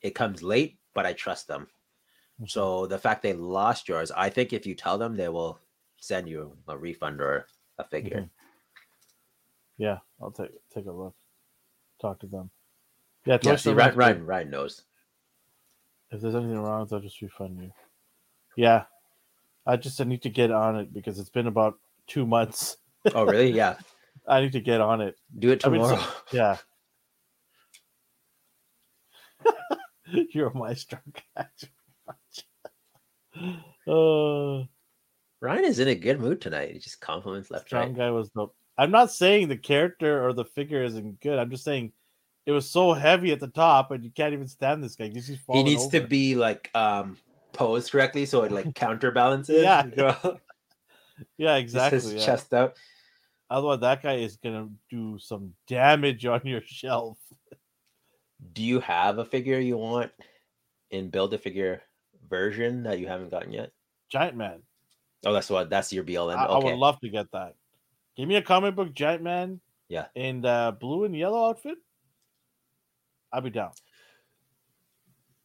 It comes late, but I trust them. Mm-hmm. So the fact they lost yours, I think if you tell them, they will send you a refund or figure. Mhm. Yeah, I'll take take a look. Talk to them. Yeah, Yeah, see, Ryan, Ryan, Ryan knows. If there's anything wrong, they'll just refund you. Yeah, I just I need to get on it because it's been about two months. Oh, really? Yeah. [laughs] I need to get on it. Do it I mean, tomorrow. so- [laughs] Yeah. [laughs] You're my strong catch. uh, Ryan is in a good mood tonight. He just compliments left, strong right. guy was dope. I'm not saying the character or the figure isn't good. I'm just saying it was so heavy at the top, and you can't even stand this guy. He's He needs to be like um posed correctly so it like [laughs] counterbalances. Yeah. [laughs] Yeah, just exactly. his yeah. chest out. Otherwise, that guy is gonna do some damage on your shelf. Do you have a figure you want in build a figure version that you haven't gotten yet? Giant Man. Oh, that's what that's your BLM. I, I would love to get that. Give me a comic book Giant Man. Yeah. In the blue and yellow outfit. I'll be down.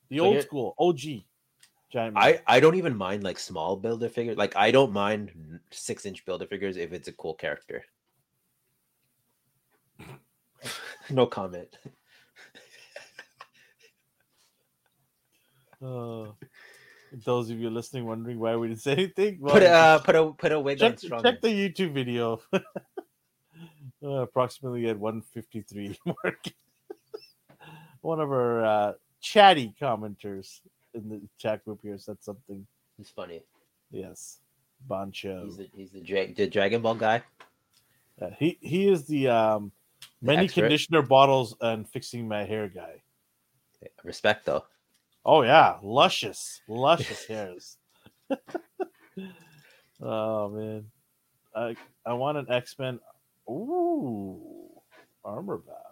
The So old school OG Giant Man. I I don't even mind like small builder figures. Like I don't mind six inch builder figures if it's a cool character. [laughs] no comment. Uh, those of you listening wondering why we didn't say anything, [laughs] Put a uh, put a put a wig on check, strong. check the YouTube video. [laughs] uh, approximately at 153 [laughs] mark. One of our uh, chatty commenters in the chat group here said something. He's funny. Yes, Boncho. He's the he's the, dra- the Dragon Ball guy. Uh, he he is the um, many expert. conditioner bottles and fixing my hair guy. Respect though. Oh yeah, luscious, luscious hairs. [laughs] oh man, I I want an X Men. Ooh, armor BAF.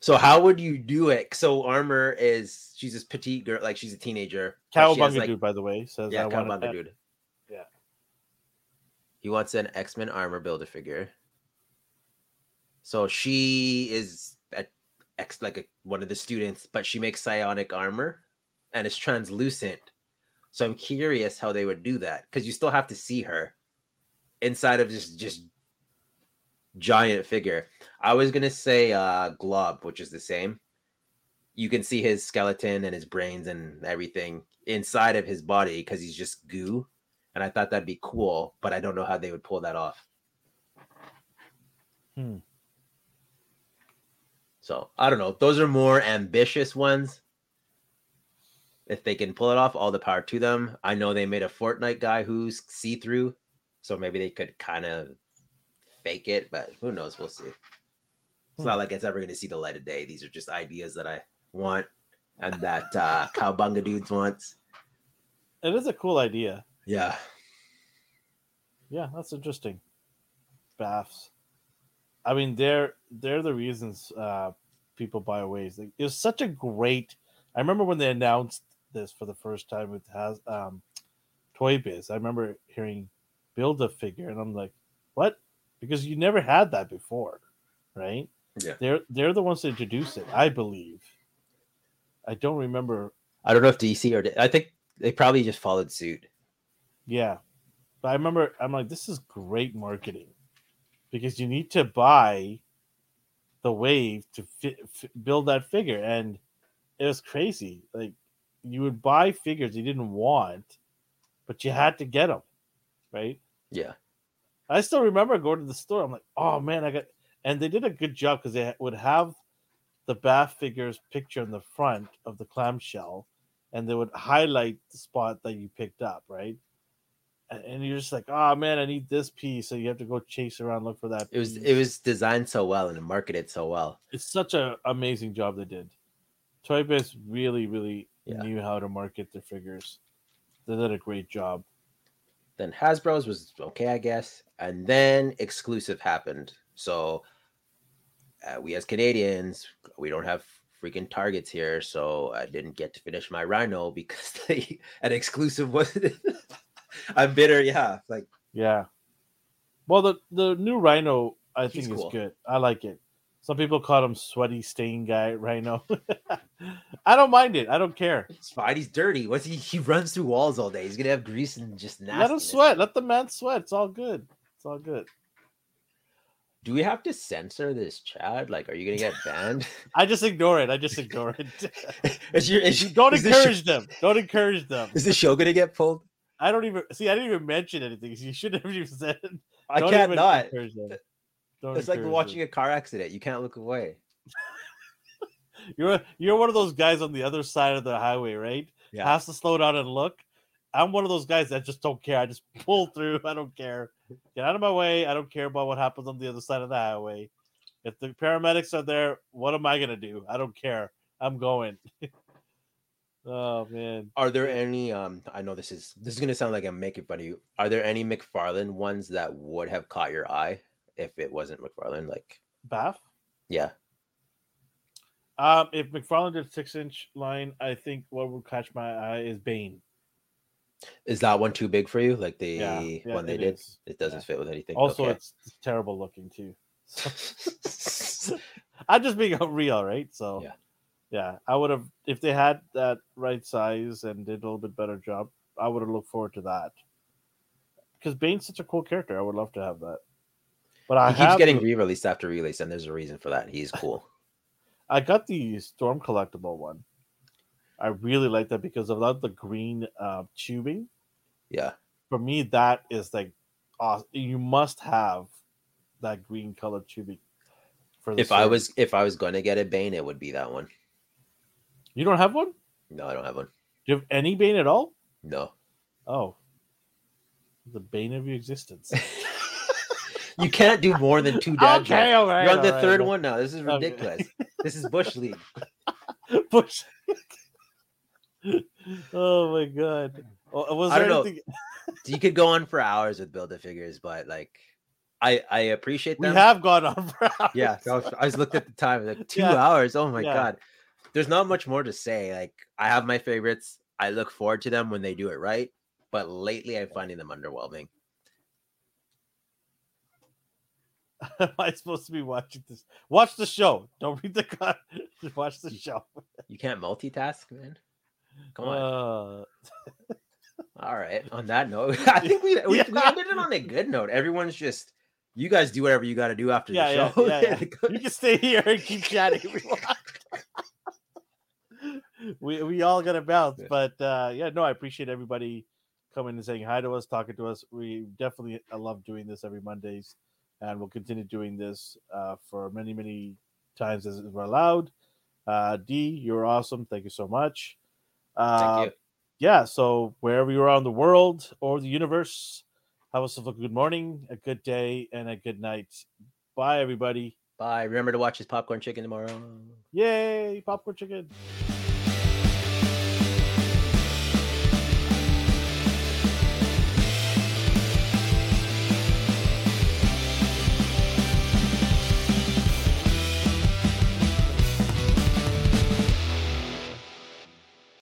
So how would you do it? So Armor is she's this petite girl, like she's a teenager. Cowabunga like- dude, by the way, says Yeah, I want an dude. Yeah. He wants an X Men armor builder figure. So she is a X like a, one of the students, but she makes psionic armor, and it's translucent. So I'm curious how they would do that because you still have to see her inside of this just giant figure. I was gonna say uh Glob, which is the same. You can see his skeleton and his brains and everything inside of his body because he's just goo. And I thought that'd be cool, but I don't know how they would pull that off. Hmm. So I don't know. Those are more ambitious ones. If they can pull it off, all the power to them. I know they made a Fortnite guy who's see through, so maybe they could kind of fake it, but who knows? We'll see. It's Hmm. not like it's ever going to see the light of day. These are just ideas that I want and that uh, Cowbunga dudes wants. It is a cool idea. Yeah. Yeah, that's interesting. BAFs. I mean, they're they're the reasons uh, people buy ways. Like, it was such a great. I remember when they announced this for the first time with has um, Toy Biz. I remember hearing build a figure, and I'm like, what? Because you never had that before, right? Yeah. They're they're the ones that introduced it, I believe. I don't remember. I don't know if DC or I think they probably just followed suit. Yeah, but I remember I'm like, this is great marketing because you need to buy the wave to fit, f- build that figure, and it was crazy. Like you would buy figures you didn't want, but you had to get them, right? Yeah. I still remember going to the store. I'm like, oh man, I got, and they did a good job because they would have the BAF figures picture in the front of the clamshell, and they would highlight the spot that you picked up, right? And, you're just like, oh man, I need this piece, so you have to go chase around look for that. It was piece. it was designed so well and marketed so well. It's such an amazing job they did. Toy Biz really, really Yeah. knew how to market their figures. They did a great job. Then Hasbro's was okay, I guess. And then exclusive happened. So uh, we as Canadians, we don't have freaking targets here, so I didn't get to finish my Rhino [laughs] because they an exclusive wasn't. [laughs] I'm bitter, yeah. Like Yeah. Well, the the new Rhino I think cool. is good. I like it. Some people call him sweaty stain guy Rhino. [laughs] I don't mind it. I don't care. it's fine. He's dirty. What's he? He runs through walls all day. He's gonna have grease and just nasty. Let him sweat. Let the man sweat. It's all good. It's all good. Do we have to censor this chat? Like, are you gonna get banned? [laughs] I just ignore it. I just ignore it. [laughs] is your, is, don't the show- encourage them. Don't encourage them. Is the show gonna get pulled? I don't even see. I didn't even mention anything. You shouldn't have even said. I can't not. Don't It's like watching them. a car accident. You can't look away. [laughs] You're you're one of those guys on the other side of the highway, right? Yeah. Has to slow down and look. I'm one of those guys that just don't care. I just [laughs] pull through. I don't care. Get out of my way. I don't care about what happens on the other side of the highway. If the paramedics are there, what am I gonna do? I don't care. I'm going. [laughs] oh man. Are there any? Um, I know this is this is gonna sound like I'm making fun of you. Are there any McFarlane ones that would have caught your eye if it wasn't McFarlane? Like, BAF? yeah, Um, if McFarlane did six inch line, I think what would catch my eye is Bane. is that one too big for you? Like the Yeah, yeah, one they it did, is. it doesn't Yeah. fit with anything. Also, Okay. it's terrible looking too. [laughs] [laughs] I'm just being real, right? So Yeah. yeah, I would have if they had that right size and did a little bit better job. I would have looked forward to that because Bane's such a cool character. I would love to have that. But I he keeps getting the- re-released after release, and there's a reason for that. He's [laughs] cool. I got the Storm collectible one. I really like that because of that the green uh, tubing. yeah, For me, that is like awesome. You must have that green colored tubing. For if I was if I was gonna get a Bane, it would be that one. you don't have one. No, I don't have one. Do you have any bane at all? No, Oh, the bane of your existence. [laughs] you can't do more than two dad jokes. all right. You're on the all third right. one now. This is Okay. ridiculous. this is bush league. [laughs] Bush. oh my god. Well, Was I don't know. [laughs] you could go on for hours with build a figures, but like I I appreciate We have gone on for hours. yeah, I I just looked at the time like [laughs] two Yeah. hours. Oh my Yeah. god. There's not much more to say. Like I have my favorites. I look forward to them when they do it right. But lately I'm finding them underwhelming. [laughs] Am I supposed to be watching this? Watch the show. Don't read the con. Just [laughs] watch the show. You can't multitask, man. Come on. Uh, [laughs] All right. On that note, I think we we, we Yeah. ended it on a good note. Everyone's just you guys do whatever you got to do after yeah, the show. yeah, yeah. yeah. You can stay here and keep chatting if you want. we we all got to bounce, but uh, yeah, no, I appreciate everybody coming and saying hi to us, talking to us. We definitely I love doing this every Mondays, and we'll continue doing this uh, for many many times as we're allowed. Uh, D, you're awesome. Thank you so much. Uh, Thank you. yeah, so wherever you are in the world or the universe, have yourself a good morning, a good day, and a good night. Bye, everybody. Bye. Remember to watch his popcorn chicken tomorrow. Yay, popcorn chicken.